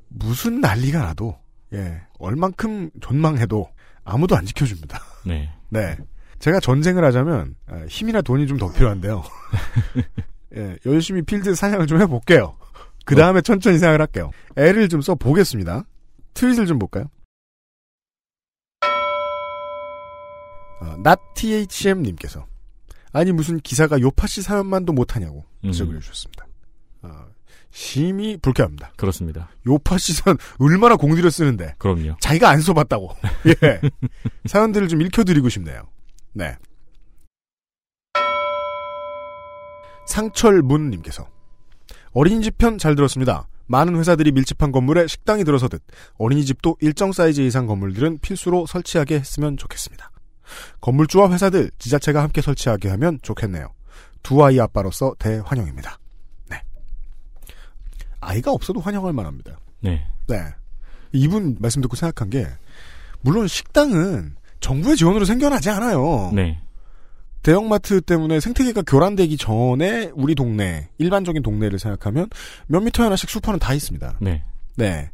무슨 난리가 나도, 예, 얼만큼 존망해도 아무도 안 지켜줍니다. 네. [laughs] 네. 제가 전쟁을 하자면, 아, 힘이나 돈이 좀 더 필요한데요. [laughs] 예, 열심히 필드 사냥을 좀 해볼게요. [laughs] 그 다음에 천천히 생각을 할게요. 애를 좀 써보겠습니다. 트윗을 좀 볼까요? 어, natTHM님께서 아니 무슨 기사가 요파시 사연만도 못하냐고 지적을 음. 해주셨습니다. 어, 심히 불쾌합니다. 그렇습니다. 요파시 사연 얼마나 공들여 쓰는데 그럼요. 자기가 안 써봤다고 [laughs] 예. 사연들을 좀 읽혀드리고 싶네요. 네. 상철문님께서 어린이집 편 잘 들었습니다. 많은 회사들이 밀집한 건물에 식당이 들어서듯 어린이집도 일정 사이즈 이상 건물들은 필수로 설치하게 했으면 좋겠습니다. 건물주와 회사들, 지자체가 함께 설치하게 하면 좋겠네요. 두 아이 아빠로서 대환영입니다. 네. 아이가 없어도 환영할 만합니다. 네. 네. 이분 말씀 듣고 생각한 게, 물론 식당은 정부의 지원으로 생겨나지 않아요. 네. 대형마트 때문에 생태계가 교란되기 전에 우리 동네, 일반적인 동네를 생각하면 몇 미터 하나씩 슈퍼는 다 있습니다. 네. 네.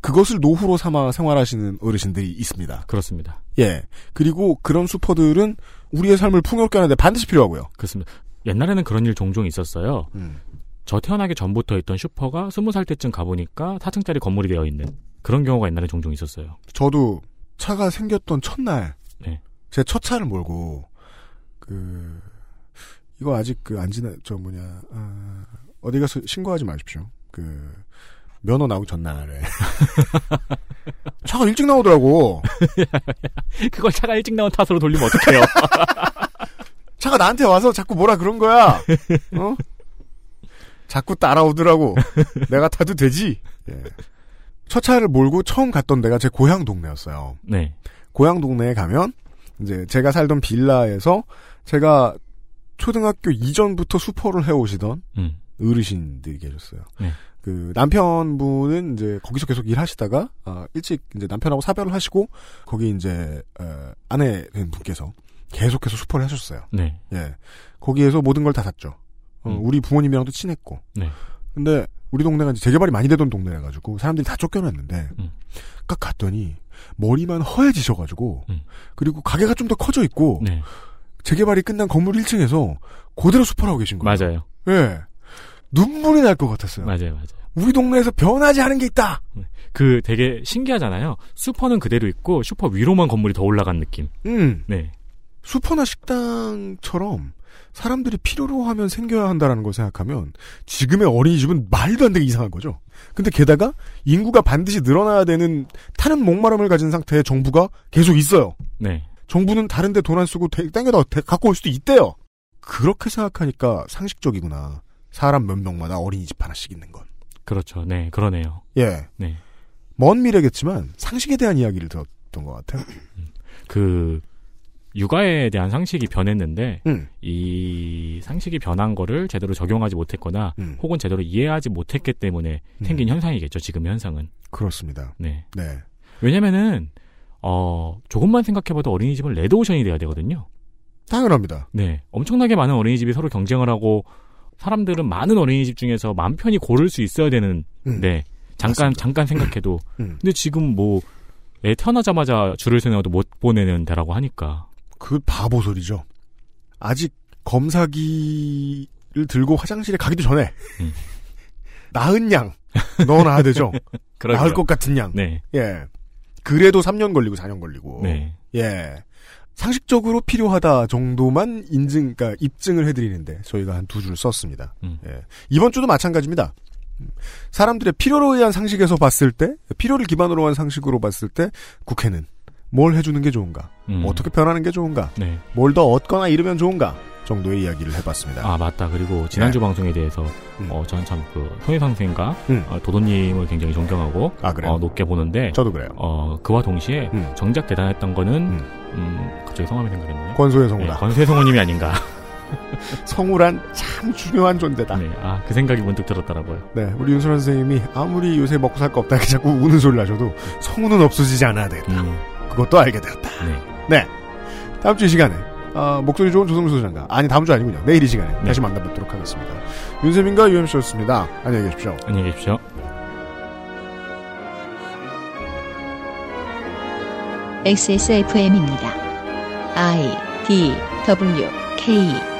그것을 노후로 삼아 생활하시는 어르신들이 있습니다. 그렇습니다. 예. 그리고 그런 슈퍼들은 우리의 삶을 풍요롭게 하는데 반드시 필요하고요. 그렇습니다. 옛날에는 그런 일 종종 있었어요. 음. 저 태어나기 전부터 있던 슈퍼가 스무 살 때쯤 가보니까 4층짜리 건물이 되어 있는 그런 경우가 옛날에 종종 있었어요. 저도 차가 생겼던 첫날, 네. 제 첫 차를 몰고, 그, 이거 아직 그 안 지나, 저 뭐냐, 아, 어디 가서 신고하지 마십시오. 그, 면허 나오기 전날에. [laughs] 차가 일찍 나오더라고. [laughs] 그걸 차가 일찍 나온 탓으로 돌리면 어떡해요? [laughs] 차가 나한테 와서 자꾸 뭐라 그런 거야. 어? 자꾸 따라오더라고. 내가 타도 되지. 예. 첫 차를 몰고 처음 갔던 데가 제 고향 동네였어요. 네. 고향 동네에 가면 이제 제가 살던 빌라에서 제가 초등학교 이전부터 수포를 해오시던 음. 어르신들이 계셨어요. 네. 그 남편분은 이제 거기서 계속 일하시다가 아, 일찍 이제 남편하고 사별을 하시고 거기 이제 어, 아내 된 분께서 계속해서 수포를 하셨어요. 네. 예. 거기에서 모든 걸 다 샀죠. 어, 음. 우리 부모님이랑도 친했고. 네. 근데 우리 동네가 이제 재개발이 많이 되던 동네라 가지고 사람들이 다 쫓겨났는데 음. 딱 갔더니 머리만 허해지셔 가지고 그리고 가게가 좀 더 커져 있고 음. 네. 재개발이 끝난 건물 1층에서 그대로 수포를 하고 계신 거예요. 맞아요. 예. 눈물이 날 것 같았어요. 맞아요, 맞아요. 우리 동네에서 변하지 않은 게 있다. 그 되게 신기하잖아요. 슈퍼는 그대로 있고 슈퍼 위로만 건물이 더 올라간 느낌. 음. 네. 슈퍼나 식당처럼 사람들이 필요로 하면 생겨야 한다라는 걸 생각하면 지금의 어린이집은 말도 안 되게 이상한 거죠. 근데 게다가 인구가 반드시 늘어나야 되는 타는 목마름을 가진 상태의 정부가 계속 있어요. 네. 정부는 다른데 돈 안 쓰고 대- 땡겨다 대- 갖고 올 수도 있대요. 그렇게 생각하니까 상식적이구나. 사람 몇 명마다 어린이집 하나씩 있는 건. 그렇죠. 네, 그러네요. 예. 네. 먼 미래겠지만 상식에 대한 이야기를 들었던 것 같아요. [clears throat] 그 육아에 대한 상식이 변했는데 음. 이 상식이 변한 거를 제대로 적용하지 못했거나 음. 혹은 제대로 이해하지 못했기 때문에 생긴 현상이겠죠. 지금 현상은. 그렇습니다. 네. 네. 왜냐면은 어 조금만 생각해봐도 어린이집은 레드오션이 돼야 되거든요. 당연합니다. 네. 엄청나게 많은 어린이집이 서로 경쟁을 하고 사람들은 많은 어린이집 중에서 마음 편히 고를 수 있어야 되는 음. 네. 잠깐 잠깐 생각해도 [laughs] 음. 근데 지금 뭐 애 태어나자마자 줄을 서내어도 못 보내는 데라고 하니까. 그 바보 소리죠. 아직 검사기를 들고 화장실에 가기도 전에 음. [laughs] 낳은 양 넣어놔야 되죠. [laughs] 낳을 것 같은 양. 네. 예. 그래도 3년 걸리고 4년 걸리고. 네. 예. 상식적으로 필요하다 정도만 인증, 그러니까 입증을 해드리는데 저희가 한 두 줄 썼습니다. 음. 예. 이번 주도 마찬가지입니다. 사람들의 필요로 의한 상식에서 봤을 때, 필요를 기반으로 한 상식으로 봤을 때, 국회는 뭘 해주는 게 좋은가, 음. 어떻게 변하는 게 좋은가, 네. 뭘더 얻거나 잃으면 좋은가 정도의 이야기를 해봤습니다. 아 맞다. 그리고 지난주 네. 방송에 대해서 어 저는 참그 손희상 선생과 음. 어, 도도님을 굉장히 존경하고 아? 어, 높게 보는데 저도 그래요. 어 그와 동시에 음. 정작 대단했던 거는 음, 갑자기 성함이 생각했네. 권소의 성우다. 네, 권소의 성우님이 아닌가. [laughs] 성우란 참 중요한 존재다. 네, 아, 그 생각이 문득 들었더라고요. 네, 우리 윤소란 선생님이 아무리 요새 먹고 살 거 없다 자꾸 우는 소리를 하셔도 성우는 없어지지 않아야 되겠다. 그것도 알게 되었다. 네. 네. 다음 주 이 시간에 아, 목소리 좋은 조성수 소장과 아니 다음 주 아니군요. 내일 이 시간에 다시 만나뵙도록 하겠습니다. 윤세민과 유엠씨였습니다. 안녕히 계십시오. 안녕히 계십시오. XSFM입니다. I D W K